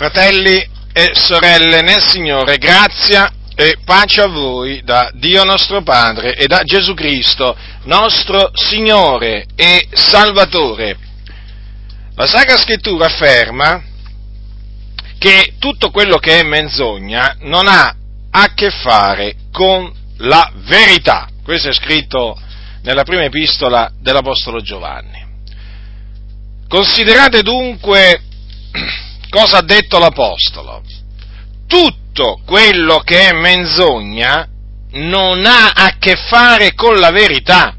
Fratelli e sorelle nel Signore, grazia e pace a voi da Dio nostro Padre e da Gesù Cristo, nostro Signore e Salvatore. La Sacra Scrittura afferma che tutto quello che è menzogna non ha a che fare con la verità. Questo è scritto nella prima epistola dell'Apostolo Giovanni. Considerate dunque cosa ha detto l'Apostolo. Tutto quello che è menzogna non ha a che fare con la verità.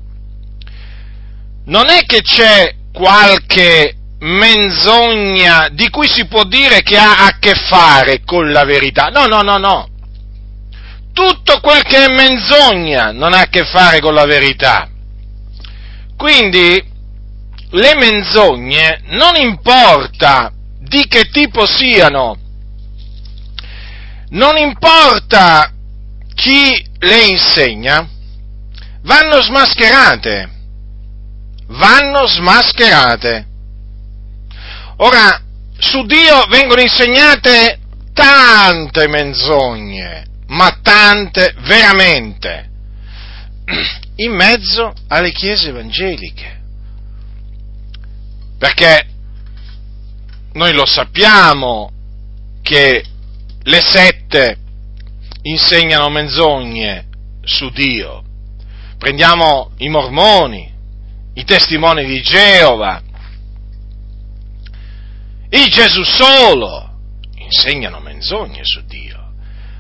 Non è che c'è qualche menzogna di cui si può dire che ha a che fare con la verità. No, no, no, no. Tutto quel che è menzogna non ha a che fare con la verità. Quindi le menzogne non importa di che tipo siano, non importa chi le insegna, vanno smascherate, vanno smascherate. Ora, su Dio vengono insegnate tante menzogne, ma tante veramente, in mezzo alle chiese evangeliche. Perché noi lo sappiamo che le sette insegnano menzogne su Dio. Prendiamo i mormoni, i testimoni di Geova, il Gesù solo, insegnano menzogne su Dio.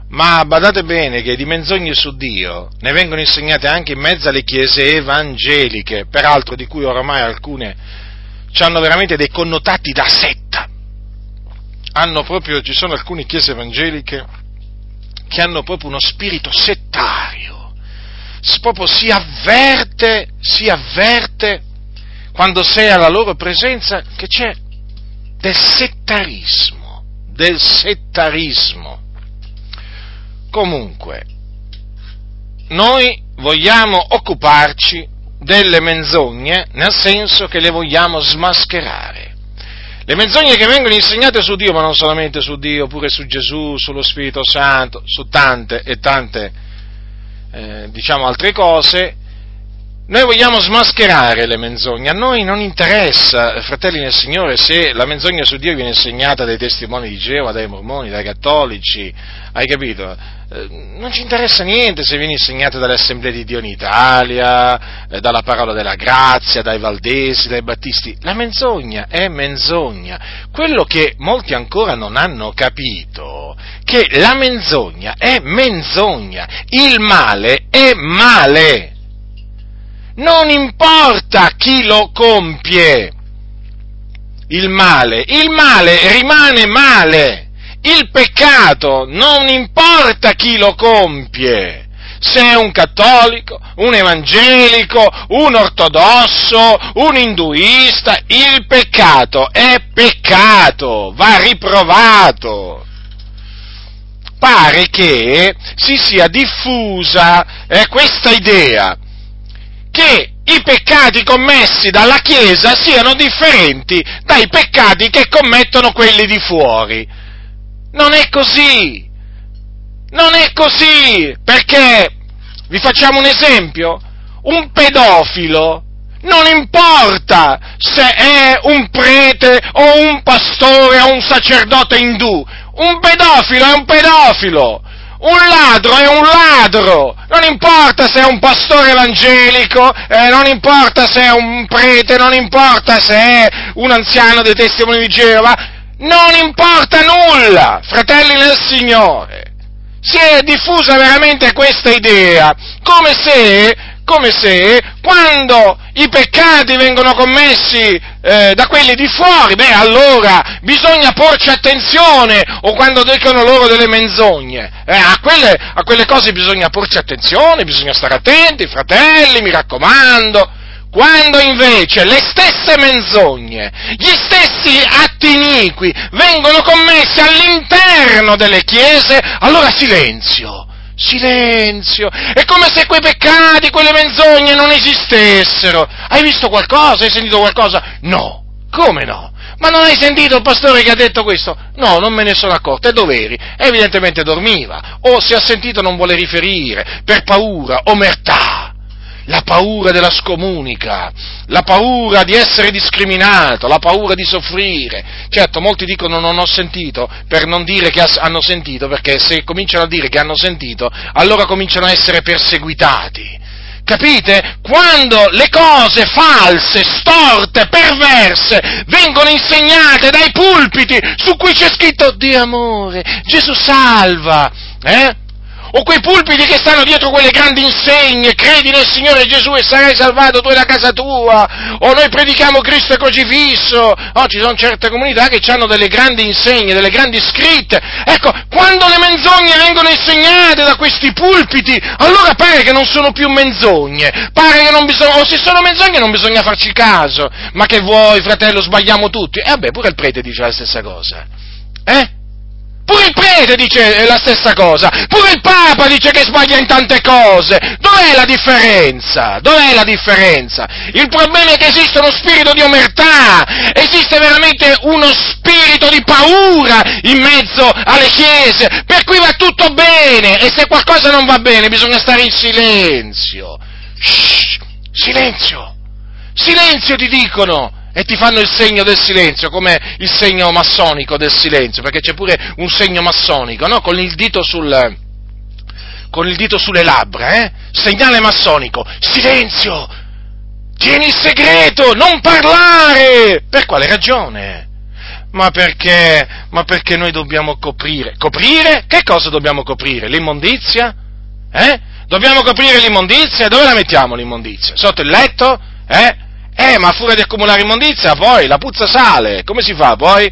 Ma badate bene che di menzogne su Dio ne vengono insegnate anche in mezzo alle chiese evangeliche, peraltro di cui oramai alcune hanno veramente dei connotati da setta. Hanno proprio, ci sono alcune chiese evangeliche che hanno proprio uno spirito settario. Proprio si avverte, si avverte quando sei alla loro presenza che c'è del settarismo, del settarismo. Comunque, noi vogliamo occuparci delle menzogne, nel senso che le vogliamo smascherare. Le menzogne che vengono insegnate su Dio, ma non solamente su Dio, pure su Gesù, sullo Spirito Santo, su tante e tante, eh, diciamo, altre cose, noi vogliamo smascherare le menzogne, a noi non interessa, fratelli nel Signore, se la menzogna su Dio viene insegnata dai testimoni di Geova, dai mormoni, dai cattolici, hai capito? Eh, non ci interessa niente se viene insegnata dalle assemblee di Dio in Italia, eh, dalla parola della grazia, dai valdesi, dai battisti. La menzogna è menzogna. Quello che molti ancora non hanno capito, che la menzogna è menzogna, il male è male non importa chi lo compie il male, il male rimane male, il peccato non importa chi lo compie, se è un cattolico, un evangelico, un ortodosso, un induista, il peccato è peccato, va riprovato. Pare che si sia diffusa eh, questa idea che i peccati commessi dalla Chiesa siano differenti dai peccati che commettono quelli di fuori. Non è così. Non è così. Perché, vi facciamo un esempio, un pedofilo non importa se è un prete o un pastore o un sacerdote indù, un pedofilo è un pedofilo, un ladro è un ladro, non importa se è un pastore evangelico, eh, non importa se è un prete, non importa se è un anziano dei testimoni di Geova, non importa nulla, fratelli nel Signore. Si è diffusa veramente questa idea, come se come se quando i peccati vengono commessi eh, da quelli di fuori, beh allora bisogna porci attenzione, o quando dicono loro delle menzogne, eh, a, quelle, a quelle cose bisogna porci attenzione, bisogna stare attenti, fratelli, mi raccomando. Quando invece le stesse menzogne, gli stessi atti iniqui vengono commessi all'interno delle chiese, allora silenzio, Silenzio! È come se quei peccati, quelle menzogne non esistessero. Hai visto qualcosa? Hai sentito qualcosa? No. Come no? Ma non hai sentito il pastore che ha detto questo? No, non me ne sono accorto. E dov'eri? Evidentemente dormiva. O se ha sentito non vuole riferire, per paura, omertà. La paura della scomunica, la paura di essere discriminato, la paura di soffrire. Certo, molti dicono non ho sentito, per non dire che hanno sentito, perché se cominciano a dire che hanno sentito, allora cominciano a essere perseguitati. Capite? Quando le cose false, storte, perverse vengono insegnate dai pulpiti su cui c'è scritto di amore, Gesù salva, eh? O quei pulpiti che stanno dietro quelle grandi insegne, credi nel Signore Gesù e sarai salvato tu e la casa tua, o noi predichiamo Cristo crocifisso, oh, ci sono certe comunità che hanno delle grandi insegne, delle grandi scritte, ecco, quando le menzogne vengono insegnate da questi pulpiti, allora pare che non sono più menzogne, pare che non bisogna, o se sono menzogne non bisogna farci caso, ma che vuoi fratello, sbagliamo tutti, e vabbè, pure il prete dice la stessa cosa, eh? Pure il prete dice la stessa cosa, pure il Papa dice che sbaglia in tante cose. Dov'è la differenza? Dov'è la differenza? Il problema è che esiste uno spirito di omertà, esiste veramente uno spirito di paura in mezzo alle chiese, per cui va tutto bene e se qualcosa non va bene bisogna stare in silenzio. Shh, silenzio! Silenzio ti dicono! E ti fanno il segno del silenzio, come il segno massonico del silenzio, perché c'è pure un segno massonico, no? Con il dito sul, con il dito sulle labbra, eh? Segnale massonico, silenzio! Tieni il segreto, non parlare! Per quale ragione? Ma perché, ma perché noi dobbiamo coprire? Coprire? Che cosa dobbiamo coprire? L'immondizia? Eh? Dobbiamo coprire l'immondizia? Dove la mettiamo l'immondizia? Sotto il letto? Eh? Eh, ma a furia di accumulare immondizia, poi la puzza sale. Come si fa poi?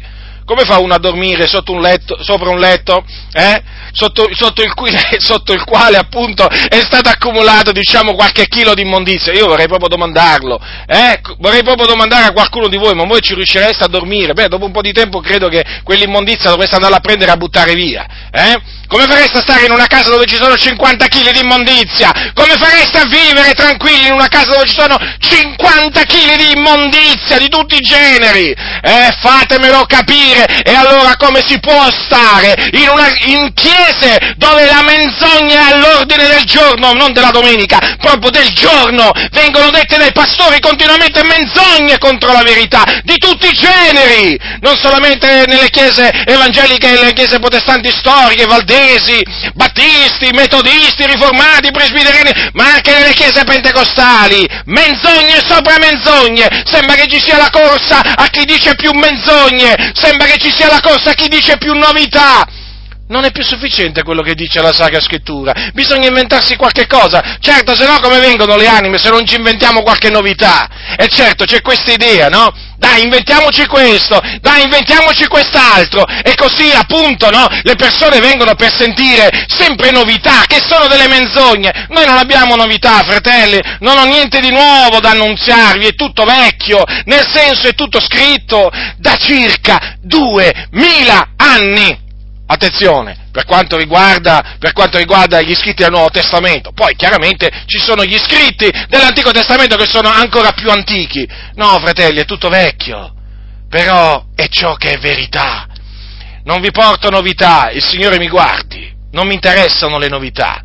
Come fa uno a dormire un letto, sopra un letto, eh? sotto, sotto, il sotto, il quale appunto è stato accumulato diciamo qualche chilo di immondizia? Io vorrei proprio domandarlo, eh? vorrei proprio domandare a qualcuno di voi, ma voi ci riuscireste a dormire? Beh, dopo un po' di tempo credo che quell'immondizia dovreste andarla a prendere e a buttare via. Eh? Come fareste a stare in una casa dove ci sono 50 kg di immondizia? Come fareste a vivere tranquilli in una casa dove ci sono 50 kg di immondizia di tutti i generi? Eh, fatemelo capire! E allora come si può stare in, una, in chiese dove la menzogna è all'ordine del giorno, non della domenica, proprio del giorno? Vengono dette dai pastori continuamente menzogne contro la verità, di tutti i generi! Non solamente nelle chiese evangeliche nelle chiese protestanti storiche, valdesi, battisti, metodisti, riformati, presbiteriani, ma anche nelle chiese pentecostali. Menzogne sopra menzogne. Sembra che ci sia la corsa a chi dice più menzogne. Sembra che ci sia la corsa a chi dice più novità. Non è più sufficiente quello che dice la Sacra Scrittura, bisogna inventarsi qualche cosa. Certo, se no come vengono le anime se non ci inventiamo qualche novità? E certo, c'è questa idea, no? Dai, inventiamoci questo, dai, inventiamoci quest'altro. E così, appunto, no? Le persone vengono per sentire sempre novità, che sono delle menzogne. Noi non abbiamo novità, fratelli, non ho niente di nuovo da annunziarvi, è tutto vecchio, nel senso è tutto scritto da circa duemila anni. Attenzione, per quanto, riguarda, per quanto riguarda gli scritti del Nuovo Testamento, poi chiaramente ci sono gli scritti dell'Antico Testamento che sono ancora più antichi. No, fratelli, è tutto vecchio, però è ciò che è verità. Non vi porto novità, il Signore mi guardi, non mi interessano le novità,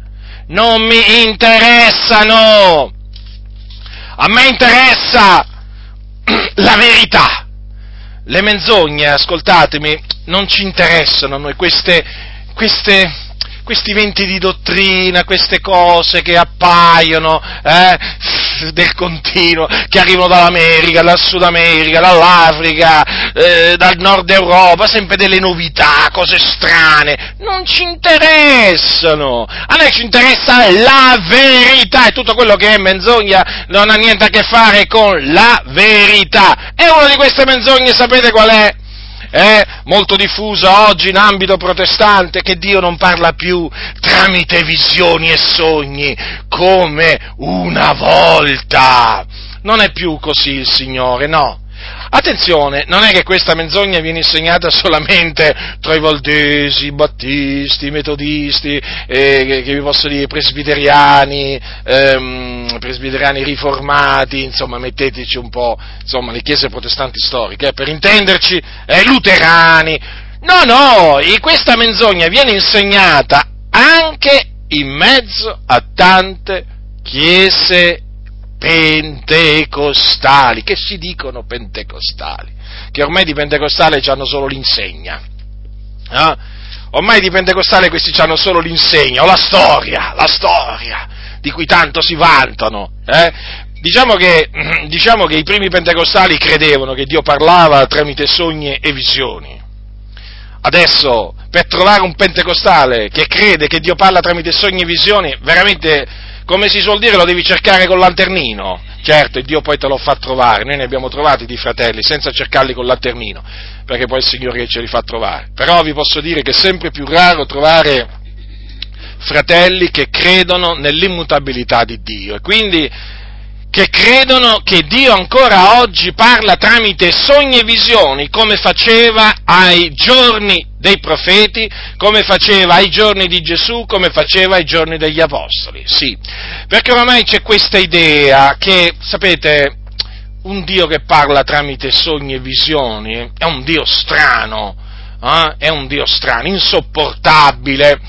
non mi interessano. A me interessa la verità. Le menzogne, ascoltatemi, non ci interessano a noi queste, queste, questi venti di dottrina, queste cose che appaiono eh, del continuo, che arrivano dall'America, dal Sud America, dall'Africa, eh, dal Nord Europa, sempre delle novità, cose strane, non ci interessano. A noi ci interessa la verità e tutto quello che è menzogna non ha niente a che fare con la verità. E una di queste menzogne sapete qual è? Eh, molto diffusa oggi in ambito protestante, che Dio non parla più tramite visioni e sogni come una volta. Non è più così il Signore, no. Attenzione, non è che questa menzogna viene insegnata solamente tra i valdesi, i battisti, i metodisti, eh, che, vi posso dire, presbiteriani, ehm, presbiteriani riformati, insomma, metteteci un po', insomma, le chiese protestanti storiche, eh, per intenderci, eh, luterani. No, no, questa menzogna viene insegnata anche in mezzo a tante chiese pentecostali, che si dicono pentecostali, che ormai di pentecostale hanno solo l'insegna. Eh? Ormai di pentecostale questi hanno solo l'insegna, o la storia, la storia, di cui tanto si vantano. Eh? Diciamo, che, diciamo che i primi pentecostali credevano che Dio parlava tramite sogni e visioni. Adesso, per trovare un pentecostale che crede che Dio parla tramite sogni e visioni, veramente come si suol dire, lo devi cercare col lanternino. Certo, Dio poi te lo fa trovare. Noi ne abbiamo trovati di fratelli senza cercarli col lanternino, perché poi è il Signore che ce li fa trovare. Però vi posso dire che è sempre più raro trovare fratelli che credono nell'immutabilità di Dio e quindi che credono che Dio ancora oggi parla tramite sogni e visioni, come faceva ai giorni dei profeti, come faceva ai giorni di Gesù, come faceva ai giorni degli Apostoli. Sì, perché oramai c'è questa idea che, sapete, un Dio che parla tramite sogni e visioni è un Dio strano, eh? è un Dio strano, insopportabile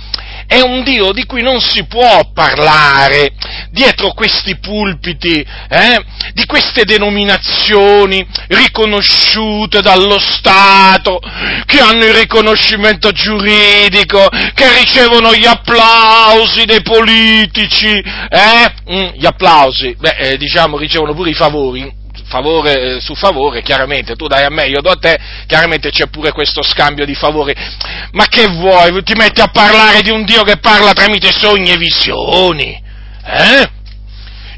è un Dio di cui non si può parlare dietro questi pulpiti, eh, di queste denominazioni riconosciute dallo Stato, che hanno il riconoscimento giuridico, che ricevono gli applausi dei politici, eh? Mm, gli applausi, beh, eh, diciamo, ricevono pure i favori, favore su favore, chiaramente, tu dai a me, io do a te, chiaramente c'è pure questo scambio di favori. Ma che vuoi? Ti metti a parlare di un Dio che parla tramite sogni e visioni? Eh?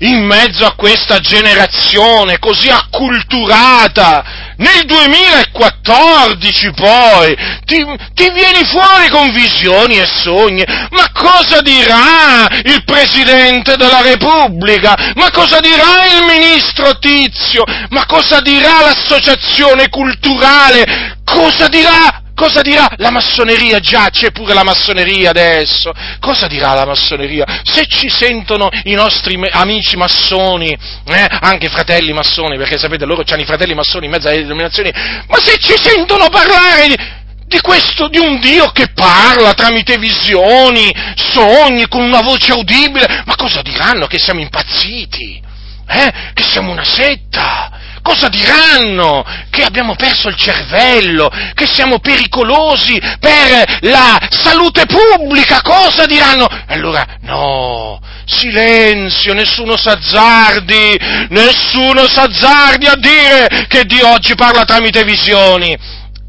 In mezzo a questa generazione così acculturata, nel 2014 poi, ti, ti, vieni fuori con visioni e sogni, ma cosa dirà il Presidente della Repubblica? Ma cosa dirà il Ministro Tizio? Ma cosa dirà l'Associazione Culturale? Cosa dirà Cosa dirà la massoneria? Già, c'è pure la massoneria adesso. Cosa dirà la massoneria? Se ci sentono i nostri amici massoni, eh, anche fratelli massoni, perché sapete, loro hanno i fratelli massoni in mezzo alle denominazioni, ma se ci sentono parlare di, di questo, di un Dio che parla tramite visioni, sogni, con una voce udibile, ma cosa diranno? Che siamo impazziti? Eh? Che siamo una setta? Cosa diranno? Che abbiamo perso il cervello, che siamo pericolosi per la salute pubblica, cosa diranno? Allora, no, silenzio, nessuno s'azzardi, nessuno s'azzardi a dire che Dio oggi parla tramite visioni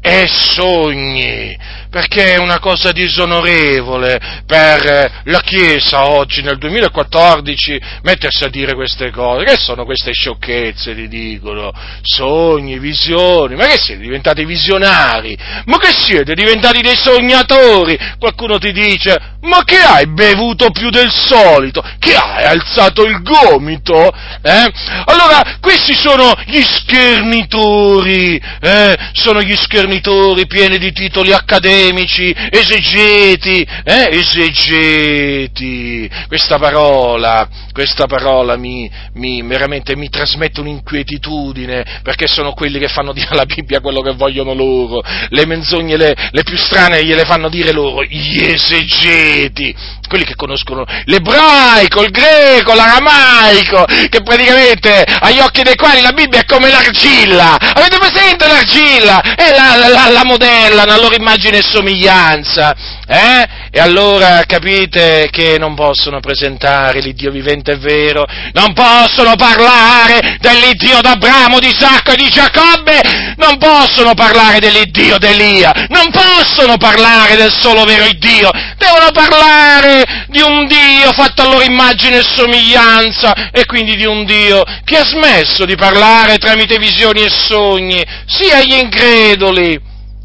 e sogni perché è una cosa disonorevole per la Chiesa oggi nel 2014 mettersi a dire queste cose. Che sono queste sciocchezze, ti dicono? Sogni, visioni, ma che siete diventati visionari? Ma che siete diventati dei sognatori? Qualcuno ti dice, ma che hai bevuto più del solito? Che hai alzato il gomito? Eh? Allora, questi sono gli schernitori, eh? sono gli schernitori pieni di titoli accademici accademici, esegeti, eh? esegeti. Questa parola, questa parola mi, mi, veramente mi trasmette un'inquietudine, perché sono quelli che fanno dire alla Bibbia quello che vogliono loro, le menzogne le, le più strane gliele fanno dire loro, gli esegeti, quelli che conoscono l'ebraico, il greco, l'aramaico, che praticamente agli occhi dei quali la Bibbia è come l'argilla. Avete presente l'argilla? È la, la, la, la modellano a loro immagine somiglianza. Eh? E allora capite che non possono presentare l'Iddio vivente e vero, non possono parlare dell'Iddio d'Abramo, di Isacco e di Giacobbe, non possono parlare dell'Iddio d'Elia, non possono parlare del solo vero Iddio, devono parlare di un Dio fatto a loro immagine e somiglianza e quindi di un Dio che ha smesso di parlare tramite visioni e sogni, sia agli increduli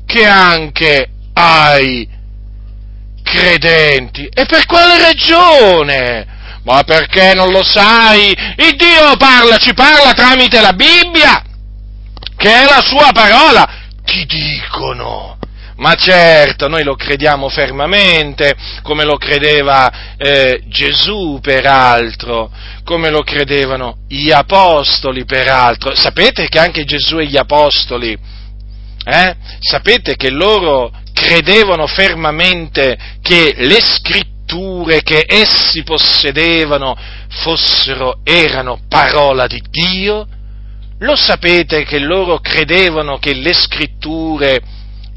che anche ai credenti. E per quale ragione? Ma perché non lo sai? Il Dio parla, ci parla tramite la Bibbia che è la sua parola, ti dicono. Ma certo, noi lo crediamo fermamente, come lo credeva eh, Gesù peraltro, come lo credevano gli apostoli peraltro. Sapete che anche Gesù e gli apostoli, eh, sapete che loro credevano fermamente che le scritture che essi possedevano fossero, erano parola di Dio? Lo sapete che loro credevano che le scritture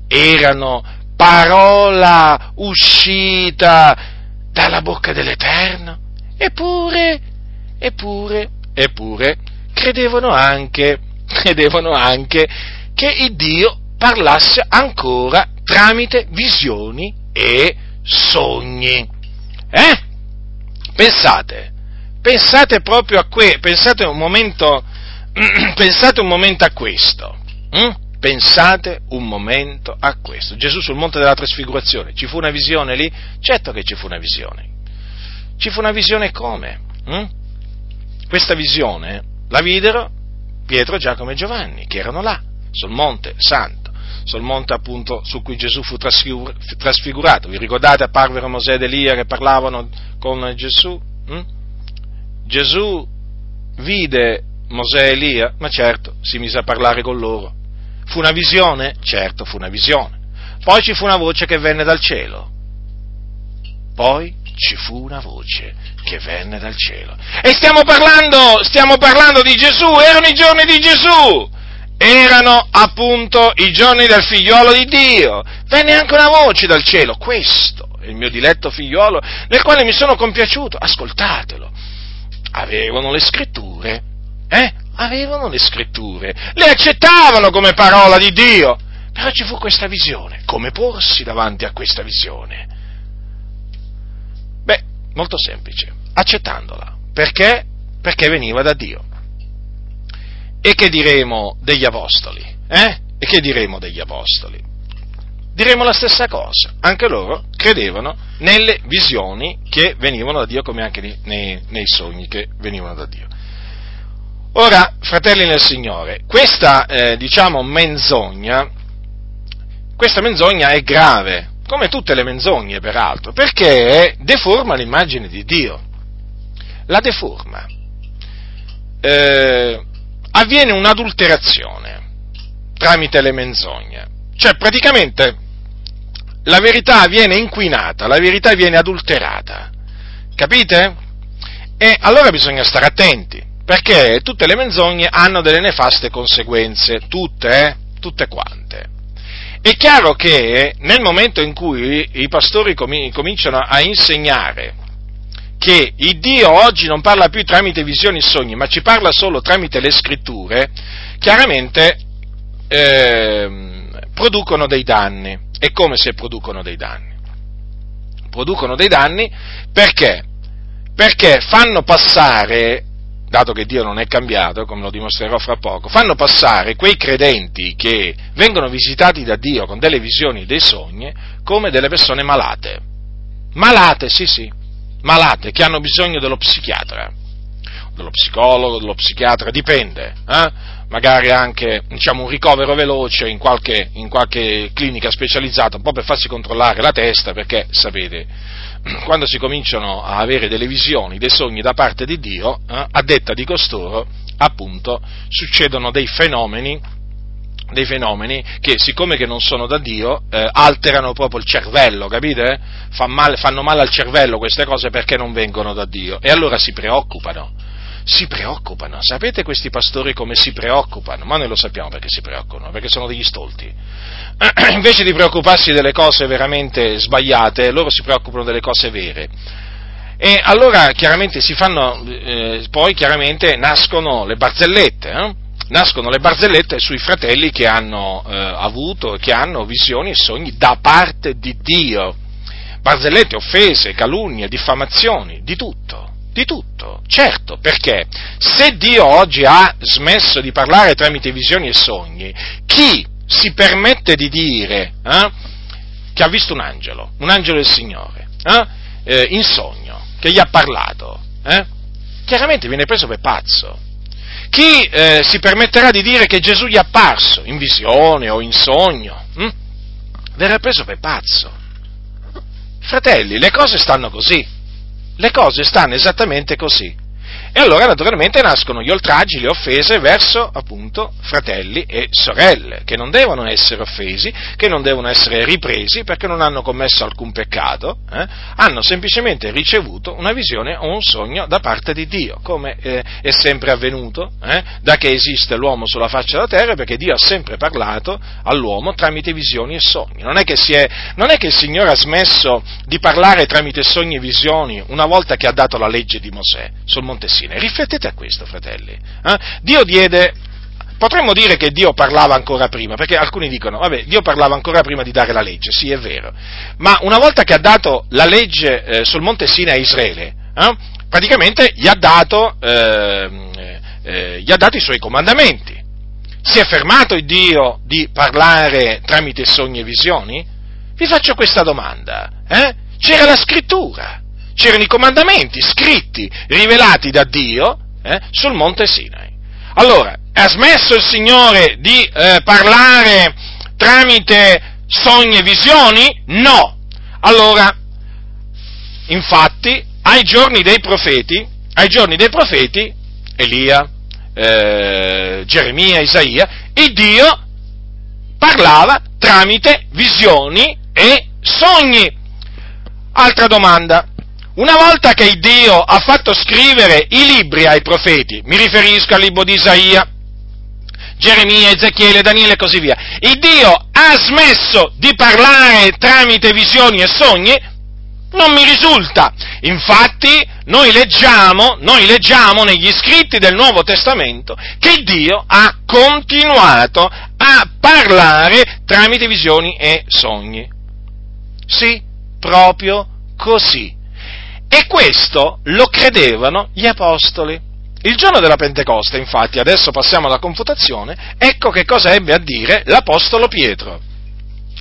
erano parola uscita dalla bocca dell'Eterno? Eppure, eppure, eppure, credevano anche, credevano anche che il Dio parlasse ancora tramite visioni e sogni. Eh? Pensate, pensate proprio a questo, pensate un momento, pensate un momento a questo. Hm? Pensate un momento a questo. Gesù sul monte della trasfigurazione, ci fu una visione lì? Certo che ci fu una visione. Ci fu una visione come? Hm? Questa visione la videro Pietro, Giacomo e Giovanni, che erano là, sul monte santo, sul monte appunto su cui Gesù fu trasfigurato. Vi ricordate apparvero Mosè ed Elia che parlavano con Gesù? Hm? Gesù vide Mosè e Elia, ma certo si mise a parlare con loro Fu una visione? Certo, fu una visione. Poi ci fu una voce che venne dal cielo. Poi ci fu una voce che venne dal cielo. E stiamo parlando, stiamo parlando di Gesù, erano i giorni di Gesù. Erano appunto i giorni del figliolo di Dio. Venne anche una voce dal cielo. Questo è il mio diletto figliolo nel quale mi sono compiaciuto. Ascoltatelo. Avevano le scritture, eh? avevano le scritture, le accettavano come parola di Dio, però ci fu questa visione. Come porsi davanti a questa visione? Beh, molto semplice, accettandola. Perché? Perché veniva da Dio. E che diremo degli apostoli? Eh? E che diremo degli apostoli? Diremo la stessa cosa, anche loro credevano nelle visioni che venivano da Dio come anche nei, nei sogni che venivano da Dio. Ora, fratelli nel Signore, questa, eh, diciamo, menzogna, questa menzogna è grave, come tutte le menzogne peraltro, perché deforma l'immagine di Dio. La deforma. Eh, avviene un'adulterazione tramite le menzogne. Cioè, praticamente, la verità viene inquinata, la verità viene adulterata. Capite? E allora bisogna stare attenti perché tutte le menzogne hanno delle nefaste conseguenze, tutte, eh? tutte quante. È chiaro che nel momento in cui i pastori cominciano a insegnare che il Dio oggi non parla più tramite visioni e sogni, ma ci parla solo tramite le scritture, chiaramente eh, producono dei danni. E come se producono dei danni? Producono dei danni perché? Perché fanno passare dato che Dio non è cambiato, come lo dimostrerò fra poco, fanno passare quei credenti che vengono visitati da Dio con delle visioni dei sogni come delle persone malate. Malate, sì, sì, malate, che hanno bisogno dello psichiatra, dello psicologo, dello psichiatra, dipende, eh? magari anche diciamo, un ricovero veloce in qualche, in qualche clinica specializzata, un po' per farsi controllare la testa, perché sapete, quando si cominciano a avere delle visioni, dei sogni da parte di Dio, eh, a detta di costoro, appunto, succedono dei fenomeni, dei fenomeni che, siccome che non sono da Dio, eh, alterano proprio il cervello, capite? Fan male, fanno male al cervello queste cose perché non vengono da Dio e allora si preoccupano si preoccupano. Sapete questi pastori come si preoccupano? Ma noi lo sappiamo perché si preoccupano, perché sono degli stolti. Invece di preoccuparsi delle cose veramente sbagliate, loro si preoccupano delle cose vere. E allora chiaramente si fanno, eh, poi chiaramente nascono le barzellette, eh? Nascono le barzellette sui fratelli che hanno eh, avuto, che hanno visioni e sogni da parte di Dio. Barzellette, offese, calunnie, diffamazioni, di tutto di tutto, certo, perché se Dio oggi ha smesso di parlare tramite visioni e sogni, chi si permette di dire eh, che ha visto un angelo, un angelo del Signore, eh, eh, in sogno, che gli ha parlato, eh, chiaramente viene preso per pazzo. Chi eh, si permetterà di dire che Gesù gli è apparso in visione o in sogno, hm? verrà preso per pazzo. Fratelli, le cose stanno così, le cose stanno esattamente così. E allora naturalmente nascono gli oltraggi, le offese verso appunto fratelli e sorelle, che non devono essere offesi, che non devono essere ripresi perché non hanno commesso alcun peccato, eh? hanno semplicemente ricevuto una visione o un sogno da parte di Dio, come eh, è sempre avvenuto eh? da che esiste l'uomo sulla faccia della terra, perché Dio ha sempre parlato all'uomo tramite visioni e sogni. Non è che, è, non è che il Signore ha smesso di parlare tramite sogni e visioni una volta che ha dato la legge di Mosè sul Monte Sinai. Riflettete a questo, fratelli. Eh? Dio diede, potremmo dire che Dio parlava ancora prima, perché alcuni dicono, vabbè, Dio parlava ancora prima di dare la legge, sì è vero, ma una volta che ha dato la legge eh, sul Monte Sinai a Israele, eh, praticamente gli ha, dato, ehm, eh, gli ha dato i suoi comandamenti. Si è fermato il Dio di parlare tramite sogni e visioni? Vi faccio questa domanda. Eh? C'era la scrittura c'erano i comandamenti scritti, rivelati da Dio eh, sul monte Sinai. Allora, ha smesso il Signore di eh, parlare tramite sogni e visioni? No. Allora, infatti, ai giorni dei profeti, ai giorni dei profeti, Elia, eh, Geremia, Isaia, il Dio parlava tramite visioni e sogni. Altra domanda, una volta che Dio ha fatto scrivere i libri ai profeti, mi riferisco al libro di Isaia, Geremia, Ezechiele, Daniele e così via, il Dio ha smesso di parlare tramite visioni e sogni? Non mi risulta. Infatti, noi leggiamo, noi leggiamo negli scritti del Nuovo Testamento che Dio ha continuato a parlare tramite visioni e sogni. Sì, proprio così. E questo lo credevano gli apostoli. Il giorno della Pentecoste, infatti, adesso passiamo alla confutazione, ecco che cosa ebbe a dire l'Apostolo Pietro.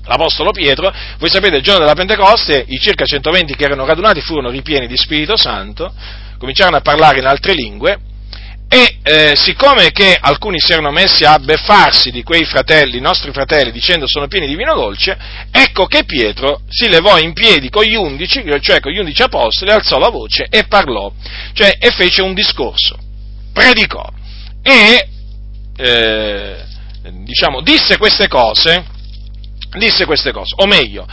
L'Apostolo Pietro, voi sapete, il giorno della Pentecoste, i circa 120 che erano radunati furono ripieni di Spirito Santo, cominciarono a parlare in altre lingue, e eh, siccome che alcuni si erano messi a beffarsi di quei fratelli, nostri fratelli, dicendo sono pieni di vino dolce, ecco che Pietro si levò in piedi con gli undici, cioè con gli undici apostoli, alzò la voce e parlò, cioè e fece un discorso, predicò e eh, diciamo, disse queste cose, disse queste cose, o meglio,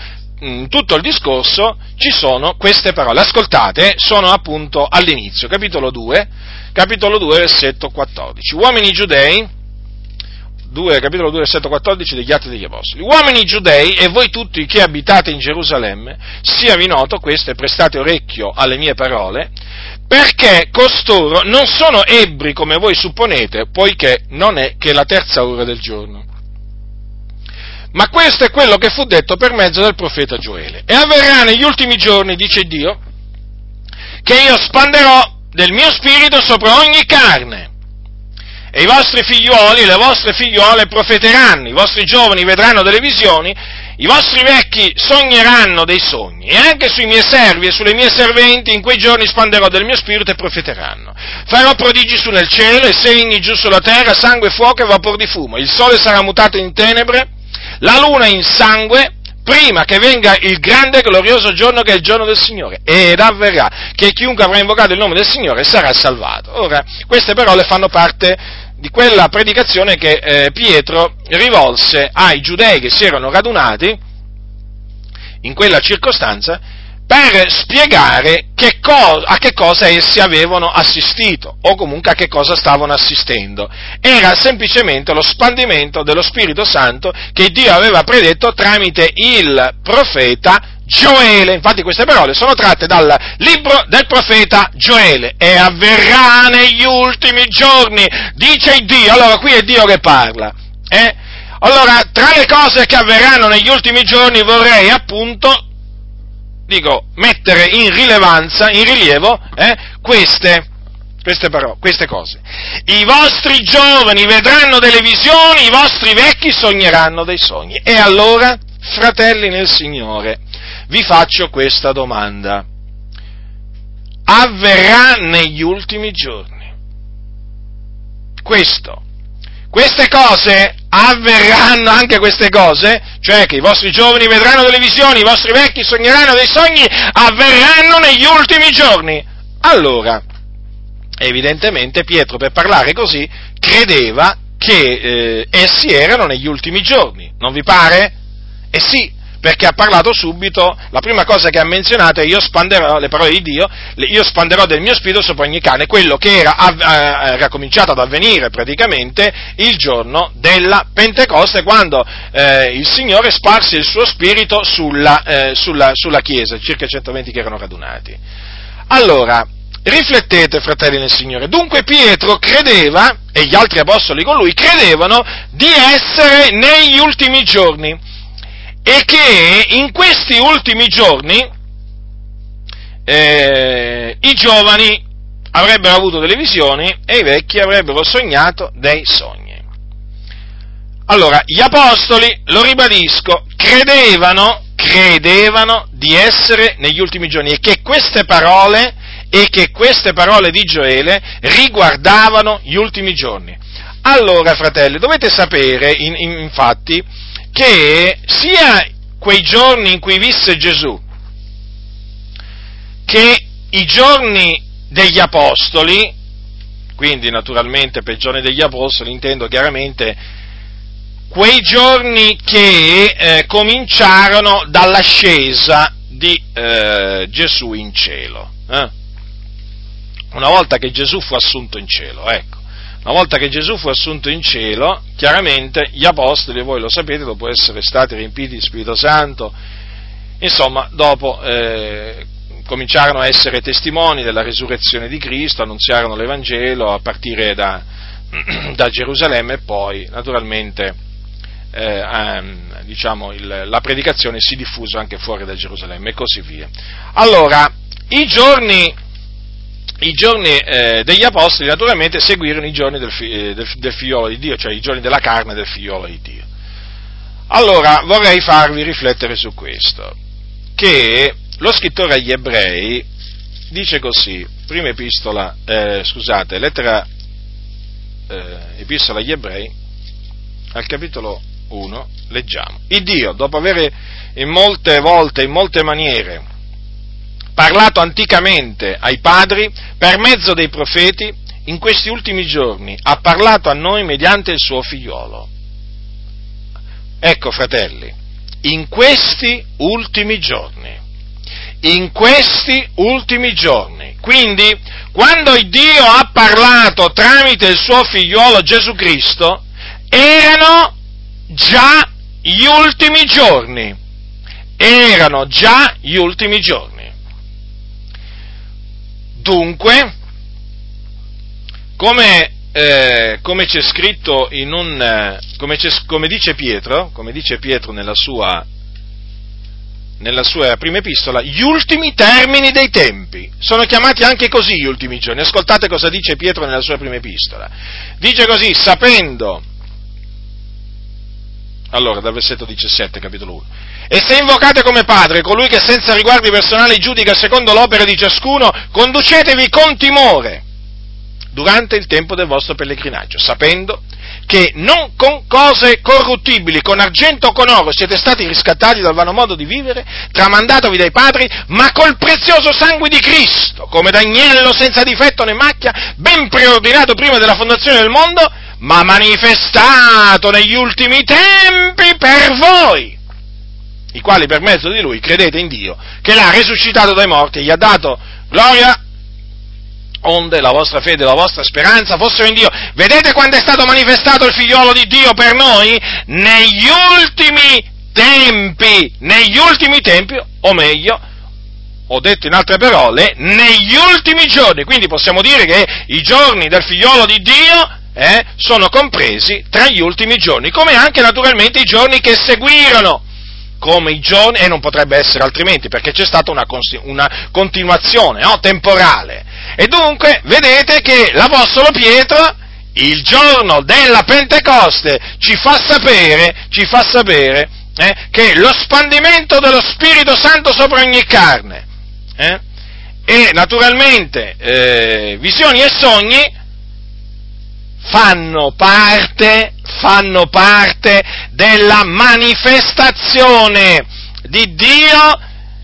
in tutto il discorso ci sono queste parole. Ascoltate, sono appunto all'inizio, capitolo 2, capitolo 2, versetto 14. Uomini giudei, 2, capitolo 2, versetto 14 degli Atti degli Apostoli. Uomini giudei e voi tutti che abitate in Gerusalemme, siavi noto questo e prestate orecchio alle mie parole, perché costoro non sono ebbri come voi supponete, poiché non è che la terza ora del giorno. Ma questo è quello che fu detto per mezzo del profeta Gioele. E avverrà negli ultimi giorni, dice Dio, che io spanderò del mio spirito sopra ogni carne. E i vostri figliuoli e le vostre figliuole profeteranno, i vostri giovani vedranno delle visioni, i vostri vecchi sogneranno dei sogni, e anche sui miei servi e sulle mie serventi in quei giorni spanderò del mio spirito e profeteranno. Farò prodigi su nel cielo e segni giù sulla terra, sangue, fuoco e vapor di fumo. Il sole sarà mutato in tenebre, la luna in sangue, prima che venga il grande e glorioso giorno che è il giorno del Signore. Ed avverrà che chiunque avrà invocato il nome del Signore sarà salvato. Ora, queste parole fanno parte di quella predicazione che eh, Pietro rivolse ai giudei che si erano radunati in quella circostanza per spiegare che co- a che cosa essi avevano assistito o comunque a che cosa stavano assistendo. Era semplicemente lo spandimento dello Spirito Santo che Dio aveva predetto tramite il profeta Gioele. Infatti queste parole sono tratte dal libro del profeta Gioele e avverrà negli ultimi giorni, dice Dio. Allora qui è Dio che parla. Eh? Allora, tra le cose che avverranno negli ultimi giorni vorrei appunto dico, mettere in rilevanza, in rilievo, eh, queste, queste, parole, queste cose. I vostri giovani vedranno delle visioni, i vostri vecchi sogneranno dei sogni. E allora, fratelli nel Signore, vi faccio questa domanda. Avverrà negli ultimi giorni. questo. Queste cose avverranno anche queste cose, cioè che i vostri giovani vedranno delle visioni, i vostri vecchi sogneranno dei sogni, avverranno negli ultimi giorni. Allora, evidentemente Pietro per parlare così credeva che eh, essi erano negli ultimi giorni, non vi pare? Eh sì, perché ha parlato subito, la prima cosa che ha menzionato è io spanderò, le parole di Dio, io spanderò del mio spirito sopra ogni cane, quello che era, era cominciato ad avvenire praticamente il giorno della Pentecoste, quando eh, il Signore sparse il suo spirito sulla, eh, sulla, sulla Chiesa, circa 120 che erano radunati. Allora, Riflettete, fratelli nel Signore. Dunque Pietro credeva, e gli altri apostoli con lui, credevano di essere negli ultimi giorni e che in questi ultimi giorni eh, i giovani avrebbero avuto delle visioni e i vecchi avrebbero sognato dei sogni. Allora, gli apostoli, lo ribadisco, credevano, credevano di essere negli ultimi giorni e che queste parole, e che queste parole di Gioele riguardavano gli ultimi giorni. Allora, fratelli, dovete sapere, in, in, infatti, che sia quei giorni in cui visse Gesù, che i giorni degli Apostoli, quindi naturalmente per giorni degli Apostoli intendo chiaramente quei giorni che eh, cominciarono dall'ascesa di eh, Gesù in cielo. Eh? Una volta che Gesù fu assunto in cielo, ecco. Una volta che Gesù fu assunto in cielo, chiaramente gli apostoli, voi lo sapete, dopo essere stati riempiti di Spirito Santo, insomma, dopo eh, cominciarono a essere testimoni della risurrezione di Cristo, annunziarono l'Evangelo a partire da, da Gerusalemme e poi, naturalmente, eh, ehm, diciamo, il, la predicazione si diffuse anche fuori da Gerusalemme e così via. Allora, i giorni i giorni eh, degli apostoli naturalmente seguirono i giorni del, eh, del, del, figliolo di Dio, cioè i giorni della carne del figliolo di Dio. Allora vorrei farvi riflettere su questo, che lo scrittore agli ebrei dice così, prima epistola, eh, scusate, lettera eh, epistola agli ebrei, al capitolo 1, leggiamo, il Dio, dopo aver in molte volte, in molte maniere, parlato anticamente ai padri per mezzo dei profeti, in questi ultimi giorni ha parlato a noi mediante il suo figliolo. Ecco, fratelli, in questi ultimi giorni, in questi ultimi giorni, quindi quando Dio ha parlato tramite il suo figliolo Gesù Cristo, erano già gli ultimi giorni, erano già gli ultimi giorni. Dunque, come, eh, come c'è scritto in un, eh, come, come, dice Pietro, come dice Pietro nella sua, nella sua prima epistola, gli ultimi termini dei tempi. Sono chiamati anche così gli ultimi giorni. Ascoltate cosa dice Pietro nella sua prima epistola. Dice così, sapendo, allora dal versetto 17, capitolo 1, e se invocate come padre colui che senza riguardi personali giudica secondo l'opera di ciascuno, conducetevi con timore durante il tempo del vostro pellegrinaggio, sapendo che non con cose corruttibili, con argento o con oro siete stati riscattati dal vano modo di vivere, tramandatovi dai padri, ma col prezioso sangue di Cristo, come d'agnello senza difetto né macchia, ben preordinato prima della fondazione del mondo, ma manifestato negli ultimi tempi per voi i quali per mezzo di lui credete in Dio, che l'ha risuscitato dai morti e gli ha dato gloria, onde la vostra fede e la vostra speranza fossero in Dio. Vedete quando è stato manifestato il figliolo di Dio per noi? Negli ultimi tempi, negli ultimi tempi, o meglio, ho detto in altre parole, negli ultimi giorni, quindi possiamo dire che i giorni del figliolo di Dio eh, sono compresi tra gli ultimi giorni, come anche naturalmente i giorni che seguirono come i giorni, e non potrebbe essere altrimenti, perché c'è stata una, una continuazione no, temporale. E dunque vedete che l'Apostolo Pietro, il giorno della Pentecoste, ci fa sapere, ci fa sapere eh, che lo spandimento dello Spirito Santo sopra ogni carne, eh, e naturalmente eh, visioni e sogni fanno parte, fanno parte della manifestazione di Dio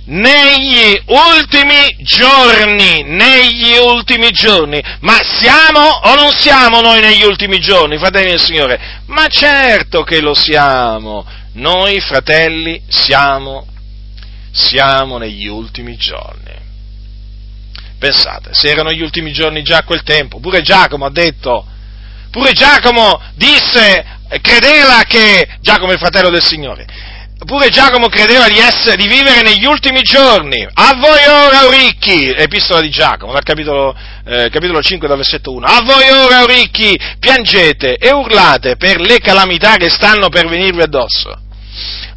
negli ultimi giorni, negli ultimi giorni. Ma siamo o non siamo noi negli ultimi giorni, fratelli del Signore? Ma certo che lo siamo. Noi, fratelli, siamo, siamo negli ultimi giorni. Pensate, se erano gli ultimi giorni già a quel tempo, pure Giacomo ha detto, pure Giacomo disse, credeva che, Giacomo è il fratello del Signore, pure Giacomo credeva di, essere, di vivere negli ultimi giorni. A voi ora, o ricchi, epistola di Giacomo, dal capitolo, eh, capitolo 5, dal versetto 1. A voi ora, o ricchi, piangete e urlate per le calamità che stanno per venirvi addosso.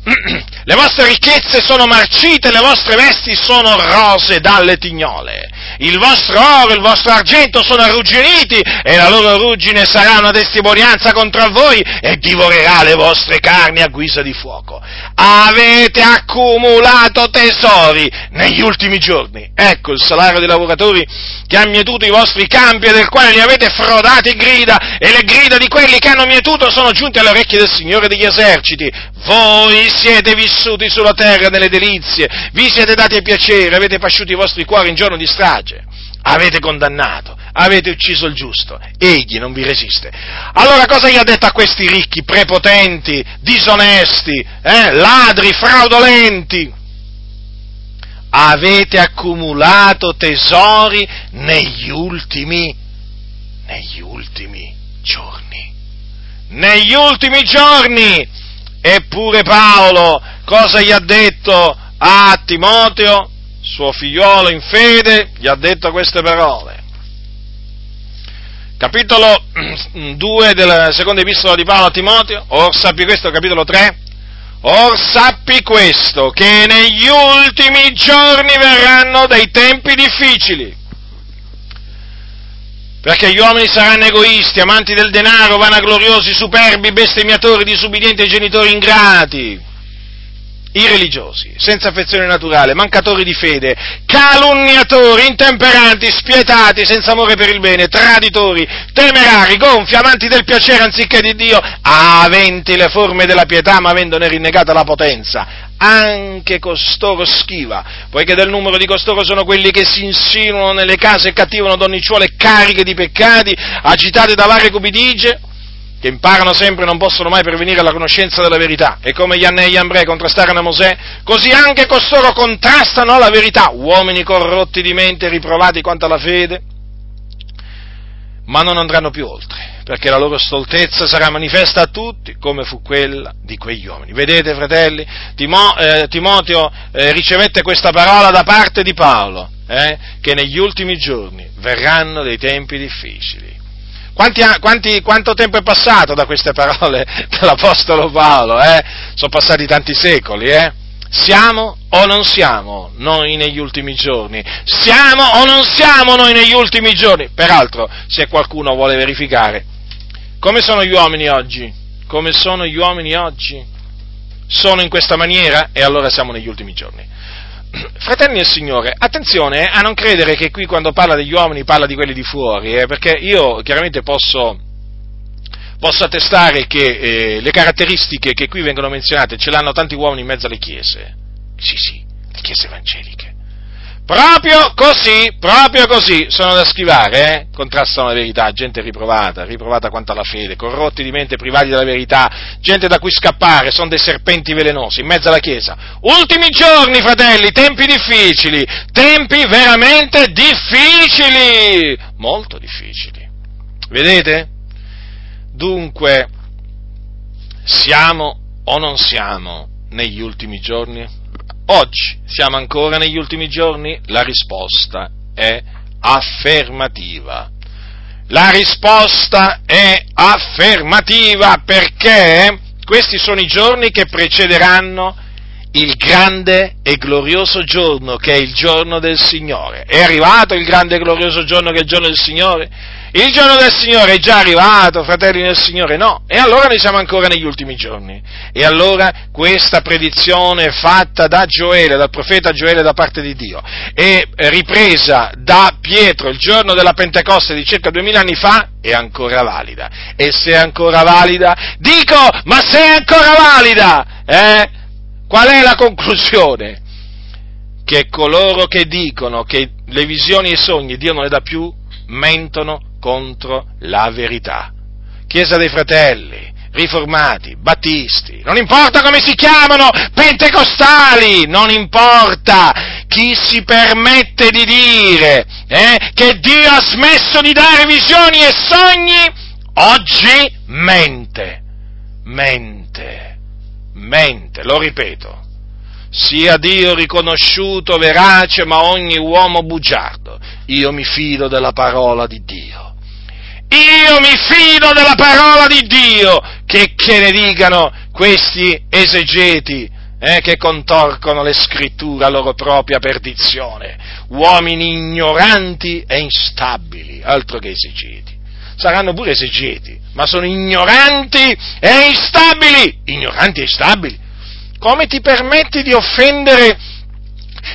Le vostre ricchezze sono marcite, le vostre vesti sono rose dalle tignole il vostro oro, il vostro argento sono arrugginiti e la loro ruggine sarà una testimonianza contro voi e divorerà le vostre carni a guisa di fuoco. Avete accumulato tesori negli ultimi giorni. Ecco il salario dei lavoratori che ha mietuto i vostri campi e del quale li avete frodati grida e le grida di quelli che hanno mietuto sono giunte alle orecchie del Signore degli eserciti. Voi siete vissuti sulla terra nelle delizie, vi siete dati ai piaceri, avete pasciuto i vostri cuori in giorno di strage. Avete condannato, avete ucciso il giusto, egli non vi resiste. Allora cosa gli ha detto a questi ricchi, prepotenti, disonesti, eh, ladri, fraudolenti? Avete accumulato tesori negli ultimi, negli ultimi giorni. Negli ultimi giorni! Eppure Paolo cosa gli ha detto a Timoteo, suo figliolo in fede, gli ha detto queste parole. Capitolo 2 della seconda epistola di Paolo a Timoteo, or sappi questo, capitolo 3, or sappi questo, che negli ultimi giorni verranno dei tempi difficili perché gli uomini saranno egoisti, amanti del denaro, vanagloriosi, superbi, bestemmiatori, disubbidienti ai genitori ingrati, irreligiosi, senza affezione naturale, mancatori di fede, calunniatori, intemperanti, spietati, senza amore per il bene, traditori, temerari, gonfi, amanti del piacere anziché di Dio, aventi le forme della pietà ma avendone rinnegata la potenza, anche costoro schiva, poiché del numero di costoro sono quelli che si insinuano nelle case e cattivano donnicciuole cariche di peccati, agitate da varie cupidigie, che imparano sempre e non possono mai pervenire alla conoscenza della verità. E come gli Anne e gli Ambre contrastarono Mosè, così anche costoro contrastano la verità, uomini corrotti di mente, riprovati quanto alla fede, ma non andranno più oltre perché la loro stoltezza sarà manifesta a tutti, come fu quella di quegli uomini. Vedete, fratelli, Timo, eh, Timoteo eh, ricevette questa parola da parte di Paolo, eh, che negli ultimi giorni verranno dei tempi difficili. Quanti, quanti, quanto tempo è passato da queste parole dell'Apostolo Paolo? Eh? Sono passati tanti secoli, eh? Siamo o non siamo noi negli ultimi giorni? Siamo o non siamo noi negli ultimi giorni? Peraltro, se qualcuno vuole verificare, come sono gli uomini oggi? Come sono gli uomini oggi? Sono in questa maniera e allora siamo negli ultimi giorni. Fratelli del Signore, attenzione a non credere che qui quando parla degli uomini parla di quelli di fuori, eh, perché io chiaramente posso, posso attestare che eh, le caratteristiche che qui vengono menzionate ce l'hanno tanti uomini in mezzo alle chiese. Sì, sì, le chiese evangeliche. Proprio così, proprio così, sono da schivare, eh? contrastano la verità, gente riprovata, riprovata quanto alla fede, corrotti di mente, privati della verità, gente da cui scappare, sono dei serpenti velenosi in mezzo alla Chiesa. Ultimi giorni, fratelli, tempi difficili, tempi veramente difficili, molto difficili. Vedete? Dunque, siamo o non siamo negli ultimi giorni? Oggi siamo ancora negli ultimi giorni? La risposta è affermativa. La risposta è affermativa perché questi sono i giorni che precederanno il grande e glorioso giorno che è il giorno del Signore. È arrivato il grande e glorioso giorno che è il giorno del Signore? Il giorno del Signore è già arrivato, fratelli del Signore? No. E allora noi siamo ancora negli ultimi giorni. E allora questa predizione fatta da Gioele, dal profeta Gioele da parte di Dio, e ripresa da Pietro il giorno della Pentecoste di circa duemila anni fa, è ancora valida. E se è ancora valida, dico, ma se è ancora valida, eh? Qual è la conclusione? Che coloro che dicono che le visioni e i sogni Dio non le dà più, mentono contro la verità. Chiesa dei fratelli, riformati, battisti, non importa come si chiamano, pentecostali, non importa chi si permette di dire eh, che Dio ha smesso di dare visioni e sogni, oggi mente, mente mente, lo ripeto, sia Dio riconosciuto verace, ma ogni uomo bugiardo. Io mi fido della parola di Dio. Io mi fido della parola di Dio, che, che ne dicano questi esegeti eh, che contorcono le scritture a loro propria perdizione, uomini ignoranti e instabili, altro che esegeti saranno pure esegeti, ma sono ignoranti e instabili. Ignoranti e instabili. Come ti permetti di offendere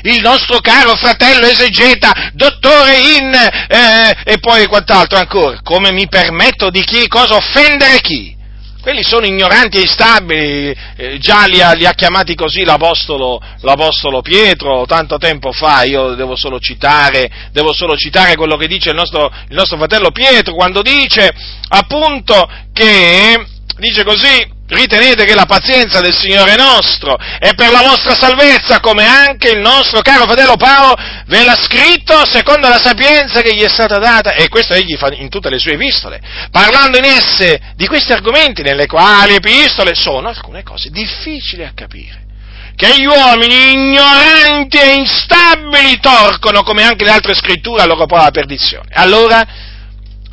il nostro caro fratello esegeta, dottore in... Eh, e poi quant'altro ancora? Come mi permetto di chi? Cosa offendere chi? Quelli sono ignoranti e instabili, eh, già li ha, li ha chiamati così l'apostolo, l'apostolo, Pietro tanto tempo fa, io devo solo citare, devo solo citare quello che dice il nostro, il nostro fratello Pietro quando dice appunto che, dice così, Ritenete che la pazienza del Signore nostro è per la vostra salvezza, come anche il nostro caro fratello Paolo ve l'ha scritto secondo la sapienza che gli è stata data, e questo egli fa in tutte le sue epistole, parlando in esse di questi argomenti, nelle quali epistole sono alcune cose difficili a capire che gli uomini ignoranti e instabili torcono, come anche le altre scritture, a loro propria perdizione. Allora,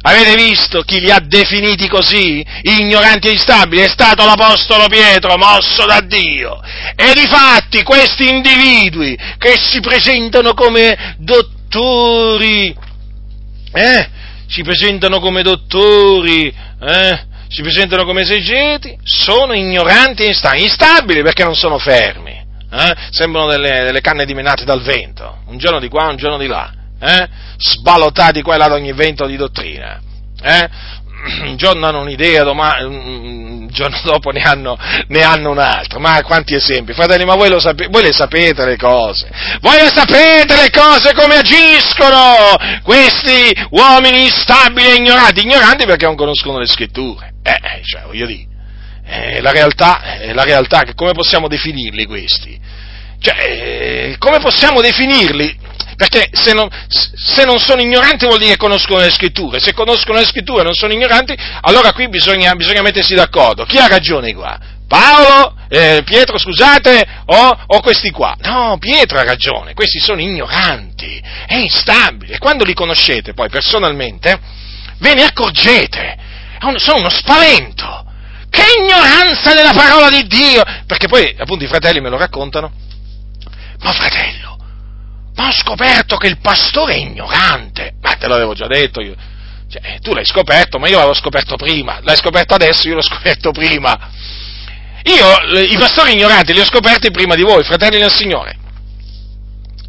Avete visto chi li ha definiti così? Ignoranti e instabili? È stato l'Apostolo Pietro, mosso da Dio. E difatti questi individui che si presentano come dottori, eh? Si presentano come dottori, eh? Si presentano come esegeti, sono ignoranti e instabili. Instabili perché non sono fermi. Eh? Sembrano delle, delle canne dimenate dal vento, un giorno di qua, un giorno di là eh? sbalottati qua e là ad ogni vento di dottrina. Eh? Un giorno hanno un'idea, domani, un giorno dopo ne hanno, ne hanno un'altra. Ma quanti esempi? Fratelli, ma voi, lo sape, voi le sapete le cose? Voi le sapete le cose come agiscono questi uomini instabili e ignoranti? Ignoranti perché non conoscono le scritture. Eh, eh cioè, voglio dire. Eh, la realtà, eh, la realtà, come possiamo definirli questi? Cioè, eh, come possiamo definirli? Perché se non, se non, sono ignoranti vuol dire che conoscono le scritture, se conoscono le scritture e non sono ignoranti, allora qui bisogna, bisogna mettersi d'accordo. Chi ha ragione qua? Paolo, eh, Pietro, scusate, o, o, questi qua? No, Pietro ha ragione, questi sono ignoranti e instabili. E quando li conoscete poi personalmente, ve ne accorgete, sono uno spavento. Che ignoranza della parola di Dio! Perché poi, appunto, i fratelli me lo raccontano. Ma fratello, ma ho scoperto che il pastore è ignorante. Ma te l'avevo già detto io. Cioè, tu l'hai scoperto, ma io l'avevo scoperto prima. L'hai scoperto adesso, io l'ho scoperto prima. Io i pastori ignoranti li ho scoperti prima di voi, fratelli del Signore.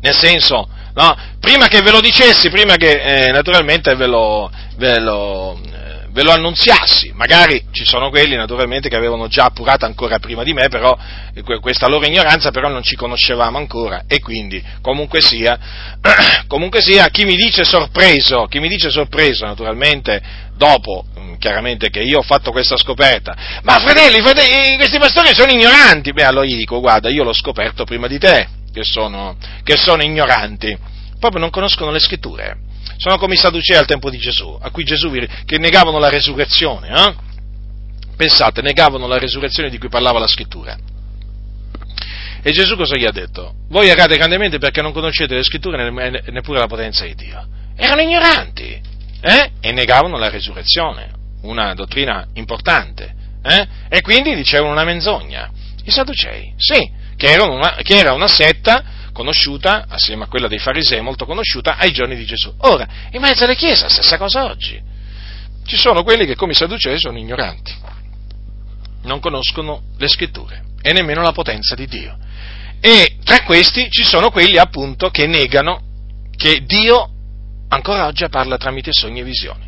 Nel senso, no? Prima che ve lo dicessi, prima che eh, naturalmente ve lo, ve lo ve lo annunziassi, magari ci sono quelli naturalmente che avevano già appurato ancora prima di me, però eh, questa loro ignoranza però non ci conoscevamo ancora. E quindi comunque sia, comunque sia chi mi dice sorpreso, chi mi dice sorpreso naturalmente dopo mm, chiaramente che io ho fatto questa scoperta, ma fratelli, fratelli questi pastori sono ignoranti, beh allora gli dico guarda io l'ho scoperto prima di te che sono, che sono ignoranti, proprio non conoscono le scritture sono come i Sadducei al tempo di Gesù, a cui Gesù che negavano la resurrezione. Eh? Pensate, negavano la resurrezione di cui parlava la scrittura. E Gesù cosa gli ha detto? Voi errate grandemente perché non conoscete le scritture neppure la potenza di Dio. Erano ignoranti eh? e negavano la resurrezione, una dottrina importante. Eh? E quindi dicevano una menzogna. I Sadducei, sì, che una, che era una setta conosciuta, assieme a quella dei farisei, molto conosciuta ai giorni di Gesù. Ora, in mezzo alle chiese, stessa cosa oggi. Ci sono quelli che, come i sadducei, sono ignoranti, non conoscono le scritture e nemmeno la potenza di Dio. E tra questi ci sono quelli, appunto, che negano che Dio ancora oggi parla tramite sogni e visioni.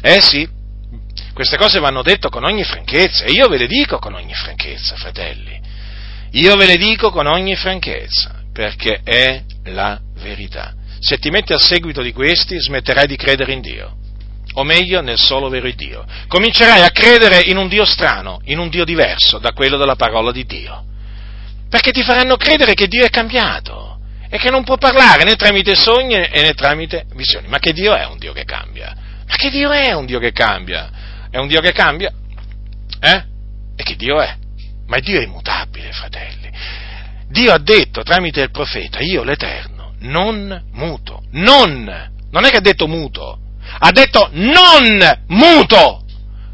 Eh sì, queste cose vanno dette con ogni franchezza e io ve le dico con ogni franchezza, fratelli. Io ve le dico con ogni franchezza, perché è la verità. Se ti metti al seguito di questi, smetterai di credere in Dio, o meglio nel solo vero Dio. Comincerai a credere in un Dio strano, in un Dio diverso da quello della parola di Dio, perché ti faranno credere che Dio è cambiato e che non può parlare né tramite sogni né tramite visioni. Ma che Dio è un Dio che cambia? Ma che Dio è un Dio che cambia? È un Dio che cambia? Eh? E che Dio è? Ma Dio è immutabile, fratelli. Dio ha detto tramite il profeta, io l'Eterno, non muto. Non! Non è che ha detto muto, ha detto non muto!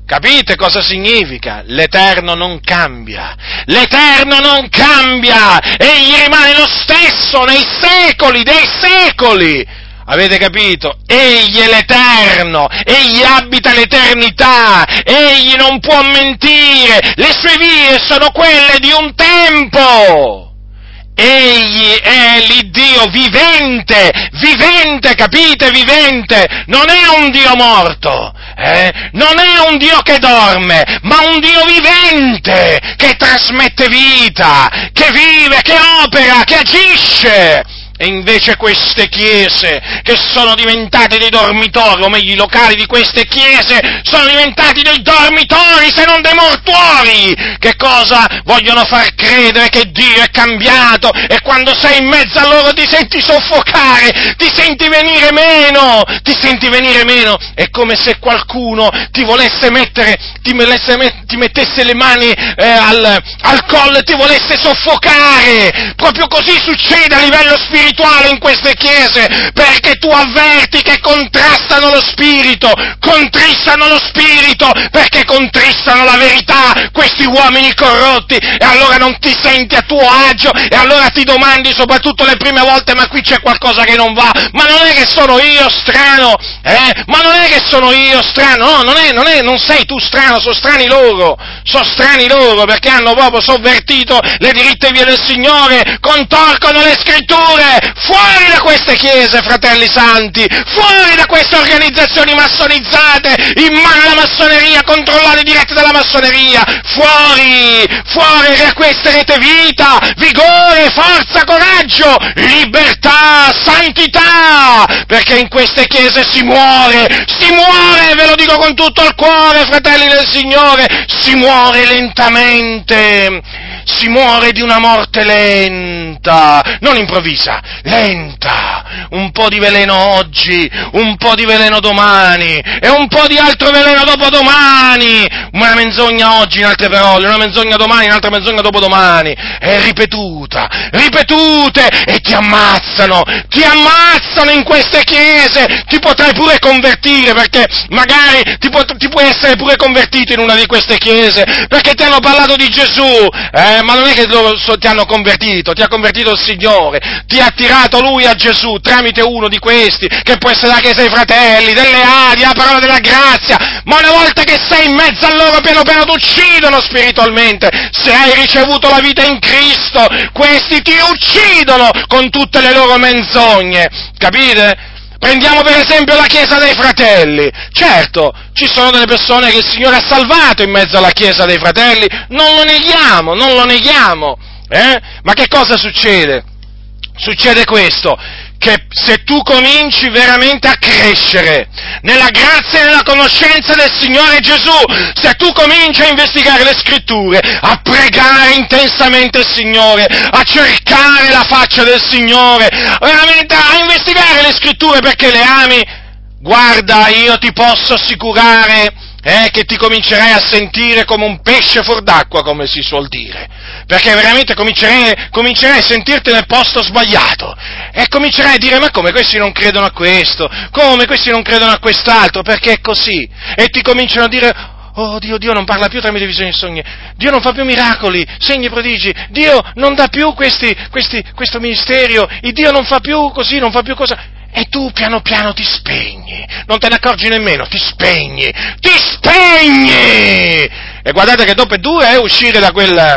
Capite cosa significa? L'Eterno non cambia, l'Eterno non cambia, egli rimane lo stesso nei secoli dei secoli. Avete capito? Egli è l'Eterno, Egli abita l'eternità, Egli non può mentire, le sue vie sono quelle di un tempo. Egli è l'Iddio vivente, vivente, capite, vivente, non è un Dio morto, eh? non è un Dio che dorme, ma un Dio vivente, che trasmette vita, che vive, che opera, che agisce. E invece queste chiese, che sono diventate dei dormitori, o meglio i locali di queste chiese, sono diventati dei dormitori, se non dei mortuori! Che cosa vogliono far credere che Dio è cambiato e quando sei in mezzo a loro ti senti soffocare, ti senti venire meno, ti senti venire meno. È come se qualcuno ti volesse mettere, ti, volesse met- ti mettesse le mani eh, al, al collo e ti volesse soffocare. Proprio così succede a livello spirituale spirituale in queste chiese, perché tu avverti che contrastano lo spirito, contristano lo spirito, perché contristano la verità, questi uomini corrotti, e allora non ti senti a tuo agio, e allora ti domandi, soprattutto le prime volte, ma qui c'è qualcosa che non va, ma non è che sono io strano, eh? Ma non è che sono io strano, no, non è, non è, non sei tu strano, sono strani loro, sono strani loro, perché hanno proprio sovvertito le diritte vie del Signore, contorcono le scritture, fuori da queste chiese, fratelli santi, fuori da queste organizzazioni massonizzate, in mano alla massoneria, controllate dirette dalla massoneria, fuori, fuori riacquisterete vita, vigore, forza, coraggio, libertà, santità, perché in queste chiese si muore, si muore, ve lo dico con tutto il cuore, fratelli del Signore, si muore lentamente si muore di una morte lenta, non improvvisa, lenta, un po' di veleno oggi, un po' di veleno domani e un po' di altro veleno dopodomani, una menzogna oggi in altre parole, una menzogna domani, un'altra menzogna dopodomani, è ripetuta, ripetute e ti ammazzano, ti ammazzano in queste chiese, ti potrai pure convertire perché magari ti, pot- ti puoi essere pure convertito in una di queste chiese perché ti hanno parlato di Gesù, eh? Eh, ma non è che ti hanno convertito, ti ha convertito il Signore, ti ha attirato Lui a Gesù tramite uno di questi, che può essere la Chiesa dei Fratelli, delle Adi, la parola della grazia, ma una volta che sei in mezzo a loro piano piano ti uccidono spiritualmente, se hai ricevuto la vita in Cristo, questi ti uccidono con tutte le loro menzogne, capite? Prendiamo per esempio la Chiesa dei Fratelli. Certo, ci sono delle persone che il Signore ha salvato in mezzo alla Chiesa dei Fratelli, non lo neghiamo, non lo neghiamo. Eh? Ma che cosa succede? Succede questo, che se tu cominci veramente a crescere nella grazia e nella conoscenza del Signore Gesù, se tu cominci a investigare le scritture, a pregare intensamente il Signore, a cercare la faccia del Signore, veramente a investigare le scritture perché le ami, guarda, io ti posso assicurare eh, che ti comincerai a sentire come un pesce fuor d'acqua, come si suol dire, perché veramente comincerai, comincerai, a sentirti nel posto sbagliato. E comincerai a dire ma come questi non credono a questo, come questi non credono a quest'altro, perché è così, e ti cominciano a dire oh Dio, Dio non parla più tramite visioni e sogni, Dio non fa più miracoli, segni, prodigi, Dio non dà più questi, questi, questo ministero, Dio non fa più così, non fa più cosa. E tu piano piano ti spegni, non te ne accorgi nemmeno, ti spegni, ti spegni! E guardate che dopo è duro eh, uscire da quella,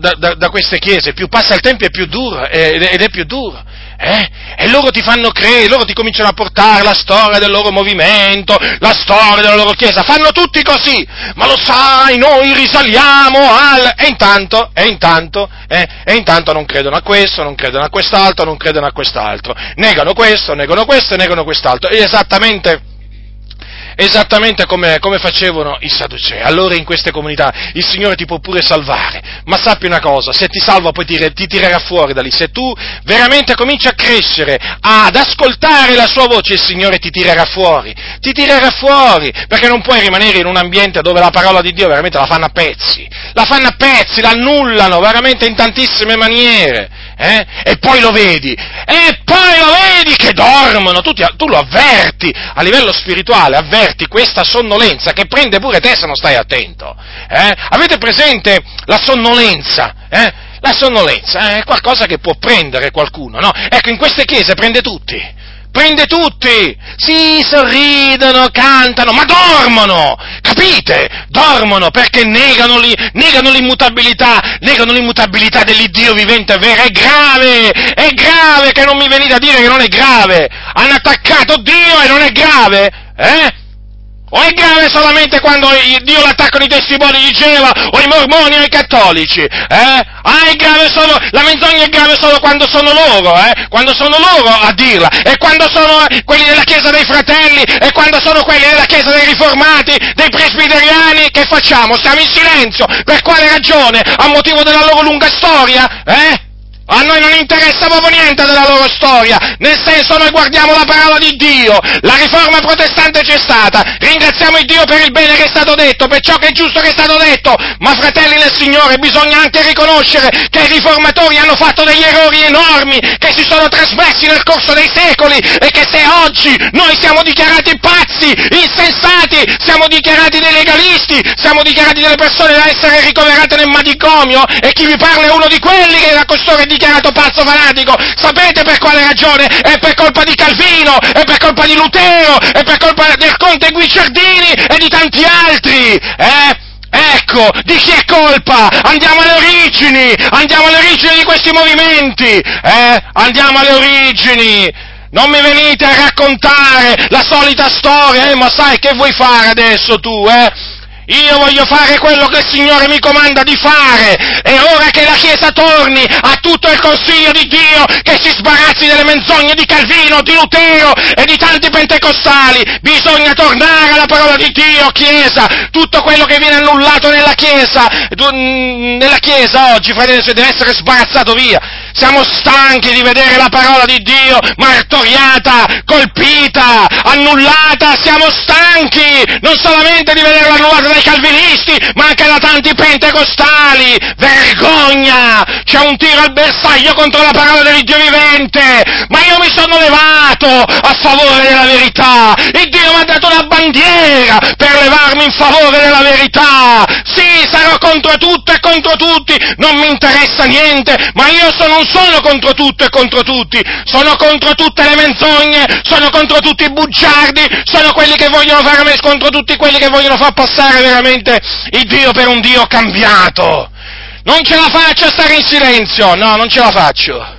da, da, da, queste chiese, più passa il tempo è più duro, ed è più duro. Eh? E loro ti fanno credere, loro ti cominciano a portare la storia del loro movimento, la storia della loro chiesa, fanno tutti così, ma lo sai, noi risaliamo al... E intanto, e intanto, eh, e intanto non credono a questo, non credono a quest'altro, non credono a quest'altro, negano questo, negano questo negano quest'altro, e esattamente esattamente come, come, facevano i Sadducei. Allora in queste comunità il Signore ti può pure salvare, ma sappi una cosa, se ti salva poi ti, ti tirerà fuori da lì, se tu veramente cominci a crescere, ad ascoltare la sua voce, il Signore ti tirerà fuori, ti tirerà fuori, perché non puoi rimanere in un ambiente dove la parola di Dio veramente la fanno a pezzi, la fanno a pezzi, la annullano veramente in tantissime maniere eh? e poi lo vedi, e poi lo vedi che dormono, tu, ti, tu, lo avverti a livello spirituale, avverti questa sonnolenza che prende pure te se non stai attento. Eh? Avete presente la sonnolenza? Eh? La sonnolenza è qualcosa che può prendere qualcuno, no? Ecco, in queste chiese prende tutti prende tutti, sì, sorridono, cantano, ma dormono, capite? Dormono perché negano, li, negano l'immutabilità, negano l'immutabilità dell'Iddio vivente e vero, è grave, è grave che non mi venite a dire che non è grave, hanno attaccato Dio e non è grave, eh? O è grave solamente quando Dio l'attaccano i testimoni di Geova, o i mormoni, o i cattolici? Eh? Ah, è grave solo, la menzogna è grave solo quando sono loro, eh? Quando sono loro a dirla, e quando sono quelli della Chiesa dei Fratelli, e quando sono quelli della Chiesa dei Riformati, dei Presbiteriani, che facciamo? Stiamo in silenzio? Per quale ragione? A motivo della loro lunga storia? Eh? A noi non interessa proprio niente della loro storia, nel senso noi guardiamo la parola di Dio, la riforma protestante c'è stata, ringraziamo il Dio per il bene che è stato detto, per ciò che è giusto che è stato detto, ma fratelli nel Signore bisogna anche riconoscere che i riformatori hanno fatto degli errori enormi, che si sono trasmessi nel corso dei secoli e che se oggi noi siamo dichiarati pazzi, insensati, siamo dichiarati dei legalisti, siamo dichiarati delle persone da essere ricoverate nel manicomio e chi vi parla è uno di quelli che da costoro è di dichiarato pazzo fanatico, sapete per quale ragione? È per colpa di Calvino, è per colpa di Lutero, è per colpa del Conte Guicciardini e di tanti altri, eh? Ecco, di chi è colpa? Andiamo alle origini, andiamo alle origini di questi movimenti, eh? Andiamo alle origini. Non mi venite a raccontare la solita storia, eh? Ma sai che vuoi fare adesso tu, eh? Io voglio fare quello che il Signore mi comanda di fare. E ora che la Chiesa torni a tutto il consiglio di Dio, che si sbarazzi delle menzogne di Calvino, di Lutero e di tanti pentecostali, bisogna tornare alla parola di Dio, Chiesa. Tutto quello che viene annullato nella Chiesa, nella Chiesa oggi, fratelli, deve essere sbarazzato via. Siamo stanchi di vedere la parola di Dio martoriata, colpita, annullata. Siamo stanchi non solamente di vederla annullata dai calvinisti, ma anche da tanti pentecostali. Vergogna! C'è un tiro al bersaglio contro la parola del Dio vivente. Ma io mi sono levato a favore della verità. Il Dio mi ha dato la bandiera per levarmi in favore della verità. Sì, sarò contro tutto e contro tutti. Non mi interessa niente, ma io sono un sono contro tutto e contro tutti, sono contro tutte le menzogne, sono contro tutti i bugiardi, sono quelli che vogliono fare contro tutti quelli che vogliono far passare veramente il Dio per un Dio cambiato. Non ce la faccio a stare in silenzio, no, non ce la faccio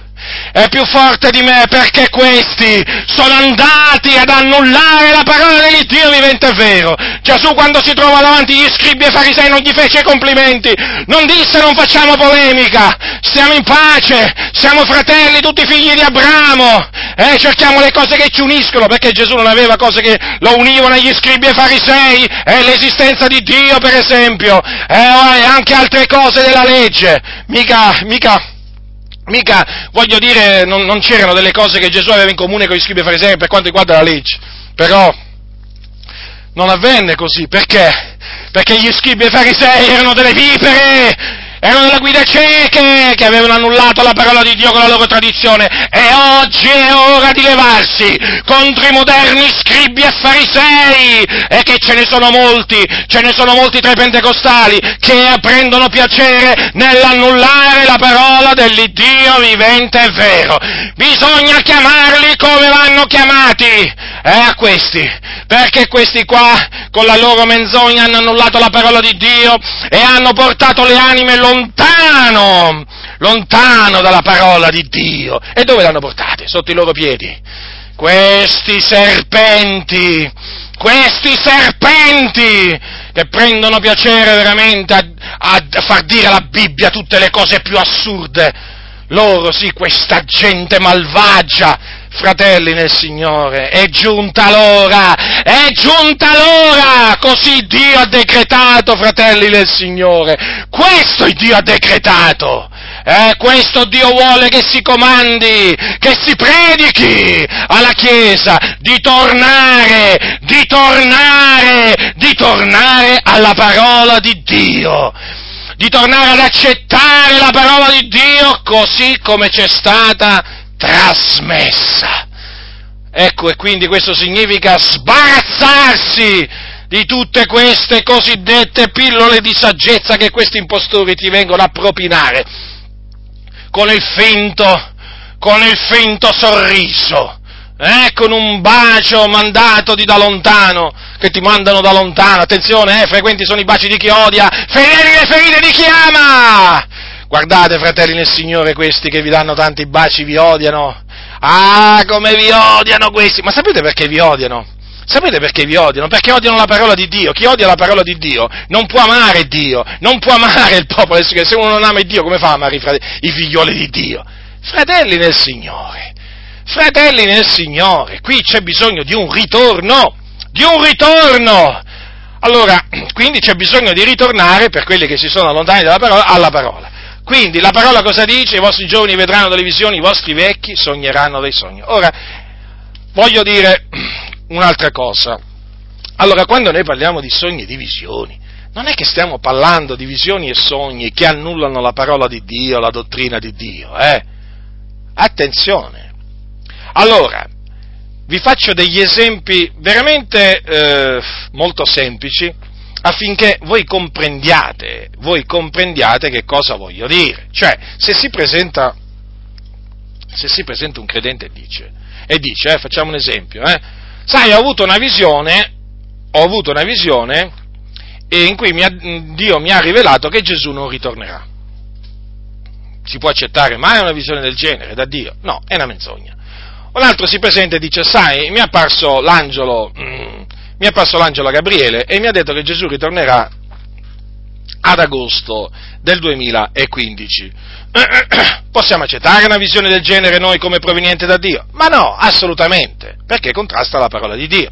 è più forte di me perché questi sono andati ad annullare la parola dell'Iddio vivente e vero. Gesù quando si trova davanti gli scribi e farisei non gli fece complimenti, non disse non facciamo polemica, stiamo in pace, siamo fratelli, tutti figli di Abramo, eh, cerchiamo le cose che ci uniscono, perché Gesù non aveva cose che lo univano agli scribi e farisei, eh, l'esistenza di Dio per esempio, eh, e anche altre cose della legge, mica, mica Mica, voglio dire, non, non, c'erano delle cose che Gesù aveva in comune con gli scribi farisei per quanto riguarda la legge, però non avvenne così, perché? Perché gli scribi e farisei erano delle vipere, erano delle guide cieche che avevano annullato la parola di Dio con la loro tradizione. E oggi è ora di levarsi contro i moderni scribi e farisei. E che ce ne sono molti, ce ne sono molti tra i pentecostali che prendono piacere nell'annullare la parola dell'Iddio vivente e vero. Bisogna chiamarli come vanno chiamati, eh, a questi, perché questi qua con la loro menzogna hanno annullato la parola di Dio e hanno portato le anime lontano, lontano dalla parola di Dio. E dove l'hanno portate? Sotto i loro piedi. Questi serpenti, questi serpenti che prendono piacere veramente a, a far dire alla Bibbia tutte le cose più assurde. Loro sì, questa gente malvagia, fratelli nel Signore, è giunta l'ora, è giunta l'ora, così Dio ha decretato, fratelli nel Signore, questo Dio ha decretato. Eh, questo Dio vuole che si comandi, che si predichi alla Chiesa di tornare, di tornare, di tornare alla parola di Dio, di tornare ad accettare la parola di Dio così come c'è stata trasmessa. Ecco, e quindi questo significa sbarazzarsi di tutte queste cosiddette pillole di saggezza che questi impostori ti vengono a propinare con il finto, con il finto sorriso, eh, con un bacio mandato di da lontano, che ti mandano da lontano, attenzione, eh, frequenti sono i baci di chi odia, fedeli le ferite di chi ama! Guardate, fratelli nel Signore, questi che vi danno tanti baci vi odiano. Ah, come vi odiano questi! Ma sapete perché vi odiano? Sapete perché vi odiano? Perché odiano la parola di Dio. Chi odia la parola di Dio non può amare Dio, non può amare il popolo. Se uno non ama Dio, come fa a amare i, frate- i figlioli di Dio? Fratelli nel Signore, fratelli nel Signore, qui c'è bisogno di un ritorno, di un ritorno. Allora, quindi c'è bisogno di ritornare per quelli che si sono allontanati dalla parola, alla parola. Quindi la parola cosa dice? I vostri giovani vedranno delle visioni, i vostri vecchi sogneranno dei sogni. Ora, voglio dire un'altra cosa. Allora, quando noi parliamo di sogni e di visioni, non è che stiamo parlando di visioni e sogni che annullano la parola di Dio, la dottrina di Dio, eh? Attenzione. Allora, vi faccio degli esempi veramente eh, molto semplici affinché voi comprendiate, voi comprendiate che cosa voglio dire. Cioè, se si presenta, se si presenta un credente e dice, e dice, eh, facciamo un esempio, eh, sai, ho avuto una visione, ho avuto una visione in cui mi ha, Dio mi ha rivelato che Gesù non ritornerà. Si può accettare mai una visione del genere da Dio? No, è una menzogna. Un altro si presenta e dice, sai, mi è apparso l'angelo, mm, mi apparso l'angelo Gabriele e mi ha detto che Gesù ritornerà ad agosto del 2015. Possiamo accettare una visione del genere noi come proveniente da Dio? Ma no, assolutamente, perché contrasta la parola di Dio.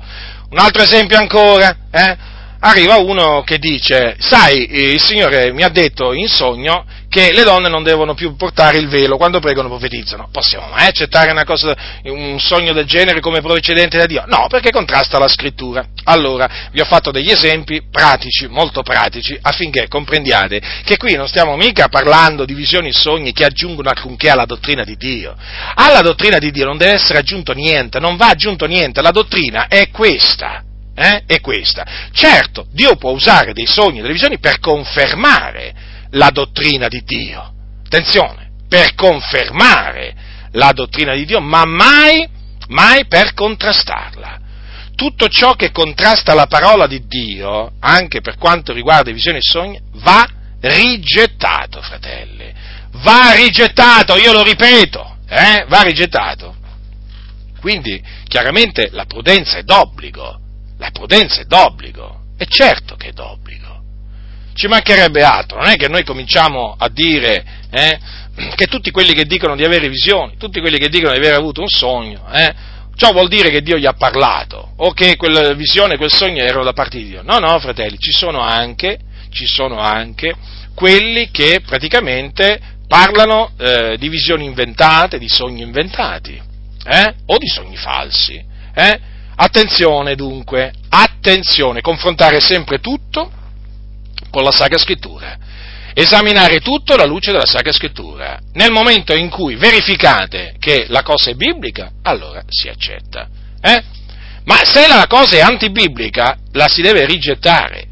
Un altro esempio ancora, eh? Arriva uno che dice, sai, il Signore mi ha detto in sogno che le donne non devono più portare il velo quando pregano profetizzano. Possiamo mai accettare una cosa, un sogno del genere come procedente da Dio? No, perché contrasta la scrittura. Allora, vi ho fatto degli esempi pratici, molto pratici, affinché comprendiate che qui non stiamo mica parlando di visioni e sogni che aggiungono alcunché alla dottrina di Dio. Alla dottrina di Dio non deve essere aggiunto niente, non va aggiunto niente, la dottrina è questa eh, è questa. Certo, Dio può usare dei sogni e delle visioni per confermare la dottrina di Dio. Attenzione, per confermare la dottrina di Dio, ma mai, mai per contrastarla. Tutto ciò che contrasta la parola di Dio, anche per quanto riguarda visioni e sogni, va rigettato, fratelli. Va rigettato, io lo ripeto, eh, va rigettato. Quindi, chiaramente, la prudenza è d'obbligo la prudenza è d'obbligo, è certo che è d'obbligo. Ci mancherebbe altro, non è che noi cominciamo a dire eh, che tutti quelli che dicono di avere visioni, tutti quelli che dicono di aver avuto un sogno, eh, ciò vuol dire che Dio gli ha parlato, o che quella visione, quel sogno erano da parte di Dio. No, no, fratelli, ci sono anche, ci sono anche quelli che praticamente parlano eh, di visioni inventate, di sogni inventati, eh, o di sogni falsi. Eh? Attenzione dunque, attenzione, confrontare sempre tutto con la Sacra Scrittura esaminare tutto alla luce della Sacra Scrittura. Nel momento in cui verificate che la cosa è biblica, allora si accetta. Eh? Ma se la cosa è antibiblica, la si deve rigettare.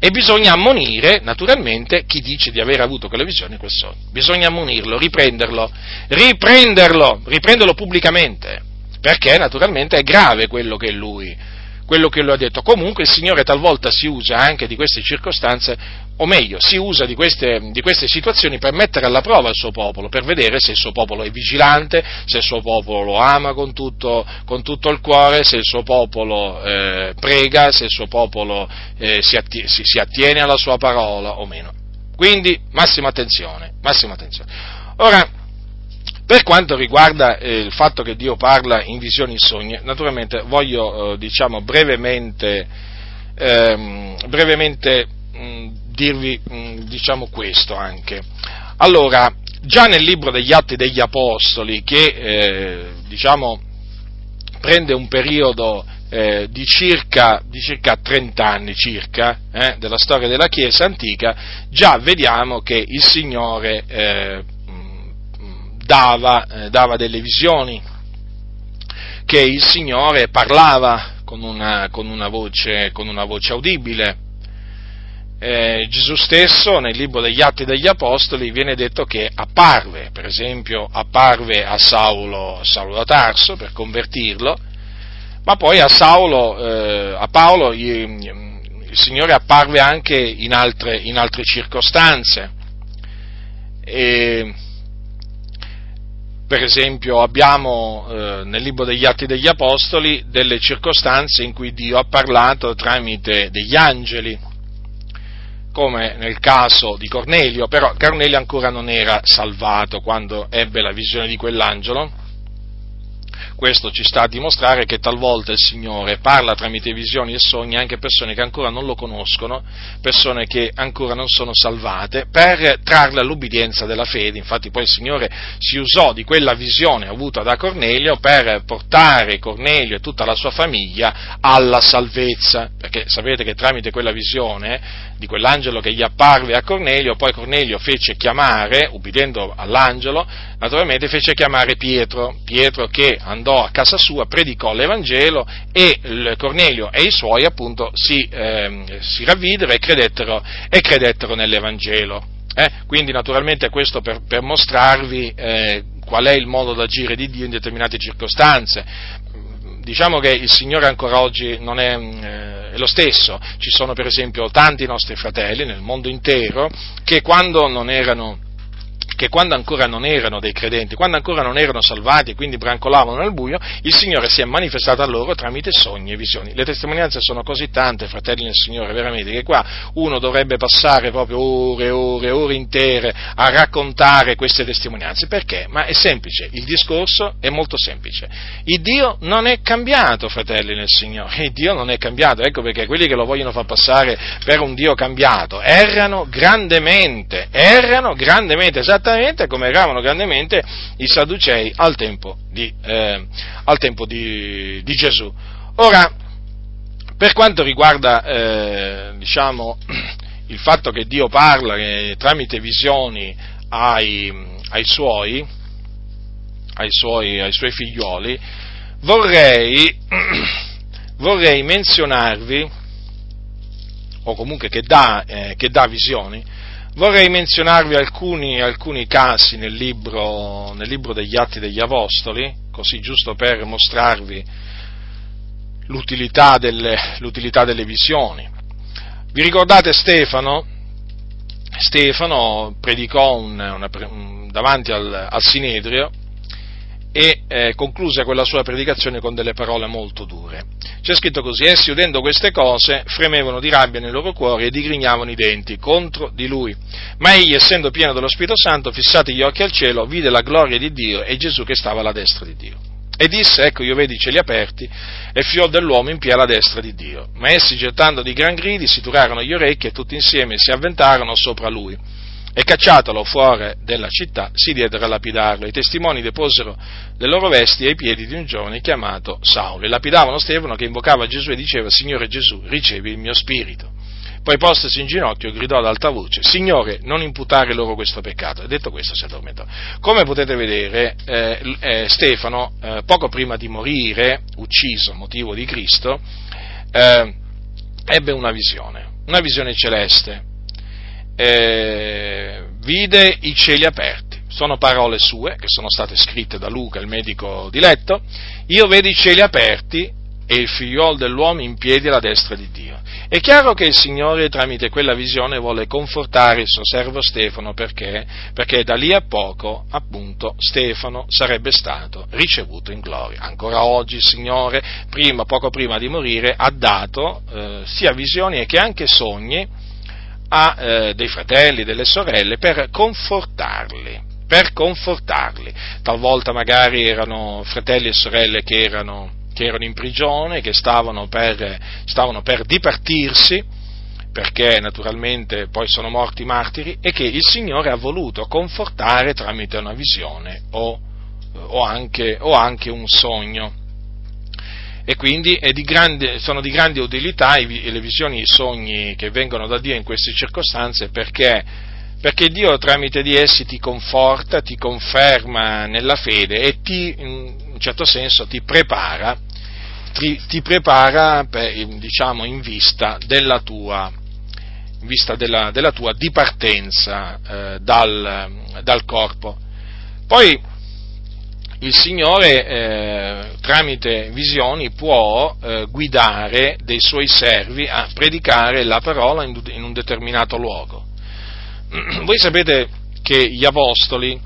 E bisogna ammonire, naturalmente, chi dice di aver avuto quella visione quel sogno. Bisogna ammonirlo, riprenderlo, riprenderlo, riprenderlo pubblicamente, perché naturalmente è grave quello che lui, quello che lui ha detto. Comunque il Signore talvolta si usa anche di queste circostanze o meglio, si usa di queste, di queste, situazioni per mettere alla prova il suo popolo, per vedere se il suo popolo è vigilante, se il suo popolo lo ama con tutto, con tutto il cuore, se il suo popolo eh, prega, se il suo popolo eh, si, attiene, si, si, attiene alla sua parola o meno. Quindi massima attenzione, massima attenzione. Ora, per quanto riguarda eh, il fatto che Dio parla in visioni e sogni, naturalmente voglio, eh, diciamo, brevemente, ehm, brevemente mh, dirvi mh, diciamo questo anche. Allora, già nel libro degli Atti degli Apostoli, che eh, diciamo prende un periodo eh, di, circa, di, circa, 30 anni circa, eh, della storia della Chiesa antica, già vediamo che il Signore eh, dava, eh, dava, delle visioni, che il Signore parlava con una, con una, voce, con una voce audibile, eh, Gesù stesso nel libro degli Atti degli Apostoli viene detto che apparve, per esempio apparve a Saulo, Saulo da Tarso per convertirlo, ma poi a, Saulo, eh, a Paolo il, il, Signore apparve anche in altre, in altre circostanze. E, per esempio abbiamo eh, nel libro degli Atti degli Apostoli delle circostanze in cui Dio ha parlato tramite degli angeli come nel caso di Cornelio, però Cornelio ancora non era salvato quando ebbe la visione di quell'angelo, questo ci sta a dimostrare che talvolta il Signore parla tramite visioni e sogni anche a persone che ancora non lo conoscono, persone che ancora non sono salvate, per trarle all'ubbidienza della fede. Infatti poi il Signore si usò di quella visione avuta da Cornelio per portare Cornelio e tutta la sua famiglia alla salvezza, perché sapete che tramite quella visione di quell'angelo che gli apparve a Cornelio, poi Cornelio fece chiamare, ubbidiendo all'angelo, naturalmente fece chiamare Pietro, Pietro che andò a casa sua, predicò l'Evangelo e Cornelio e i suoi appunto si, eh, si ravvidero e credettero, e credettero nell'Evangelo. Eh? Quindi naturalmente questo per, per mostrarvi eh, qual è il modo d'agire di Dio in determinate circostanze diciamo che il Signore ancora oggi non è, eh, è, lo stesso. Ci sono per esempio tanti nostri fratelli nel mondo intero che quando non erano che quando ancora non erano dei credenti, quando ancora non erano salvati e quindi brancolavano nel buio, il Signore si è manifestato a loro tramite sogni e visioni. Le testimonianze sono così tante, fratelli del Signore, veramente, che qua uno dovrebbe passare proprio ore e ore, ore intere a raccontare queste testimonianze. Perché? Ma è semplice, il discorso è molto semplice. Il Dio non è cambiato, fratelli del Signore, il Dio non è cambiato, ecco perché quelli che lo vogliono far passare per un Dio cambiato errano grandemente, errano grandemente, esattamente esattamente come erravano grandemente i Sadducei al tempo di, eh, al tempo di, di Gesù. Ora, per quanto riguarda eh, diciamo, il fatto che Dio parla che tramite visioni ai, ai, suoi, ai, suoi, ai suoi figlioli, vorrei, vorrei menzionarvi, o comunque che dà, eh, che dà visioni, Vorrei menzionarvi alcuni, alcuni casi nel libro, nel libro, degli Atti degli Apostoli, così giusto per mostrarvi l'utilità delle, l'utilità delle visioni. Vi ricordate Stefano? Stefano predicò un, una, un, davanti al, al Sinedrio e eh, concluse quella sua predicazione con delle parole molto dure. C'è scritto così, essi udendo queste cose fremevano di rabbia nei loro cuori e digrignavano i denti contro di lui. Ma egli, essendo pieno dello Spirito Santo, fissati gli occhi al cielo, vide la gloria di Dio e Gesù che stava alla destra di Dio. E disse, ecco io vedi i cieli aperti e fior dell'uomo in piedi alla destra di Dio. Ma essi, gettando di gran gridi, si turarono gli orecchi e tutti insieme si avventarono sopra lui e cacciatolo fuori della città si diedero a lapidarlo. I testimoni deposero le loro vesti ai piedi di un giovane chiamato Saulo e lapidavano Stefano che invocava Gesù e diceva Signore Gesù ricevi il mio spirito. Poi postasi in ginocchio gridò ad alta voce, Signore, non imputare loro questo peccato. E detto questo si addormentò. Come potete vedere, eh, eh, Stefano, eh, poco prima di morire, ucciso, motivo di Cristo, eh, ebbe una visione, una visione celeste. Eh, vide i cieli aperti. Sono parole sue, che sono state scritte da Luca, il medico diletto. Io vedo i cieli aperti e il figliuolo dell'uomo in piedi alla destra di Dio. È chiaro che il Signore tramite quella visione vuole confortare il suo servo Stefano perché? Perché da lì a poco, appunto, Stefano sarebbe stato ricevuto in gloria. Ancora oggi il Signore, prima, poco prima di morire, ha dato eh, sia visioni che anche sogni a eh, dei fratelli, delle sorelle per confortarli per confortarli. Talvolta magari erano fratelli e sorelle che erano che erano in prigione, che stavano per, stavano per dipartirsi, perché naturalmente poi sono morti martiri, e che il Signore ha voluto confortare tramite una visione o, o, anche, o anche, un sogno. E quindi di grande, sono di grande utilità le visioni e i sogni che vengono da Dio in queste circostanze perché, perché Dio tramite di essi ti conforta, ti conferma nella fede e ti, certo senso ti prepara, ti, ti prepara per, diciamo, in vista della tua, in vista della, della tua dipartenza eh, dal, dal, corpo. Poi il Signore eh, tramite visioni può eh, guidare dei suoi servi a predicare la parola in, in un determinato luogo. Voi sapete che gli apostoli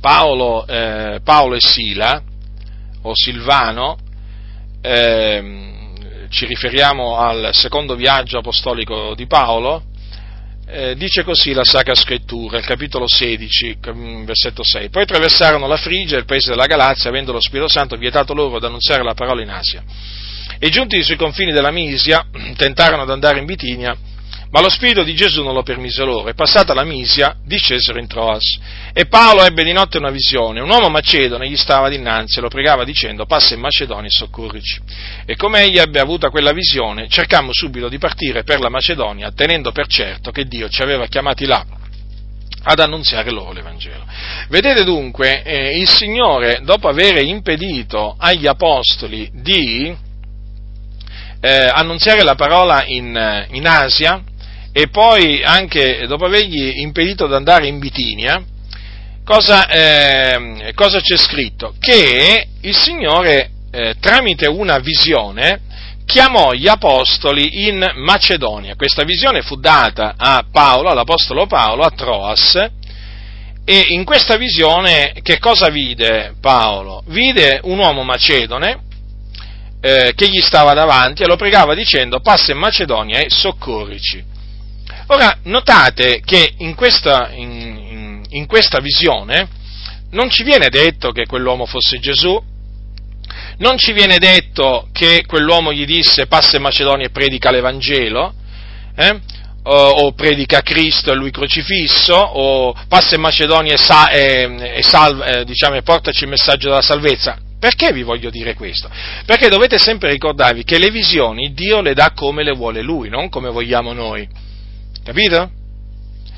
Paolo, eh, Paolo e Sila, o Silvano, eh, ci riferiamo al secondo viaggio apostolico di Paolo, eh, dice così la Sacra Scrittura, il capitolo 16, versetto 6. Poi attraversarono la Frigia il paese della Galazia, avendo lo Spirito Santo vietato loro ad annunziare la parola in Asia. E giunti sui confini della Misia, tentarono ad andare in Bitinia, ma lo Spirito di Gesù non lo permise loro, e passata la Misia discesero in Troas. E Paolo ebbe di notte una visione, un uomo macedone gli stava dinanzi e lo pregava dicendo passa in Macedonia e soccorrici. E come egli ebbe avuta quella visione, cercammo subito di partire per la Macedonia, tenendo per certo che Dio ci aveva chiamati là ad annunziare loro l'Evangelo. Vedete dunque, eh, il Signore, dopo aver impedito agli Apostoli di eh, annunziare la parola in, in Asia, e poi anche dopo avergli impedito di andare in Bitinia, cosa, eh, cosa c'è scritto? Che il Signore eh, tramite una visione chiamò gli apostoli in Macedonia. Questa visione fu data a Paolo, all'apostolo Paolo, a Troas, e in questa visione che cosa vide Paolo? Vide un uomo macedone eh, che gli stava davanti e lo pregava dicendo passa in Macedonia e soccorrici. Ora, notate che in questa, in, in, questa visione non ci viene detto che quell'uomo fosse Gesù, non ci viene detto che quell'uomo gli disse passa in Macedonia e predica l'Evangelo, eh? o, o, predica Cristo e lui crocifisso, o passa in Macedonia e, sa, e, e, salva, eh, diciamo, e portaci il messaggio della salvezza. Perché vi voglio dire questo? Perché dovete sempre ricordarvi che le visioni Dio le dà come le vuole Lui, non come vogliamo noi. Capito?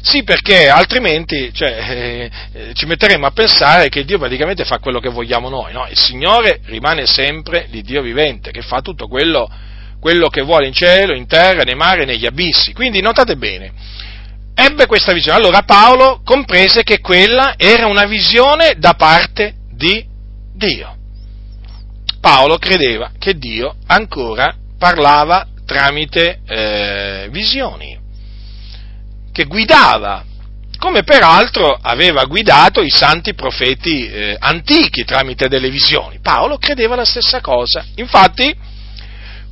Sì, perché altrimenti cioè, eh, eh, ci metteremo a pensare che Dio praticamente fa quello che vogliamo noi. No? Il Signore rimane sempre l'Iddio vivente, che fa tutto quello, quello che vuole in cielo, in terra, nei mari negli abissi. Quindi notate bene, ebbe questa visione. Allora Paolo comprese che quella era una visione da parte di Dio. Paolo credeva che Dio ancora parlava tramite eh, visioni che guidava, come peraltro aveva guidato i santi profeti eh, antichi tramite delle visioni. Paolo credeva la stessa cosa. Infatti,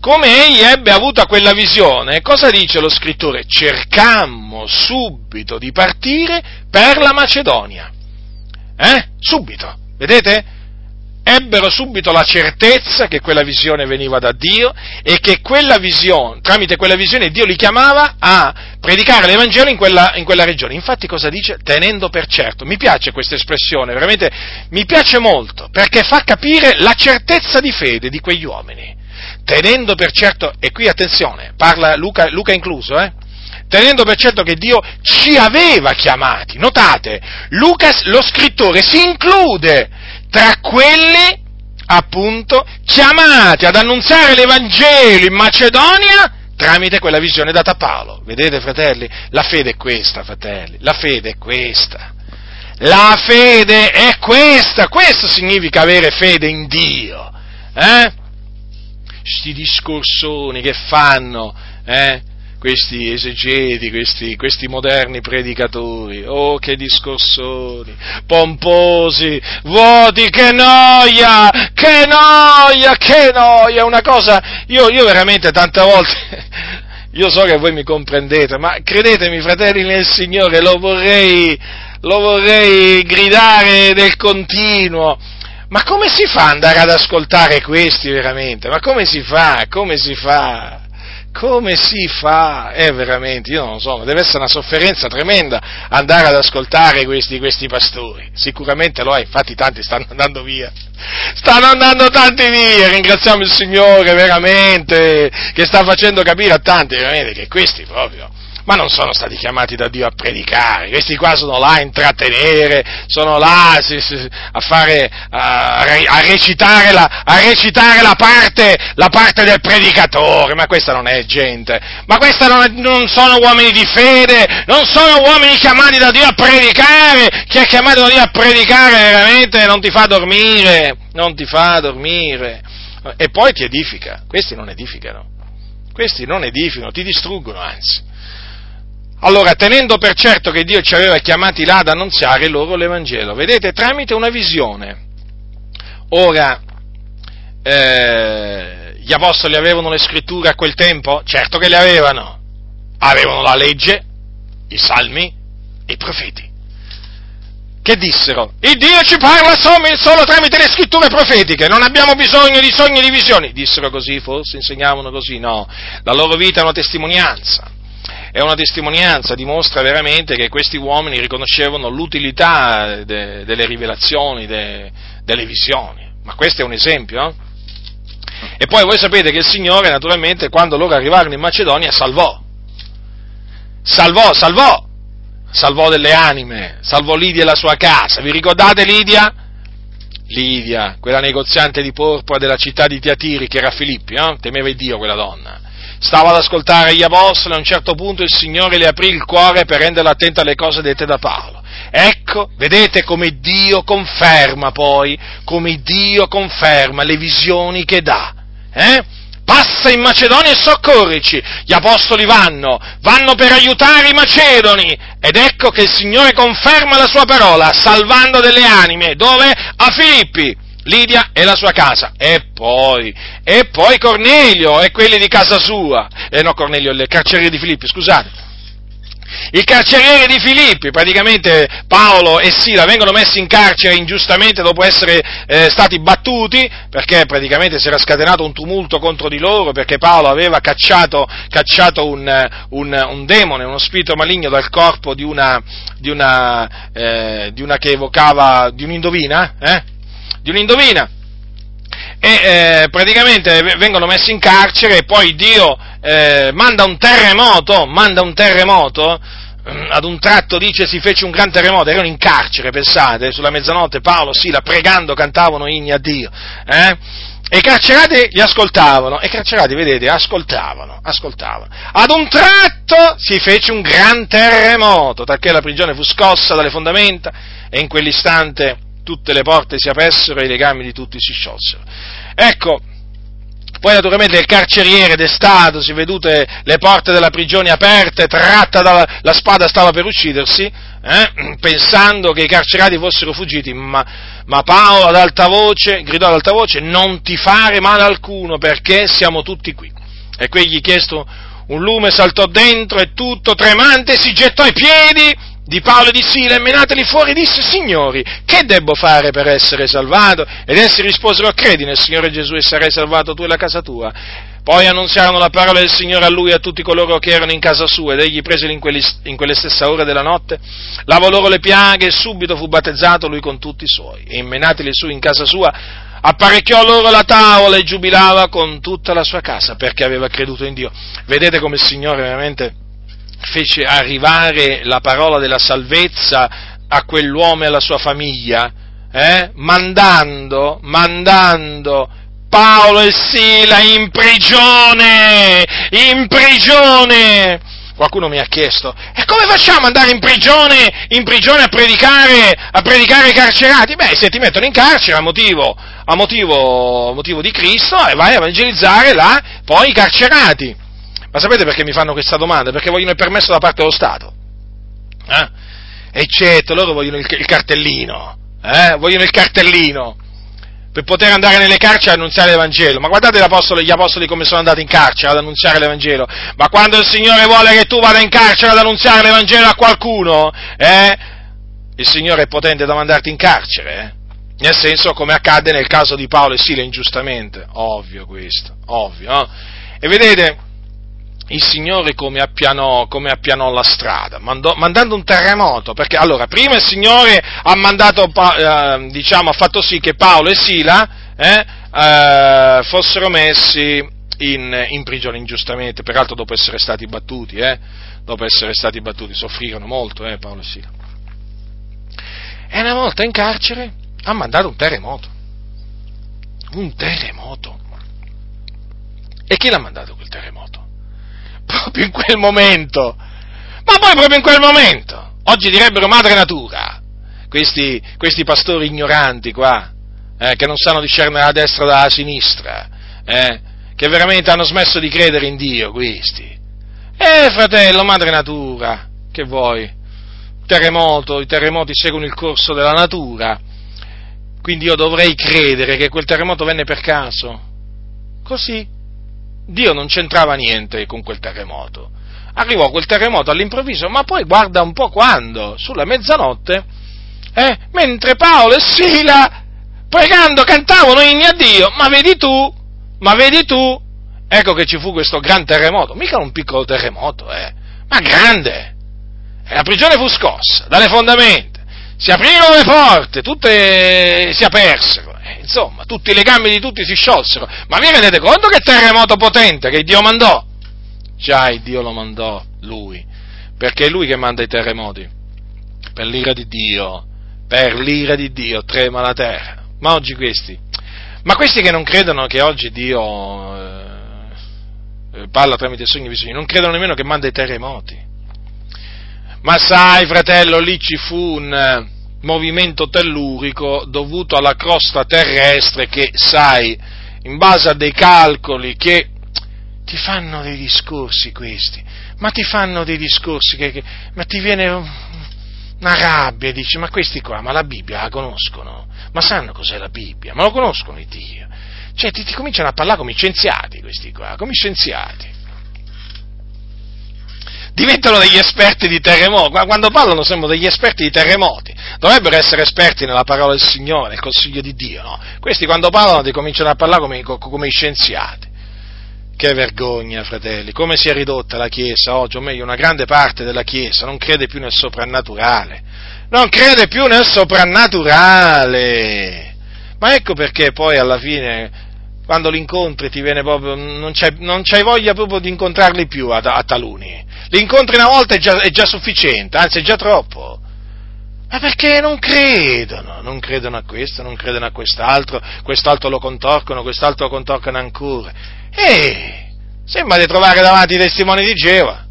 come egli ebbe avuta quella visione, cosa dice lo scrittore? Cercammo subito di partire per la Macedonia. Eh? Subito. Vedete? Ebbero subito la certezza che quella visione veniva da Dio e che quella visione, tramite quella visione Dio li chiamava a predicare l'Evangelo in quella, in quella regione. Infatti cosa dice? Tenendo per certo. Mi piace questa espressione, veramente mi piace molto, perché fa capire la certezza di fede di quegli uomini tenendo per certo, e qui attenzione, parla Luca, Luca incluso, eh? tenendo per certo che Dio ci aveva chiamati. Notate, Luca, lo scrittore, si include tra quelli appunto chiamati ad annunziare l'Evangelo in Macedonia tramite quella visione data a Paolo. Vedete, fratelli? La fede è questa, fratelli, la fede è questa. La fede è questa, questo significa avere fede in Dio. Eh? Sti discorsoni che fanno, eh? Questi esegeti, questi, questi, moderni predicatori. Oh, che discorsoni, pomposi, vuoti, che noia, che noia, che noia, una cosa, io, io veramente tante volte, io so che voi mi comprendete, ma credetemi, fratelli nel Signore, lo vorrei, lo vorrei gridare del continuo. Ma come si fa ad andare ad ascoltare questi veramente? Ma come si fa? Come si fa? Come si fa? È veramente, io non lo so, ma deve essere una sofferenza tremenda andare ad ascoltare questi, questi pastori. Sicuramente lo è, infatti tanti stanno andando via. Stanno andando tanti via, ringraziamo il Signore veramente, che sta facendo capire a tanti veramente che questi proprio ma non sono stati chiamati da Dio a predicare, questi qua sono là a intrattenere, sono là a, fare, a, recitare, la, a recitare la, parte, la, parte, del predicatore, ma questa non è gente, ma questi non, non, sono uomini di fede, non sono uomini chiamati da Dio a predicare, chi è chiamato da Dio a predicare veramente non ti fa dormire, non ti fa dormire, e poi ti edifica, questi non edificano, questi non edificano, ti distruggono anzi. Allora, tenendo per certo che Dio ci aveva chiamati là ad annunziare loro l'Evangelo, vedete, tramite una visione. Ora, eh, gli apostoli avevano le scritture a quel tempo? Certo che le avevano. Avevano la legge, i salmi i profeti. Che dissero? Il Dio ci parla solo tramite le scritture profetiche, non abbiamo bisogno di sogni e di visioni. Dissero così, forse insegnavano così, no. La loro vita è una testimonianza è una testimonianza, dimostra veramente che questi uomini riconoscevano l'utilità de, delle rivelazioni, de, delle visioni. Ma questo è un esempio. Eh? E poi voi sapete che il Signore, naturalmente, quando loro arrivarono in Macedonia, salvò. Salvò, salvò. Salvò delle anime, salvò Lidia e la sua casa. Vi ricordate Lidia? Lidia, quella negoziante di porpora della città di Tiatiri, che era Filippi, eh? temeva Dio quella donna stava ad ascoltare gli apostoli, a un certo punto il Signore le aprì il cuore per renderla attenta alle cose dette da Paolo. Ecco, vedete come Dio conferma poi, come Dio conferma le visioni che dà. Eh? Passa in Macedonia e soccorrici. Gli apostoli vanno, vanno per aiutare i macedoni. Ed ecco che il Signore conferma la sua parola, salvando delle anime. Dove? A Filippi. Lidia e la sua casa, e poi, e poi Cornelio e quelli di casa sua, eh no Cornelio, il carceriere di Filippi, scusate. Il carceriere di Filippi, praticamente Paolo e Sila vengono messi in carcere ingiustamente dopo essere eh, stati battuti, perché praticamente si era scatenato un tumulto contro di loro, perché Paolo aveva cacciato, cacciato un, un, un, demone, uno spirito maligno dal corpo di una, di una, eh, di una che evocava, di un'indovina, eh? Di un'indovina. E eh, praticamente vengono messi in carcere e poi Dio eh, manda un terremoto, manda un terremoto, eh, ad un tratto dice si fece un gran terremoto, erano in carcere, pensate, sulla mezzanotte Paolo, Sila, pregando, cantavano inni a Dio. Eh? E i carcerati li ascoltavano, e i carcerati, vedete, ascoltavano, ascoltavano. Ad un tratto si fece un gran terremoto, talché la prigione fu scossa dalle fondamenta, e in quell'istante tutte le porte si apressero e i legami di tutti si sciolsero. Ecco, poi naturalmente il carceriere destatosi, vedute le porte della prigione aperte, tratta dalla la spada stava per uccidersi, eh, pensando che i carcerati fossero fuggiti, ma, ma Paolo ad alta voce, gridò ad alta voce, non ti fare male alcuno perché siamo tutti qui. E quegli chiesto un lume, saltò dentro e tutto tremante si gettò ai piedi di Paolo e di Sila e menateli fuori disse, Signori, che debbo fare per essere salvato? Ed essi risposero, credi nel Signore Gesù e sarai salvato tu e la casa tua. Poi annunziarono la parola del Signore a lui e a tutti coloro che erano in casa sua, ed egli preseli in, in quelle stesse ore della notte, lavò loro le piaghe e subito fu battezzato lui con tutti i suoi. E immenateli su in casa sua, apparecchiò loro la tavola e giubilava con tutta la sua casa perché aveva creduto in Dio. Vedete come il Signore veramente fece arrivare la parola della salvezza a quell'uomo e alla sua famiglia, eh? mandando, mandando Paolo e Sila in prigione, in prigione. Qualcuno mi ha chiesto, e come facciamo ad andare in prigione, in prigione a predicare, a predicare ai carcerati? Beh, se ti mettono in carcere a motivo, a motivo, a motivo di Cristo e vai a evangelizzare là poi i carcerati. Ma sapete perché mi fanno questa domanda? Perché vogliono il permesso da parte dello Stato. Eh? E certo, loro vogliono il, il cartellino, eh? vogliono il cartellino per poter andare nelle carceri ad annunziare l'Evangelo. Ma guardate gli apostoli, come sono andati in carcere ad annunziare l'Evangelo. Ma quando il Signore vuole che tu vada in carcere ad annunziare l'Evangelo a qualcuno, eh, il Signore è potente da mandarti in carcere, eh? Nel senso come accadde nel caso di Paolo e Sile ingiustamente. Ovvio questo, ovvio. No? E vedete, il Signore come appianò, come appianò la strada, mandò, mandando un terremoto, perché allora prima il Signore ha mandato, eh, diciamo, ha fatto sì che Paolo e Sila eh, eh, fossero messi in, in, prigione ingiustamente, peraltro dopo essere stati battuti, eh, dopo essere stati battuti, soffrirono molto eh, Paolo e Sila. E una volta in carcere ha mandato un terremoto, un terremoto. E chi l'ha mandato quel terremoto? Proprio in quel momento, ma poi proprio in quel momento, oggi direbbero madre natura, questi, questi pastori ignoranti qua, eh, che non sanno discernere la destra dalla sinistra, eh, che veramente hanno smesso di credere in Dio, questi. Eh, fratello, madre natura, che vuoi? Terremoto, i terremoti seguono il corso della natura, quindi io dovrei credere che quel terremoto venne per caso. Così, Dio non c'entrava niente con quel terremoto. Arrivò quel terremoto all'improvviso, ma poi guarda un po' quando, sulla mezzanotte, eh, mentre Paolo e Sila, pregando, cantavano inni a Dio, ma vedi tu, ma vedi tu, ecco che ci fu questo gran terremoto, mica un piccolo terremoto, eh, ma grande. E la prigione fu scossa dalle fondamenta, si aprirono le porte, tutte si apersero insomma, tutti i legami di tutti si sciolsero. Ma vi rendete conto che terremoto potente che Dio mandò? Già, Dio lo mandò lui, perché è lui che manda i terremoti. Per l'ira di Dio, per l'ira di Dio trema la terra. Ma oggi questi, ma questi che non credono che oggi Dio eh, parla tramite sogni e visioni, non credono nemmeno che manda i terremoti. Ma sai, fratello, lì ci fu un movimento tellurico dovuto alla crosta terrestre che, sai, in base a dei calcoli che ti fanno dei discorsi questi, ma ti fanno dei discorsi che, che ma ti viene una rabbia dici, ma questi qua, ma la Bibbia la conoscono, ma sanno cos'è la Bibbia, ma lo conoscono i Dio. Cioè ti, ti cominciano a parlare come scienziati questi qua, come scienziati diventano degli esperti di terremoti, quando parlano sembrano degli esperti di terremoti, dovrebbero essere esperti nella parola del Signore, nel consiglio di Dio, no? Questi quando parlano ti cominciano a parlare come, come i scienziati. Che vergogna, fratelli, come si è ridotta la Chiesa oggi, o meglio una grande parte della Chiesa non crede più nel soprannaturale, non crede più nel soprannaturale. Ma ecco perché poi alla fine quando li incontri ti viene proprio, non c'hai, non c'hai voglia proprio di incontrarli più a, a taluni. Li incontri una volta è già, è già sufficiente, anzi è già troppo. Ma perché non credono? Non credono a questo, non credono a quest'altro, quest'altro lo contorcono, quest'altro lo contorcono ancora. E sembra di trovare davanti i testimoni di Geova.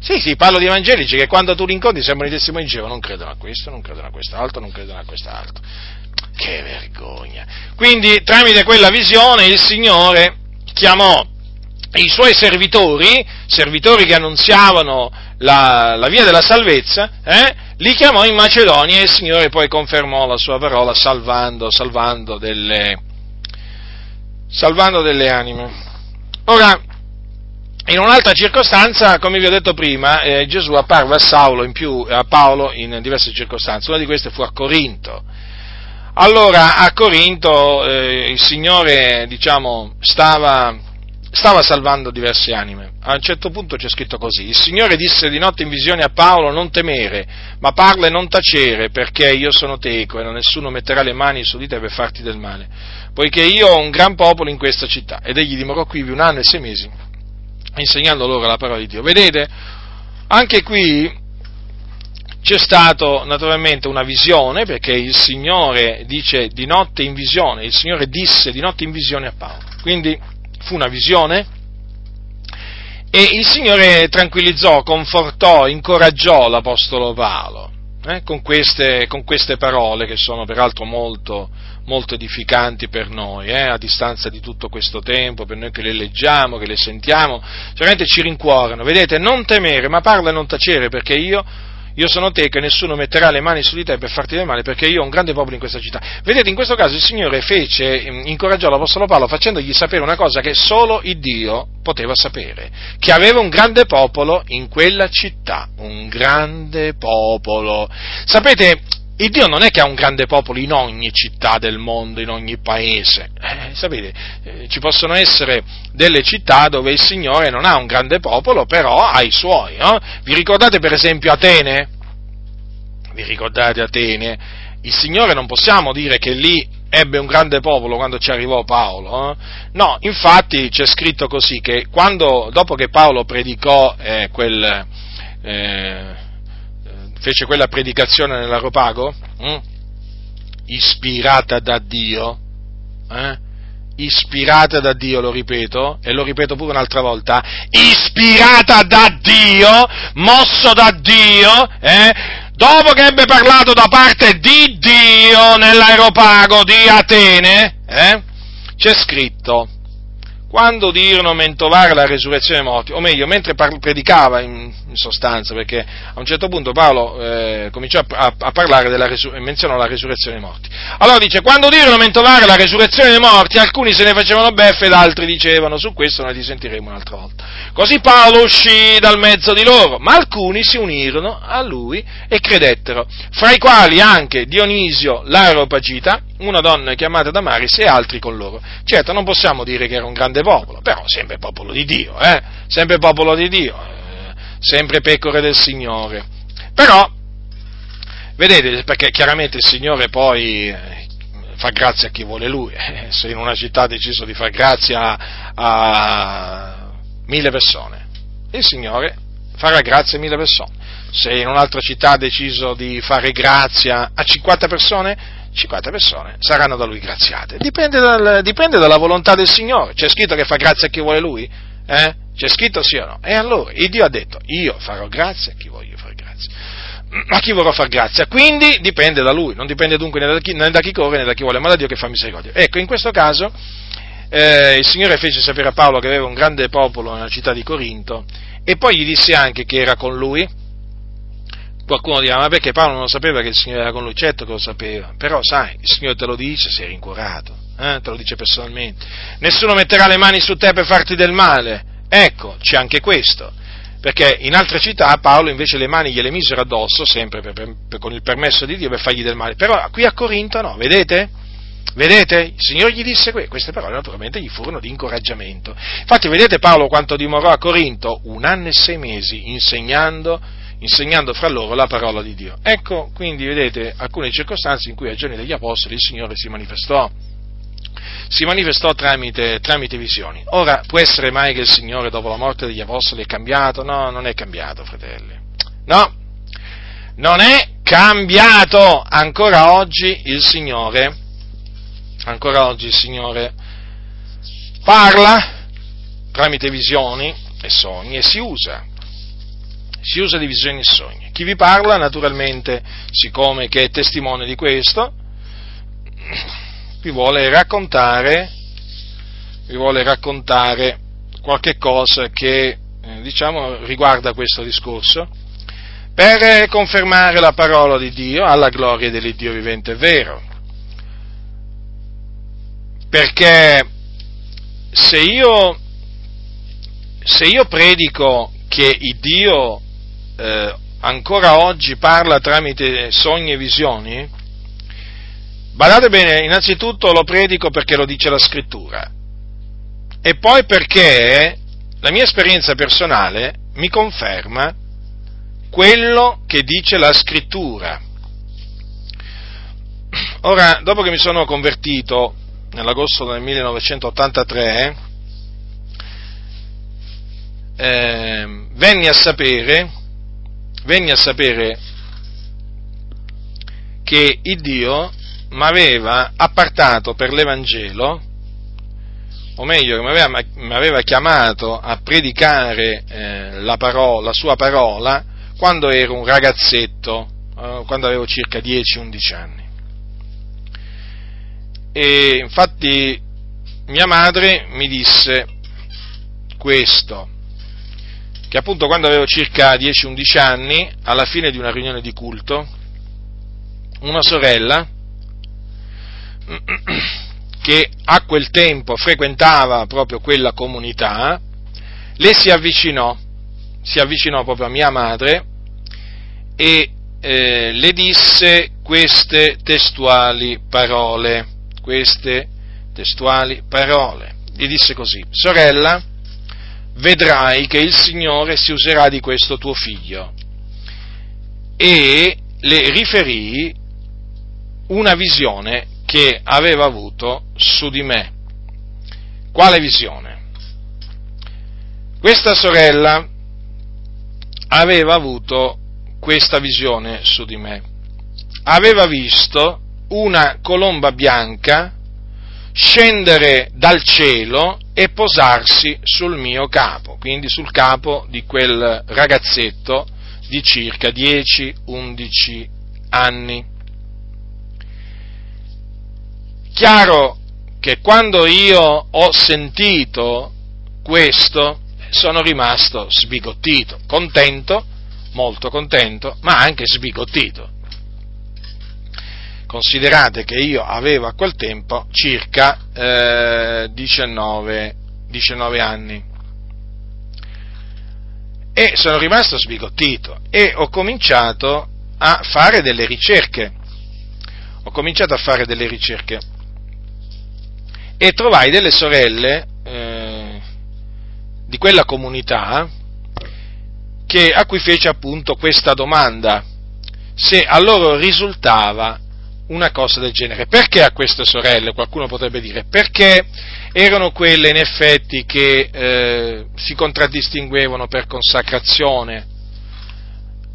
Sì, sì, parlo di evangelici che quando tu li incontri sembrano i testimoni di Geova, non credono a questo, non credono a quest'altro, non credono a quest'altro. Che vergogna. Quindi tramite quella visione il Signore chiamò i suoi servitori, servitori che annunziavano la, la via della salvezza, eh, li chiamò in Macedonia e il Signore poi confermò la sua parola salvando, salvando, delle, salvando delle anime. Ora, in un'altra circostanza, come vi ho detto prima, eh, Gesù apparve a, Saulo in più, a Paolo in diverse circostanze, una di queste fu a Corinto. Allora, a Corinto eh, il Signore, diciamo, stava stava salvando diverse anime. a un certo punto c'è scritto così, il Signore disse di notte in visione a Paolo non temere, ma parla e non tacere, perché io sono teco e nessuno metterà le mani su di te per farti del male, poiché io ho un gran popolo in questa città. Ed egli dimorò qui un anno e sei mesi, insegnando loro la parola di Dio. Vedete, anche qui c'è stata naturalmente una visione, perché il Signore dice di notte in visione, il Signore disse di notte in visione a Paolo. Quindi fu una visione e il Signore tranquillizzò, confortò, incoraggiò l'Apostolo Paolo eh, con, queste, con, queste, parole che sono peraltro molto, molto edificanti per noi, eh, a distanza di tutto questo tempo, per noi che le leggiamo, che le sentiamo, veramente ci rincuorano. Vedete, non temere, ma parla e non tacere, perché io io sono te che nessuno metterà le mani su di te per farti del male, perché io ho un grande popolo in questa città. Vedete, in questo caso il Signore fece, incoraggiò l'Apostolo Paolo facendogli sapere una cosa che solo il Dio poteva sapere, che aveva un grande popolo in quella città, un grande popolo. Sapete, il Dio non è che ha un grande popolo in ogni città del mondo, in ogni paese. Eh, sapete, eh, ci possono essere delle città dove il Signore non ha un grande popolo, però ha i suoi. No? Vi ricordate per esempio Atene? Vi ricordate Atene? Il Signore non possiamo dire che lì ebbe un grande popolo quando ci arrivò Paolo. Eh? No, infatti c'è scritto così che quando, dopo che Paolo predicò eh, quel eh, fece quella predicazione nell'Aropago, hm? ispirata da Dio, eh? ispirata da Dio, lo ripeto, e lo ripeto pure un'altra volta, ispirata da Dio, mosso da Dio, eh? dopo che ebbe parlato da parte di Dio nell'aeropago di Atene, eh? c'è scritto, quando udirono mentovare la resurrezione dei morti, o meglio, mentre predicava in, in, sostanza, perché a un certo punto Paolo eh, cominciò a, a, parlare della resurrezione, menzionò la resurrezione dei morti. Allora dice, quando udirono mentovare la resurrezione dei morti, alcuni se ne facevano beffe ed altri dicevano, su questo noi ti sentiremo un'altra volta. Così Paolo uscì dal mezzo di loro, ma alcuni si unirono a lui e credettero, fra i quali anche Dionisio l'Aropagita, una donna chiamata Damaris e altri con loro. Certo, non possiamo dire che era un grande popolo, però sempre popolo di Dio, eh? sempre popolo di Dio, eh? sempre pecore del Signore. Però, vedete, perché chiaramente il Signore poi eh, fa grazia a chi vuole Lui, eh, se in una città ha deciso di far grazia a mille persone, il Signore farà grazia a mille persone. Se in un'altra città ha deciso di fare grazia a 50 persone, 50 persone saranno da lui graziate. Dipende, dal, dipende, dalla volontà del Signore. C'è scritto che fa grazia a chi vuole lui? Eh? C'è scritto sì o no? E allora, il Dio ha detto, io farò grazia a chi voglio fare grazia. A chi vorrò far grazia? Quindi dipende da lui, non dipende dunque né da chi, né da chi corre né da chi vuole, ma da Dio che fa misericordia. Ecco, in questo caso eh, il Signore fece sapere a Paolo che aveva un grande popolo nella città di Corinto e poi gli disse anche che era con lui Qualcuno dirà, ma perché Paolo non sapeva che il Signore era con lui? Certo che lo sapeva, però sai, il Signore te lo dice, sei rincuorato, eh? te lo dice personalmente. Nessuno metterà le mani su te per farti del male. Ecco, c'è anche questo. Perché in altre città Paolo invece le mani gliele misero addosso, sempre per, per, per, con il permesso di Dio, per fargli del male. Però qui a Corinto no, vedete? Vedete? Il Signore gli disse que- queste parole, naturalmente gli furono di incoraggiamento. Infatti, vedete Paolo quanto dimorò a Corinto? Un anno e sei mesi insegnando insegnando fra loro la parola di Dio. Ecco quindi, vedete, alcune circostanze in cui ai giorni degli Apostoli il Signore si manifestò. Si manifestò tramite, tramite visioni. Ora, può essere mai che il Signore dopo la morte degli Apostoli è cambiato? No, non è cambiato, fratelli. No, non è cambiato. Ancora oggi il Signore, ancora oggi il Signore parla tramite visioni e sogni e si usa si usa di visioni e sogni. Chi vi parla, naturalmente, siccome che è testimone di questo, vi vuole raccontare, vi vuole raccontare qualche cosa che, eh, diciamo, riguarda questo discorso, per confermare la parola di Dio alla gloria dell'Iddio vivente vero. Perché se io, se io predico che Dio eh, ancora oggi parla tramite sogni e visioni? Badate bene, innanzitutto lo predico perché lo dice la scrittura e poi perché la mia esperienza personale mi conferma quello che dice la scrittura. Ora, dopo che mi sono convertito nell'agosto del 1983, eh, venni a sapere, venni a sapere che il Dio mi aveva appartato per l'Evangelo, o meglio, che mi aveva, chiamato a predicare eh, la, parola, la sua parola quando ero un ragazzetto, eh, quando avevo circa 10-11 anni. E infatti mia madre mi disse questo, che appunto quando avevo circa 10-11 anni, alla fine di una riunione di culto, una sorella che a quel tempo frequentava proprio quella comunità, le si avvicinò, si avvicinò proprio a mia madre e eh, le disse queste testuali parole, queste testuali parole. Gli disse così, sorella, vedrai che il Signore si userà di questo tuo figlio. E le riferì una visione che aveva avuto su di me. Quale visione? Questa sorella aveva avuto questa visione su di me. Aveva visto una colomba bianca scendere dal cielo e posarsi sul mio capo, quindi sul capo di quel ragazzetto di circa 10-11 anni. Chiaro che quando io ho sentito questo sono rimasto sbigottito, contento, molto contento, ma anche sbigottito. Considerate che io avevo a quel tempo circa eh, 19, 19 anni e sono rimasto sbigottito e ho cominciato a fare delle ricerche. Ho cominciato a fare delle ricerche e trovai delle sorelle eh, di quella comunità che, a cui fece appunto questa domanda, se a loro risultava una cosa del genere. Perché a queste sorelle? Qualcuno potrebbe dire, perché erano quelle in effetti che eh, si contraddistinguevano per consacrazione,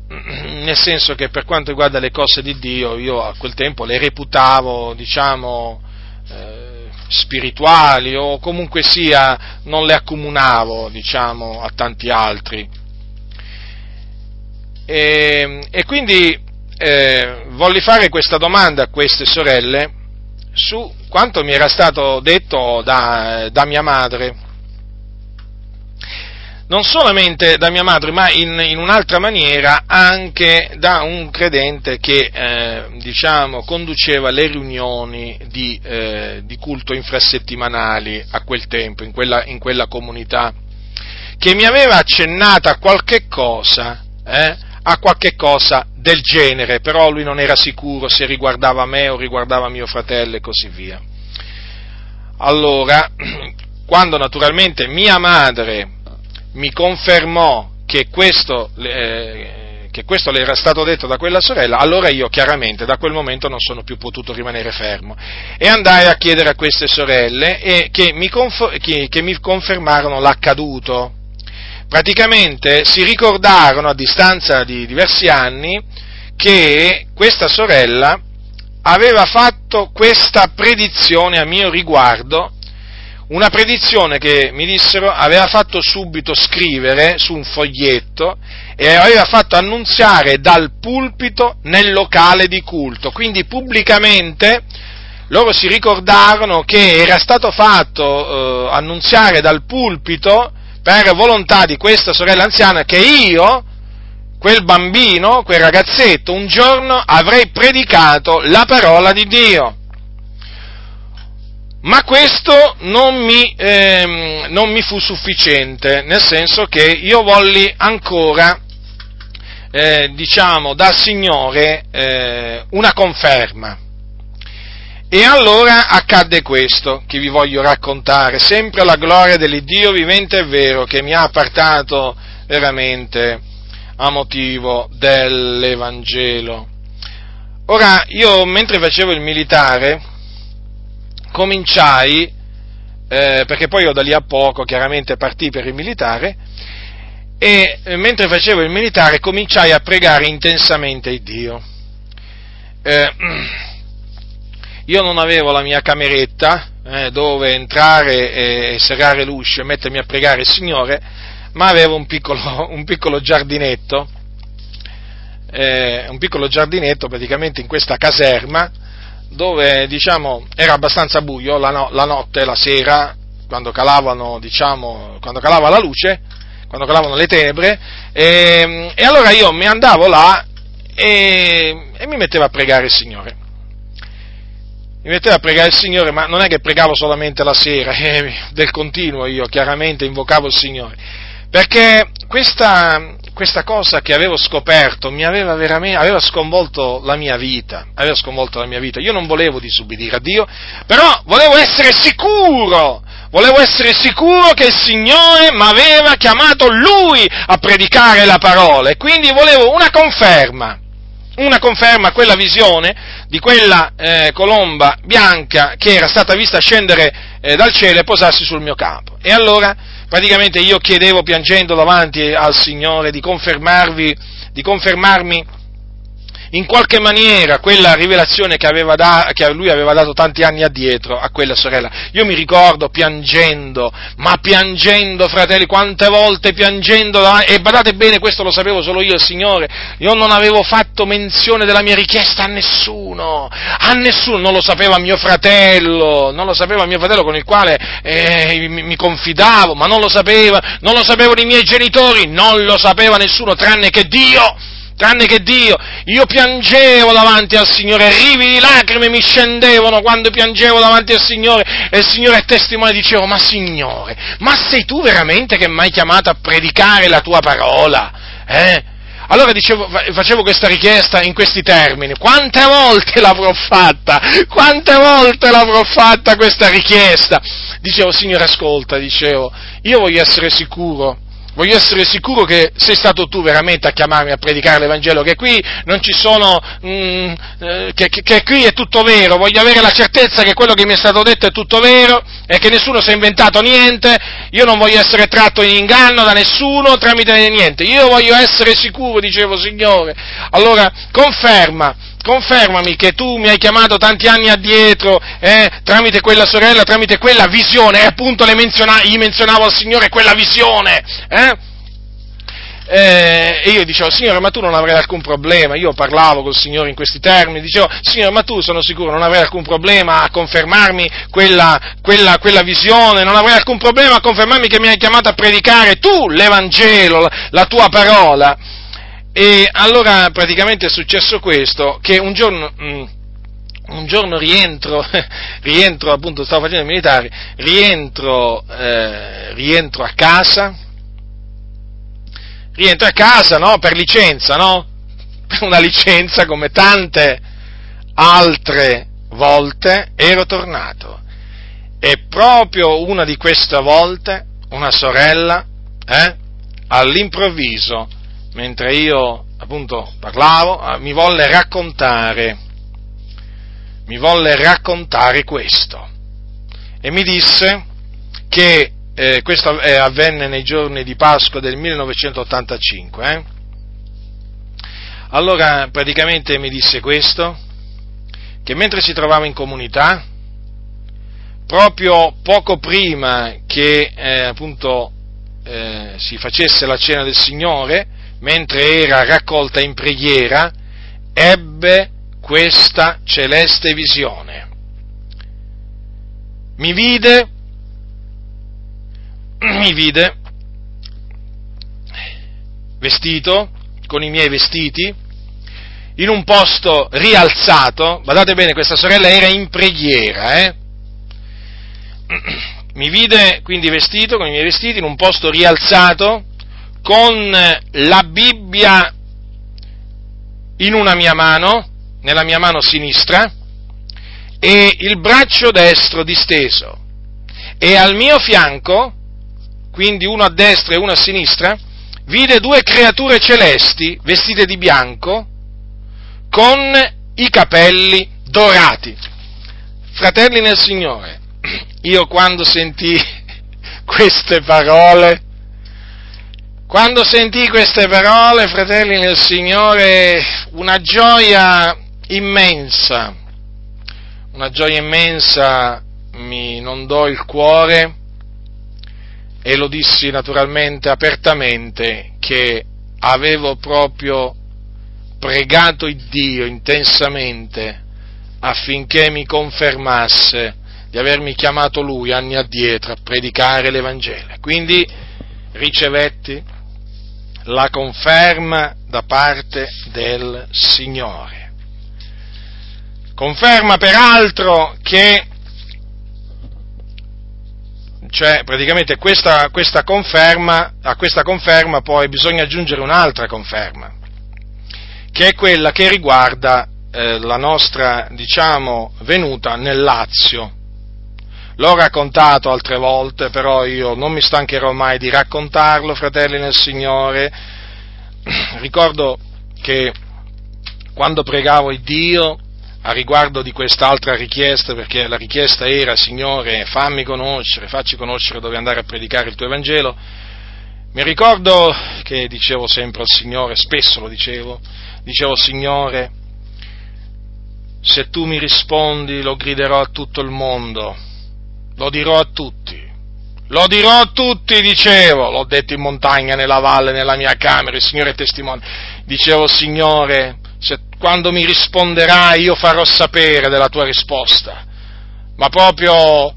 nel senso che per quanto riguarda le cose di Dio, io a quel tempo le reputavo, diciamo, eh, spirituali o comunque sia non le accomunavo, diciamo, a tanti altri. E, e quindi eh, volli fare questa domanda a queste sorelle su quanto mi era stato detto da, da mia madre. Non solamente da mia madre, ma in, in un'altra maniera anche da un credente che, eh, diciamo, conduceva le riunioni di, eh, di, culto infrasettimanali a quel tempo, in quella, in quella, comunità, che mi aveva accennato a qualche cosa, eh, a qualche cosa del genere, però lui non era sicuro se riguardava me o riguardava mio fratello e così via. Allora, quando naturalmente mia madre mi confermò che questo, eh, che questo, le era stato detto da quella sorella, allora io chiaramente da quel momento non sono più potuto rimanere fermo e andai a chiedere a queste sorelle che, mi, conf- che, che mi confermarono l'accaduto. Praticamente si ricordarono a distanza di diversi anni che questa sorella aveva fatto questa predizione a mio riguardo una predizione che mi dissero aveva fatto subito scrivere su un foglietto e aveva fatto annunziare dal pulpito nel locale di culto, quindi pubblicamente loro si ricordarono che era stato fatto eh, annunziare dal pulpito per volontà di questa sorella anziana che io, quel bambino, quel ragazzetto, un giorno avrei predicato la parola di Dio. Ma questo non mi, ehm, non mi, fu sufficiente, nel senso che io volli ancora, eh, diciamo, dal Signore eh, una conferma. E allora accadde questo che vi voglio raccontare, sempre alla gloria dell'Iddio vivente e vero che mi ha appartato veramente a motivo dell'Evangelo. Ora, io mentre facevo il militare, cominciai, eh, perché poi io da lì a poco chiaramente partì per il militare, e eh, mentre facevo il militare cominciai a pregare intensamente Dio. Eh, io non avevo la mia cameretta eh, dove entrare e serrare l'uscio e mettermi a pregare il Signore, ma avevo un piccolo, un piccolo giardinetto, eh, un piccolo giardinetto praticamente in questa caserma dove diciamo, era abbastanza buio la, no, la notte, la sera, quando, calavano, diciamo, quando calava la luce, quando calavano le tenebre, e, e allora io mi andavo là e, e mi mettevo a pregare il Signore mi mettevo a pregare il Signore, ma non è che pregavo solamente la sera, eh, del continuo io chiaramente invocavo il Signore, perché questa, questa cosa che avevo scoperto mi aveva veramente, aveva sconvolto la mia vita, aveva sconvolto la mia vita, io non volevo disubbidire a Dio, però volevo essere sicuro, volevo essere sicuro che il Signore mi aveva chiamato Lui a predicare la parola. E quindi volevo una conferma, una conferma a quella visione di quella eh, colomba bianca che era stata vista scendere eh, dal cielo e posarsi sul mio capo. E allora praticamente io chiedevo piangendo davanti al Signore di confermarvi, di confermarmi in qualche maniera quella rivelazione che, da, che, lui aveva dato tanti anni addietro a quella sorella. Io mi ricordo piangendo, ma piangendo, fratelli, quante volte piangendo, e badate bene, questo lo sapevo solo io, Signore, io non avevo fatto menzione della mia richiesta a nessuno, a nessuno, non lo sapeva mio fratello, non lo sapeva mio fratello con il quale eh, mi, mi confidavo, ma non lo sapeva, non lo sapevano i miei genitori, non lo sapeva nessuno tranne che Dio tranne che Dio. Io piangevo davanti al Signore, rivi di lacrime mi scendevano quando piangevo davanti al Signore e il Signore è testimone, dicevo, ma Signore, ma sei tu veramente che mi hai chiamato a predicare la tua parola? Eh? Allora dicevo, facevo questa richiesta in questi termini, quante volte l'avrò fatta? Quante volte l'avrò fatta questa richiesta? Dicevo, Signore ascolta, dicevo, io voglio essere sicuro Voglio essere sicuro che sei stato tu veramente a chiamarmi a predicare l'Evangelo, che qui non ci sono, mm, eh, che, che, che, qui è tutto vero, voglio avere la certezza che quello che mi è stato detto è tutto vero e che nessuno si è inventato niente, io non voglio essere tratto in inganno da nessuno tramite niente, io voglio essere sicuro, dicevo Signore, allora conferma confermami che tu mi hai chiamato tanti anni addietro, eh, tramite quella sorella, tramite quella visione, e appunto menziona- gli menzionavo al Signore quella visione, eh? Eh, e io dicevo, Signore, ma tu non avrai alcun problema. Io parlavo col Signore in questi termini, dicevo, Signore, ma tu sono sicuro non avrai alcun problema a confermarmi quella, quella, quella visione, non avrai alcun problema a confermarmi che mi hai chiamato a predicare tu l'Evangelo, la tua parola. E allora praticamente è successo questo, che un giorno, mm, un giorno rientro, rientro appunto, stavo facendo il militare, rientro, eh, rientro a casa, rientro a casa, no, per licenza, no? Una licenza come tante altre volte ero tornato. E proprio una di queste volte, una sorella, eh, all'improvviso, mentre io appunto parlavo, ah, mi volle raccontare, mi volle raccontare questo e mi disse che eh, questo eh, avvenne nei giorni di Pasqua del 1985. Eh? Allora praticamente mi disse questo, che mentre si trovava in comunità, proprio poco prima che eh, appunto eh, si facesse la cena del Signore, mentre era raccolta in preghiera, ebbe questa celeste visione. Mi vide, mi vide vestito con i miei vestiti, in un posto rialzato, guardate bene, questa sorella era in preghiera, eh? mi vide quindi vestito con i miei vestiti in un posto rialzato, con la Bibbia in una mia mano, nella mia mano sinistra, e il braccio destro disteso. E al mio fianco, quindi uno a destra e uno a sinistra, vide due creature celesti vestite di bianco con i capelli dorati. Fratelli nel Signore, io quando sentì queste parole, quando sentì queste parole, fratelli nel Signore, una gioia immensa, una gioia immensa mi inondò il cuore e lo dissi naturalmente apertamente che avevo proprio pregato il Dio intensamente affinché mi confermasse di avermi chiamato lui anni addietro a predicare l'Evangelo. Quindi ricevetti la conferma da parte del Signore. Conferma peraltro che, cioè praticamente questa, questa conferma, a questa conferma poi bisogna aggiungere un'altra conferma, che è quella che riguarda eh, la nostra, diciamo, venuta nel Lazio. L'ho raccontato altre volte, però io non mi stancherò mai di raccontarlo, fratelli nel Signore. Ricordo che quando pregavo il Dio a riguardo di quest'altra richiesta, perché la richiesta era, Signore, fammi conoscere, facci conoscere dove andare a predicare il tuo Evangelo, mi ricordo che dicevo sempre al Signore, spesso lo dicevo, dicevo, Signore, se tu mi rispondi lo griderò a tutto il mondo, lo dirò a tutti, lo dirò a tutti, dicevo, l'ho detto in montagna, nella valle, nella mia camera, il Signore è testimone, dicevo, Signore, se quando mi risponderai io farò sapere della tua risposta, ma proprio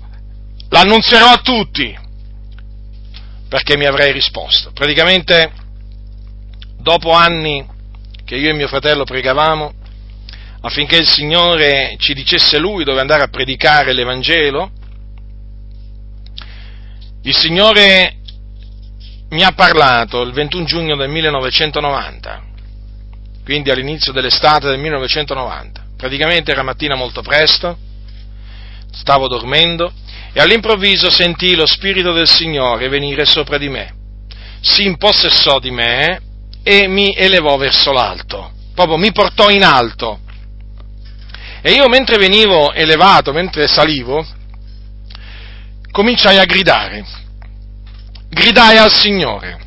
l'annunzierò a tutti, perché mi avrei risposto. Praticamente, dopo anni che io e mio fratello pregavamo, affinché il Signore ci dicesse Lui dove andare a predicare l'Evangelo, il Signore mi ha parlato il 21 giugno del 1990 quindi all'inizio dell'estate del 1990. Praticamente era mattina molto presto, stavo dormendo e all'improvviso sentii lo Spirito del Signore venire sopra di me. Si impossessò di me e mi elevò verso l'alto, proprio mi portò in alto. E io mentre venivo elevato, mentre salivo, cominciai a gridare. Gridai al Signore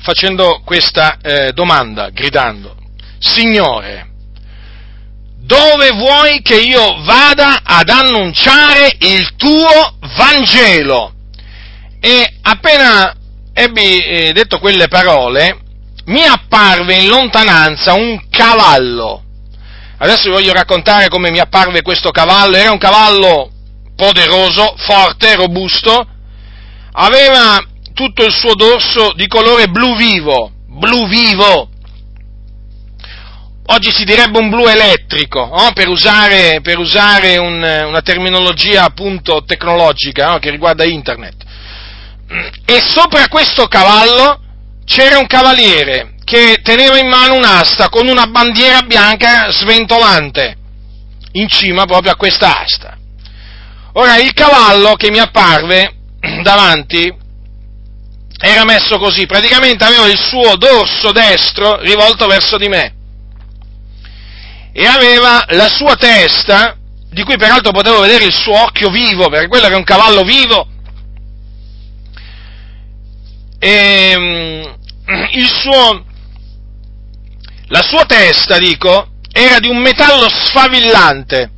facendo questa eh, domanda, gridando, Signore, dove vuoi che io vada ad annunciare il tuo Vangelo? E appena ebbi eh, detto quelle parole, mi apparve in lontananza un cavallo. Adesso vi voglio raccontare come mi apparve questo cavallo. Era un cavallo poderoso, forte, robusto, aveva tutto il suo dorso di colore blu vivo, blu vivo. Oggi si direbbe un blu elettrico, no? per usare, per usare un, una terminologia appunto tecnologica no? che riguarda internet. E sopra questo cavallo c'era un cavaliere che teneva in mano un'asta con una bandiera bianca sventolante in cima proprio a questa asta. Ora il cavallo che mi apparve davanti era messo così, praticamente aveva il suo dorso destro rivolto verso di me. E aveva la sua testa, di cui peraltro potevo vedere il suo occhio vivo, perché quello era un cavallo vivo, e il suo, la sua testa, dico, era di un metallo sfavillante,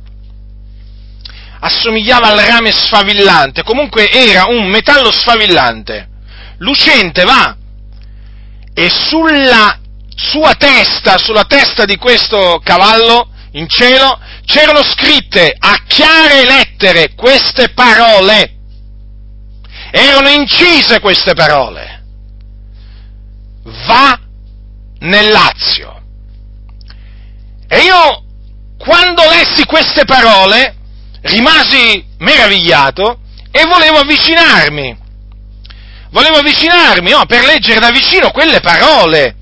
assomigliava al rame sfavillante, comunque era un metallo sfavillante lucente, va. E sulla sua testa, sulla testa di questo cavallo in cielo, c'erano scritte a chiare lettere queste parole. Erano incise queste parole. Va nel Lazio. E io, quando lessi queste parole, rimasi meravigliato e volevo avvicinarmi volevo avvicinarmi no, per leggere da vicino quelle parole.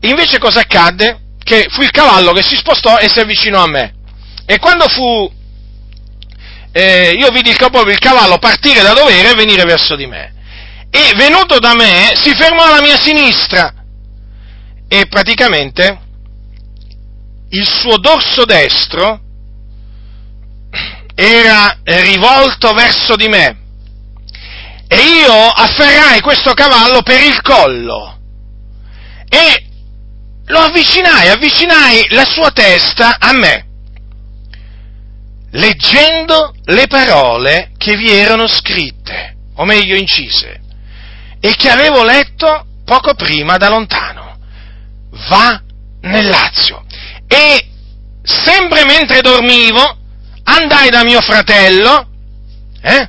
Invece cosa accadde? Che fu il cavallo che si spostò e si avvicinò a me. E quando fu, eh, io vidi capo, il cavallo partire da dove era e venire verso di me. E venuto da me si fermò alla mia sinistra e praticamente il suo dorso destro era rivolto verso di me e io afferrai questo cavallo per il collo e lo avvicinai, avvicinai la sua testa a me, leggendo le parole che vi erano scritte, o meglio incise, e che avevo letto poco prima da lontano. Va nel Lazio. E sempre mentre dormivo, andai da mio fratello, eh,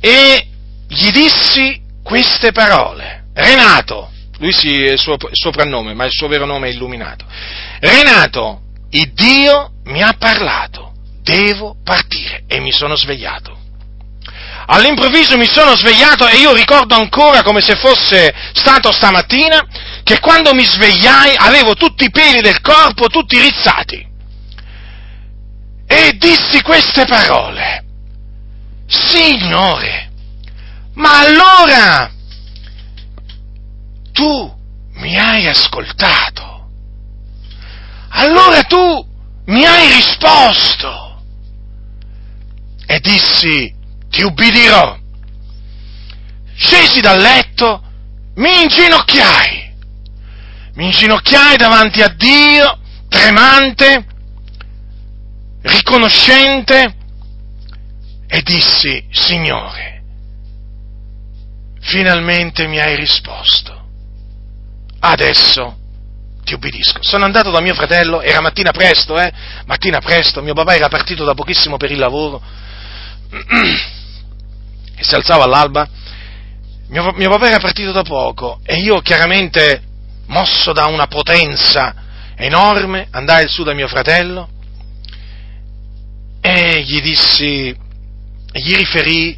e gli dissi queste parole. Renato, lui sì è il suo soprannome, ma il suo vero nome è illuminato. Renato, il Dio mi ha parlato, devo partire e mi sono svegliato. All'improvviso mi sono svegliato e io ricordo ancora come se fosse stato stamattina che quando mi svegliai avevo tutti i peli del corpo tutti rizzati. E dissi queste parole. Signore, ma allora tu mi hai ascoltato. Allora tu mi hai risposto. E dissi, ti ubbidirò. Scesi dal letto, mi inginocchiai. Mi inginocchiai davanti a Dio, tremante, riconoscente, e dissi, Signore, finalmente mi hai risposto. Adesso ti ubbidisco. Sono andato da mio fratello, era mattina presto, eh? Mattina presto, mio papà era partito da pochissimo per il lavoro e si alzava all'alba. Mio, mio papà era partito da poco e io chiaramente, mosso da una potenza enorme, andai su da mio fratello e gli dissi, gli riferì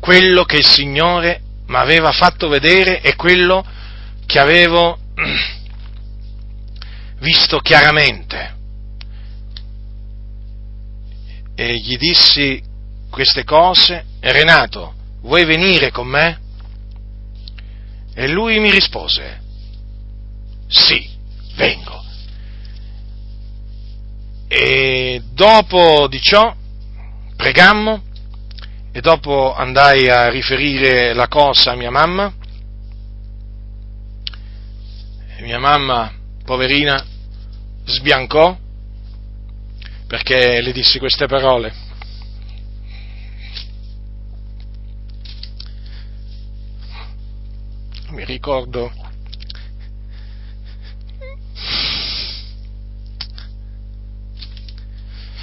quello che il Signore mi aveva fatto vedere e quello che avevo visto chiaramente. E gli dissi queste cose, Renato, vuoi venire con me? E lui mi rispose, sì, vengo. E dopo di ciò pregammo e dopo andai a riferire la cosa a mia mamma e mia mamma, poverina, sbiancò perché le dissi queste parole. Mi ricordo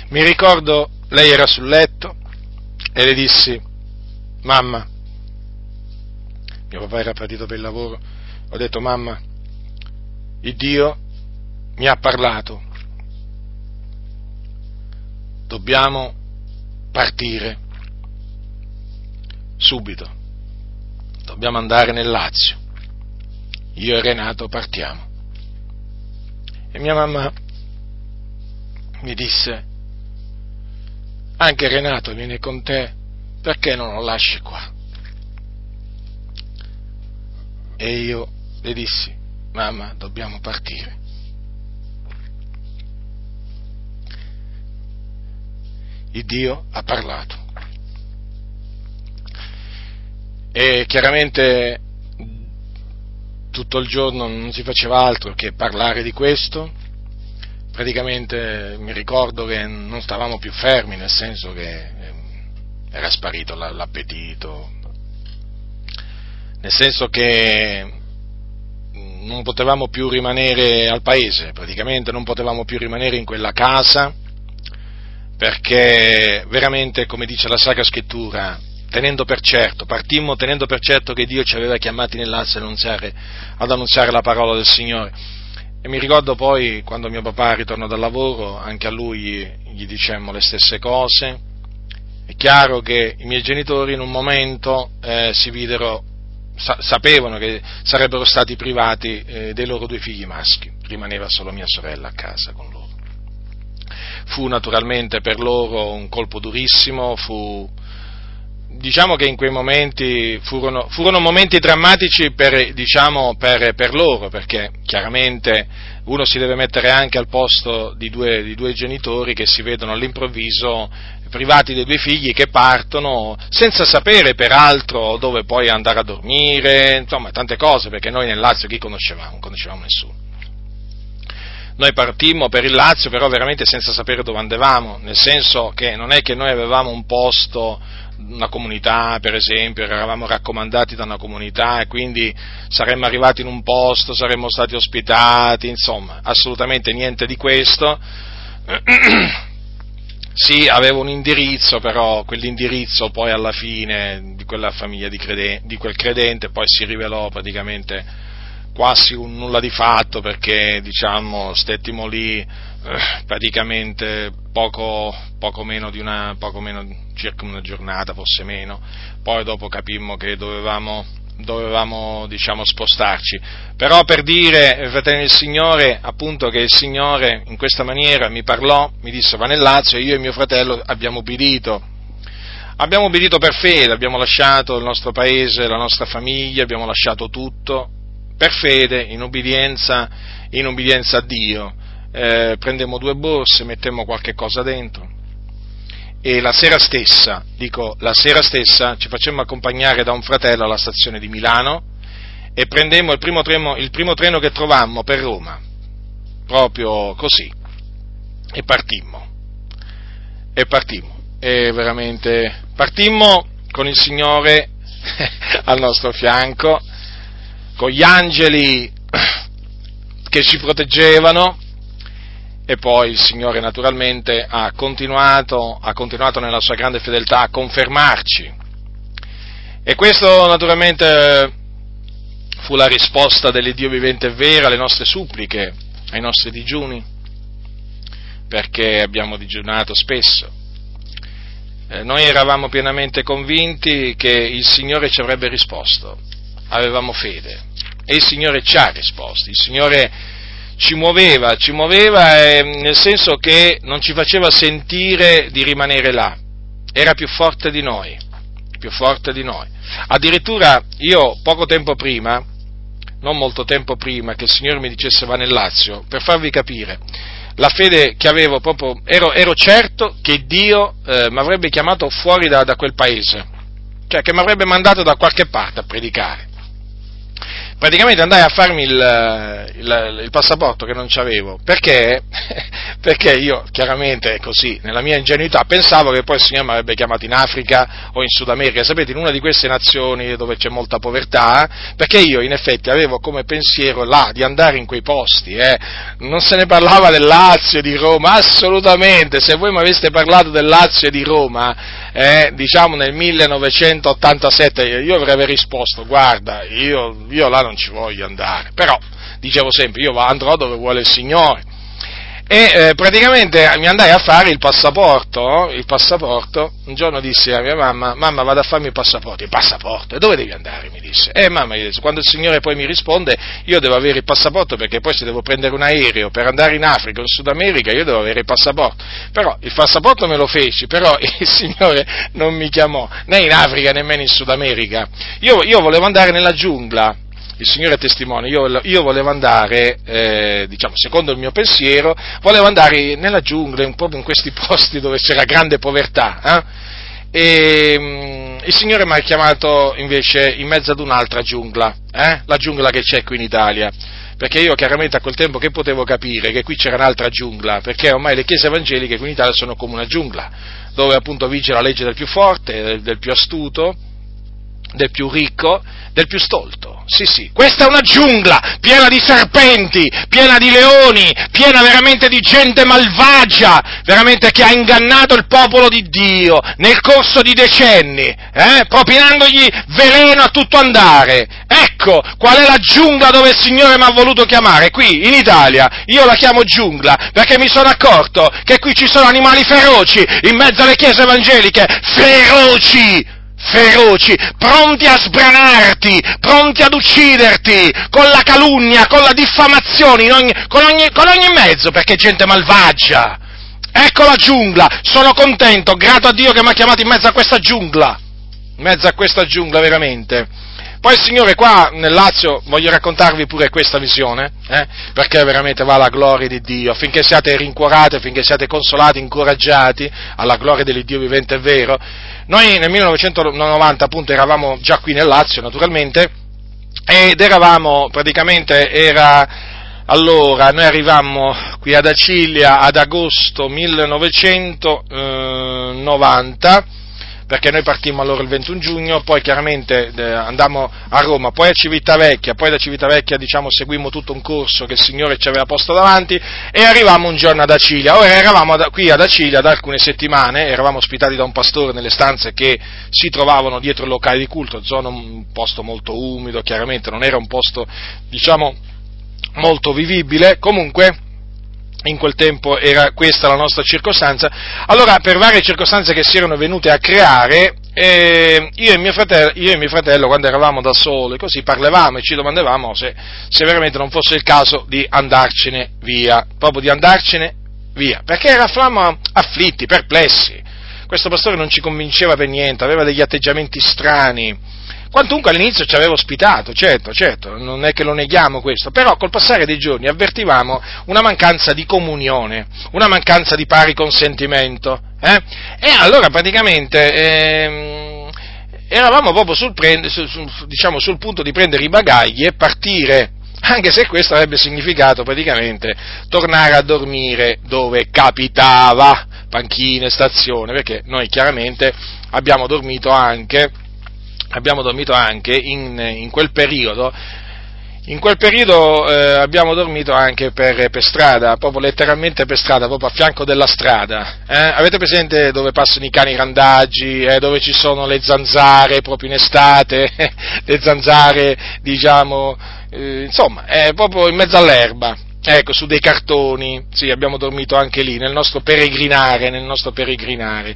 mi ricordo lei era sul letto e le dissi mamma mio papà era partito per il lavoro ho detto mamma il Dio mi ha parlato. Dobbiamo partire subito. Dobbiamo andare nel Lazio. Io e Renato partiamo. E mia mamma mi disse, anche Renato viene con te, perché non lo lasci qua? E io le dissi, mamma, dobbiamo partire. Il Dio ha parlato. E chiaramente tutto il giorno non si faceva altro che parlare di questo. Praticamente mi ricordo che non stavamo più fermi, nel senso che eh, era sparito l'appetito, nel senso che non potevamo più rimanere al paese, praticamente non potevamo più rimanere in quella casa, perché veramente, come dice la Sacra Scrittura, tenendo per certo, partimmo tenendo per certo che Dio ci aveva chiamati annunziare, ad annunziare la parola del Signore. E mi ricordo poi, quando mio papà ritornò dal lavoro, anche a lui gli dicemmo le stesse cose. È chiaro che i miei genitori in un momento eh, si videro sa- sapevano che sarebbero stati privati eh, dei loro due figli maschi, rimaneva solo mia sorella a casa con loro. fu naturalmente per loro un colpo durissimo, fu, diciamo che in quei momenti furono, furono momenti drammatici per, diciamo, per, per, loro, perché chiaramente uno si deve mettere anche al posto di due, di due genitori che si vedono all'improvviso privati dei due figli che partono senza sapere peraltro dove poi andare a dormire, insomma tante cose, perché noi nel Lazio chi conoscevamo? Non conoscevamo nessuno. Noi partimmo per il Lazio però veramente senza sapere dove andavamo, nel senso che non è che noi avevamo un posto una comunità, per esempio, eravamo raccomandati da una comunità e quindi saremmo arrivati in un posto, saremmo stati ospitati, insomma, assolutamente niente di questo. Sì, aveva un indirizzo, però quell'indirizzo poi alla fine di quella famiglia di, credente, di quel credente poi si rivelò praticamente quasi un nulla di fatto perché diciamo stettimo lì eh, praticamente poco, poco, meno di una, poco meno, circa una giornata, forse meno, poi dopo capimmo che dovevamo dovevamo diciamo, spostarci. Però per dire, fratelli del Signore, appunto che il Signore in questa maniera mi parlò, mi disse va nel Lazio e io e mio fratello abbiamo ubbidito. Abbiamo ubbidito per fede, abbiamo lasciato il nostro paese, la nostra famiglia, abbiamo lasciato tutto per fede, in ubbidienza, in ubbidienza a Dio. Eh, prendemmo due borse, mettemmo qualche cosa dentro. E la sera stessa, dico la sera stessa, ci facemmo accompagnare da un fratello alla stazione di Milano e prendemmo il primo treno, il primo treno che trovammo per Roma, proprio così, e partimmo, e partimmo, e veramente partimmo con il Signore al nostro fianco, con gli angeli che ci proteggevano, e poi il Signore naturalmente ha continuato, ha continuato nella sua grande fedeltà a confermarci. E questo naturalmente fu la risposta dell'Iddio vivente e vero alle nostre suppliche, ai nostri digiuni, perché abbiamo digiunato spesso. Eh, noi eravamo pienamente convinti che il Signore ci avrebbe risposto, avevamo fede e il Signore ci ha risposto, il Signore ci muoveva, ci muoveva eh, nel senso che non ci faceva sentire di rimanere là, era più forte di noi, più forte di noi. Addirittura io poco tempo prima, non molto tempo prima che il Signore mi dicesse va nel Lazio, per farvi capire, la fede che avevo proprio, ero, ero certo che Dio eh, mi avrebbe chiamato fuori da, da quel paese, cioè che mi avrebbe mandato da qualche parte a predicare praticamente andai a farmi il, il, il passaporto che non c'avevo, perché, perché io chiaramente così, nella mia ingenuità, pensavo che poi il Signore mi avrebbe chiamato in Africa o in Sud America, sapete, in una di queste nazioni dove c'è molta povertà, perché io in effetti avevo come pensiero là di andare in quei posti, eh. non se ne parlava del Lazio di Roma, assolutamente, se voi mi aveste parlato del Lazio e di Roma, eh, diciamo nel 1987, io avrei risposto, guarda, io, io là non ci voglio andare, però dicevo sempre, io andrò dove vuole il Signore. E eh, praticamente mi andai a fare il passaporto, il passaporto, un giorno dissi a mia mamma, mamma vado a farmi il passaporto, il passaporto, e dove devi andare? mi disse. E mamma gli disse, quando il Signore poi mi risponde, io devo avere il passaporto perché poi se devo prendere un aereo per andare in Africa o in Sud America, io devo avere il passaporto. Però il passaporto me lo feci, però il Signore non mi chiamò né in Africa nemmeno in Sud America. Io, io volevo andare nella giungla, il Signore è testimone, io, io volevo andare, eh, diciamo, secondo il mio pensiero, volevo andare nella giungla, proprio in questi posti dove c'era grande povertà, eh? e um, il Signore mi ha chiamato invece in mezzo ad un'altra giungla, eh? la giungla che c'è qui in Italia, perché io chiaramente a quel tempo che potevo capire che qui c'era un'altra giungla, perché ormai le chiese evangeliche qui in Italia sono come una giungla, dove appunto vige la legge del più forte, del più astuto, del più ricco, del più stolto. Sì, sì, questa è una giungla piena di serpenti, piena di leoni, piena veramente di gente malvagia, veramente che ha ingannato il popolo di Dio nel corso di decenni, eh, propinandogli veleno a tutto andare. Ecco qual è la giungla dove il Signore mi ha voluto chiamare, qui in Italia. Io la chiamo giungla perché mi sono accorto che qui ci sono animali feroci in mezzo alle chiese evangeliche, feroci! Feroci, pronti a sbranarti, pronti ad ucciderti, con la calunnia, con la diffamazione, ogni, con, ogni, con ogni mezzo, perché è gente malvagia. Ecco la giungla, sono contento, grato a Dio che mi ha chiamato in mezzo a questa giungla, in mezzo a questa giungla veramente. Poi il Signore qua nel Lazio, voglio raccontarvi pure questa visione, eh, perché veramente va alla gloria di Dio, affinché siate rincuorati, affinché siate consolati, incoraggiati, alla gloria dell'Iddio vivente e vero. Noi nel 1990 appunto eravamo già qui nel Lazio naturalmente, ed eravamo praticamente, era, allora, noi arrivammo qui ad Acilia ad agosto 1990, perché noi partimmo allora il 21 giugno, poi chiaramente eh, andammo a Roma, poi a Civitavecchia, poi da Civitavecchia diciamo seguimmo tutto un corso che il Signore ci aveva posto davanti e arrivammo un giorno ad Acilia. Ora eravamo qui ad Acilia da alcune settimane, eravamo ospitati da un pastore nelle stanze che si trovavano dietro il locale di culto, zona un posto molto umido, chiaramente non era un posto diciamo molto vivibile, comunque in quel tempo era questa la nostra circostanza. Allora, per varie circostanze che si erano venute a creare, eh, io, e fratello, io, e mio fratello, quando eravamo da soli, così parlavamo e ci domandavamo se, se, veramente non fosse il caso di andarcene via, proprio di andarcene via, perché eravamo afflitti, perplessi. Questo pastore non ci convinceva per niente, aveva degli atteggiamenti strani, Quantunque all'inizio ci aveva ospitato, certo, certo, non è che lo neghiamo questo, però col passare dei giorni avvertivamo una mancanza di comunione, una mancanza di pari consentimento. Eh? E allora praticamente ehm, eravamo proprio sul, prende, su, su, diciamo, sul punto di prendere i bagagli e partire anche se questo avrebbe significato praticamente tornare a dormire dove capitava, panchine, stazione, perché noi chiaramente abbiamo dormito anche abbiamo dormito anche in, in quel periodo, in quel periodo eh, abbiamo dormito anche per, per, strada, proprio letteralmente per strada, proprio a fianco della strada. Eh? Avete presente dove passano i cani randaggi, eh, dove ci sono le zanzare proprio in estate, le zanzare diciamo, eh, insomma, proprio in mezzo all'erba. Ecco, su dei cartoni, sì, abbiamo dormito anche lì, nel nostro peregrinare, nel nostro peregrinare.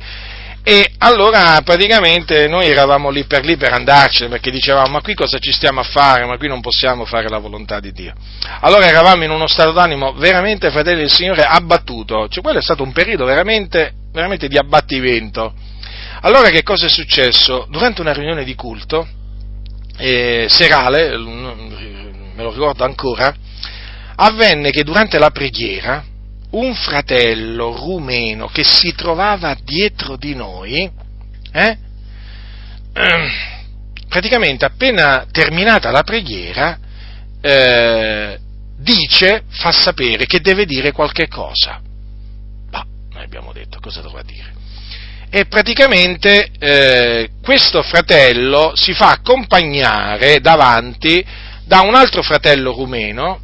E allora praticamente noi eravamo lì per lì per andarcene perché dicevamo ma qui cosa ci stiamo a fare, ma qui non possiamo fare la volontà di Dio. Allora eravamo in uno stato d'animo veramente, fratelli del Signore, abbattuto, cioè quello è stato un periodo veramente, veramente di abbattimento. Allora che cosa è successo? Durante una riunione di culto, eh, serale, me lo ricordo ancora, avvenne che durante la preghiera, un fratello rumeno che si trovava dietro di noi, eh, ehm, praticamente appena terminata la preghiera, eh, dice, fa sapere che deve dire qualche cosa. Ma noi abbiamo detto cosa dovrà dire. E praticamente eh, questo fratello si fa accompagnare davanti da un altro fratello rumeno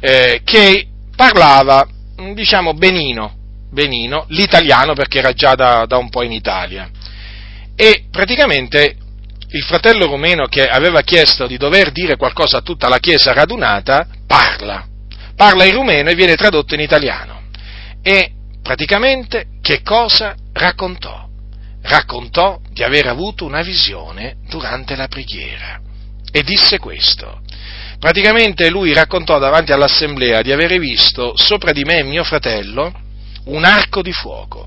eh, che parlava diciamo benino, benino, l'italiano perché era già da, da un po' in Italia. E praticamente il fratello rumeno che aveva chiesto di dover dire qualcosa a tutta la chiesa radunata, parla, parla in rumeno e viene tradotto in italiano. E praticamente che cosa raccontò? Raccontò di aver avuto una visione durante la preghiera e disse questo, praticamente lui raccontò davanti all'assemblea di avere visto sopra di me e mio fratello un arco di fuoco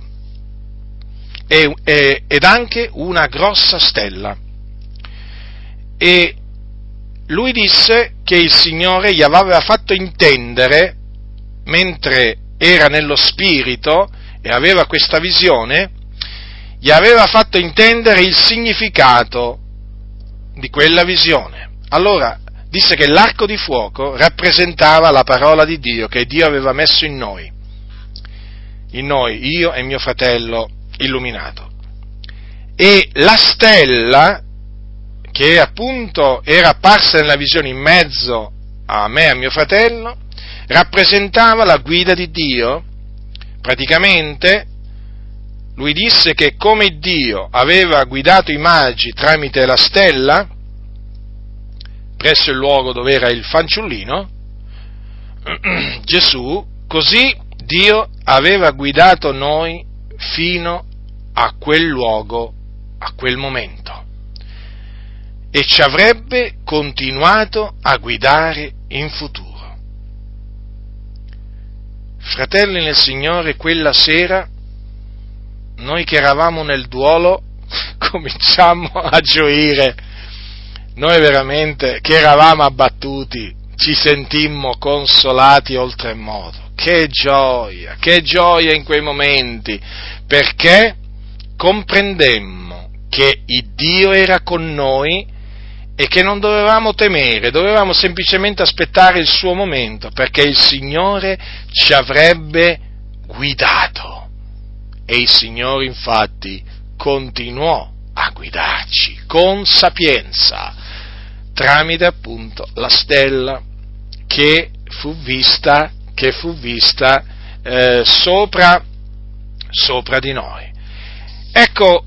e, e, ed anche una grossa stella. E lui disse che il Signore gli aveva fatto intendere, mentre era nello spirito e aveva questa visione, gli aveva fatto intendere il significato di quella visione. Allora, disse che l'arco di fuoco rappresentava la parola di Dio che Dio aveva messo in noi, in noi, io e mio fratello illuminato. E la stella, che appunto era apparsa nella visione in mezzo a me e a mio fratello, rappresentava la guida di Dio. Praticamente lui disse che come Dio aveva guidato i magi tramite la stella, presso il luogo dove era il fanciullino, Gesù, così Dio aveva guidato noi fino a quel luogo, a quel momento. E ci avrebbe continuato a guidare in futuro. fratelli nel Signore, quella sera, noi che eravamo nel duolo, cominciamo a gioire. Noi veramente, che eravamo abbattuti, ci sentimmo consolati oltremodo. Che gioia, che gioia in quei momenti, perché comprendemmo che il Dio era con noi e che non dovevamo temere, dovevamo semplicemente aspettare il suo momento, perché il Signore ci avrebbe guidato. E il Signore infatti continuò a guidarci con sapienza, tramite appunto la stella che fu vista, che fu vista eh, sopra, sopra di noi. Ecco,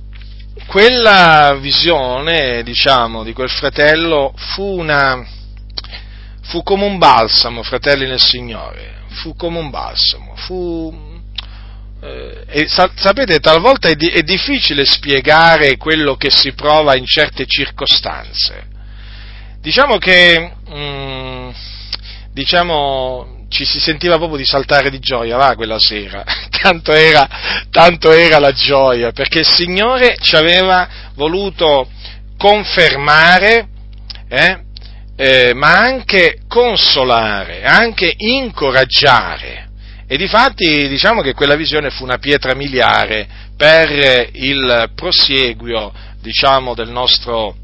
quella visione, diciamo, di quel fratello fu una, fu come un balsamo, fratelli nel Signore, fu come un balsamo, fu, eh, sapete, talvolta è, di, è, difficile spiegare quello che si prova in certe circostanze. Diciamo che, mm, diciamo, ci si sentiva proprio di saltare di gioia, va, quella sera, tanto era, tanto era la gioia, perché il Signore ci aveva voluto confermare, eh, eh, ma anche consolare, anche incoraggiare. E difatti diciamo che quella visione fu una pietra miliare per il prosieguo, diciamo, del nostro,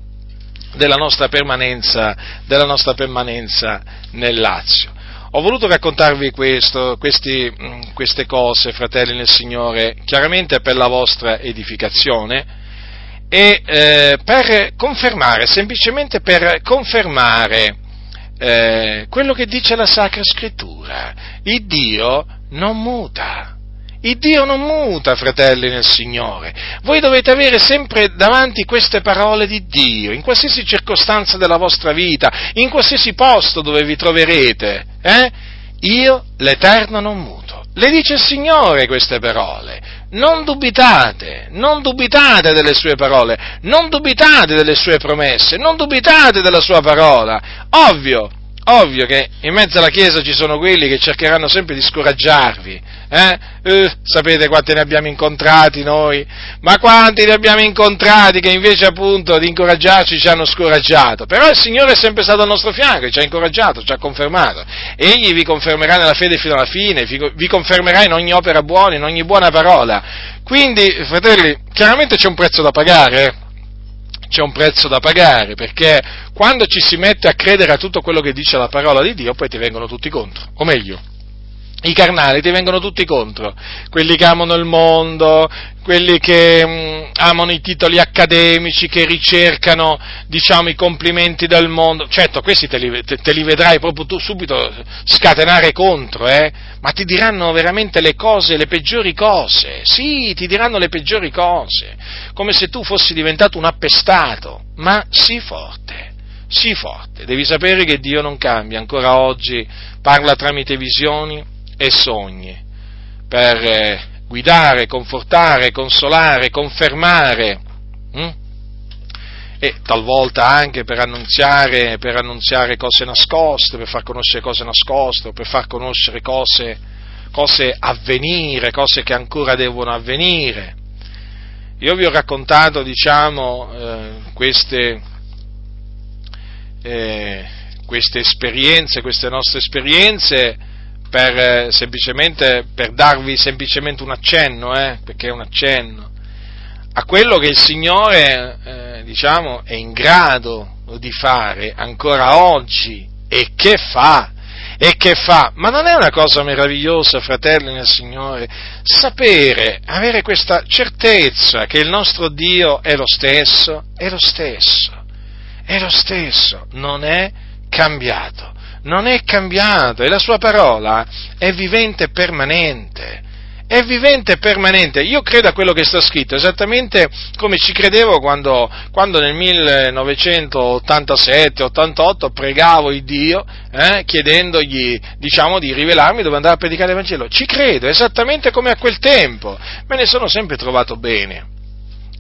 della, nostra della nostra permanenza nel Lazio. Ho voluto raccontarvi questo, questi, mm, queste cose, fratelli nel Signore, chiaramente per la vostra edificazione e eh, per confermare, semplicemente per confermare eh, quello che dice la Sacra Scrittura. Il Dio non muta. Il Dio non muta, fratelli nel Signore. Voi dovete avere sempre davanti queste parole di Dio, in qualsiasi circostanza della vostra vita, in qualsiasi posto dove vi troverete. Eh? Io, l'Eterno, non muto. Le dice il Signore queste parole. Non dubitate, non dubitate delle sue parole, non dubitate delle sue promesse, non dubitate della sua parola. Ovvio, Ovvio che in mezzo alla Chiesa ci sono quelli che cercheranno sempre di scoraggiarvi. Eh? Eh, sapete quanti ne abbiamo incontrati noi? Ma quanti ne abbiamo incontrati che invece appunto di incoraggiarci ci hanno scoraggiato? Però il Signore è sempre stato al nostro fianco, ci ha incoraggiato, ci ha confermato. Egli vi confermerà nella fede fino alla fine, vi confermerà in ogni opera buona, in ogni buona parola. Quindi, fratelli, chiaramente c'è un prezzo da pagare, eh? c'è un prezzo da pagare, perché quando ci si mette a credere a tutto quello che dice la parola di Dio, poi ti vengono tutti contro, o meglio, i carnali ti vengono tutti contro, quelli che amano il mondo, quelli che mh, mm, amano i titoli accademici, che ricercano, diciamo, i complimenti del mondo. Certo, questi te li, te, te li vedrai proprio tu subito scatenare contro, eh? Ma ti diranno veramente le cose, le peggiori cose. Sì, ti diranno le peggiori cose, come se tu fossi diventato un appestato, ma sii forte. Sii forte, devi sapere che Dio non cambia, ancora oggi parla tramite visioni e sogni per eh, guidare, confortare, consolare, confermare hm? e talvolta anche per annunziare, per annunziare, cose nascoste, per far conoscere cose nascoste, per far conoscere cose, cose avvenire, cose che ancora devono avvenire. Io vi ho raccontato, diciamo, eh, queste, eh, queste esperienze, queste nostre esperienze, per, eh, semplicemente, per darvi semplicemente un accenno, eh, perché è un accenno, a quello che il Signore, eh, diciamo, è in grado di fare ancora oggi e che fa, e che fa. Ma non è una cosa meravigliosa, fratelli nel Signore, sapere, avere questa certezza che il nostro Dio è lo stesso, è lo stesso, è lo stesso, non è cambiato non è cambiato e la sua parola è vivente e permanente. È vivente e permanente. Io credo a quello che sta scritto, esattamente come ci credevo quando, quando nel 1987-88 pregavo il Dio eh, chiedendogli diciamo, di rivelarmi dove andare a predicare il Vangelo. Ci credo, esattamente come a quel tempo. Me ne sono sempre trovato bene.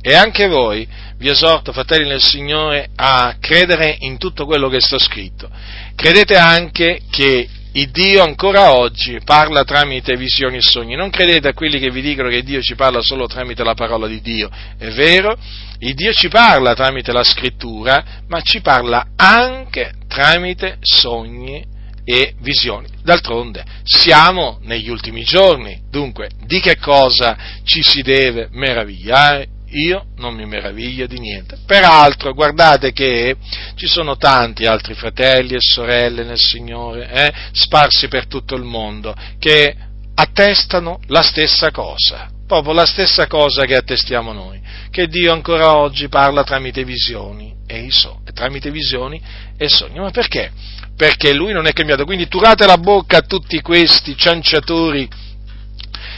E anche voi vi esorto, fratelli nel Signore, a credere in tutto quello che sta scritto. Credete anche che il Dio ancora oggi parla tramite visioni e sogni. Non credete a quelli che vi dicono che Dio ci parla solo tramite la parola di Dio. È vero, il Dio ci parla tramite la scrittura, ma ci parla anche tramite sogni e visioni. D'altronde siamo negli ultimi giorni, dunque di che cosa ci si deve meravigliare? Io non mi meraviglio di niente. Peraltro, guardate che ci sono tanti altri fratelli e sorelle nel Signore, eh, sparsi per tutto il mondo, che attestano la stessa cosa, proprio la stessa cosa che attestiamo noi, che Dio ancora oggi parla tramite visioni e, so, tramite visioni e sogni. Ma perché? Perché Lui non è cambiato. Quindi turate la bocca a tutti questi cianciatori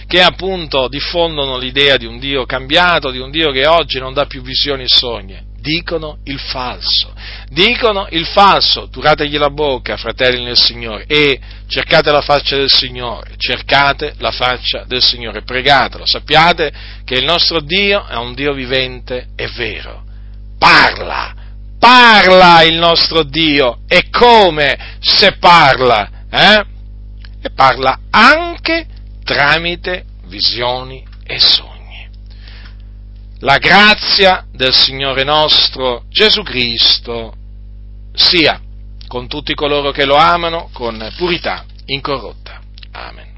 che appunto diffondono l'idea di un Dio cambiato, di un Dio che oggi non dà più visioni e sogni. Dicono il falso, dicono il falso, turategli la bocca, fratelli nel Signore, e cercate la faccia del Signore, cercate la faccia del Signore, pregatelo, sappiate che il nostro Dio è un Dio vivente e vero. Parla, parla il nostro Dio, e come se parla? Eh? E parla anche tramite visioni e sogni. La grazia del Signore nostro Gesù Cristo sia con tutti coloro che lo amano con purità incorrotta. Amen.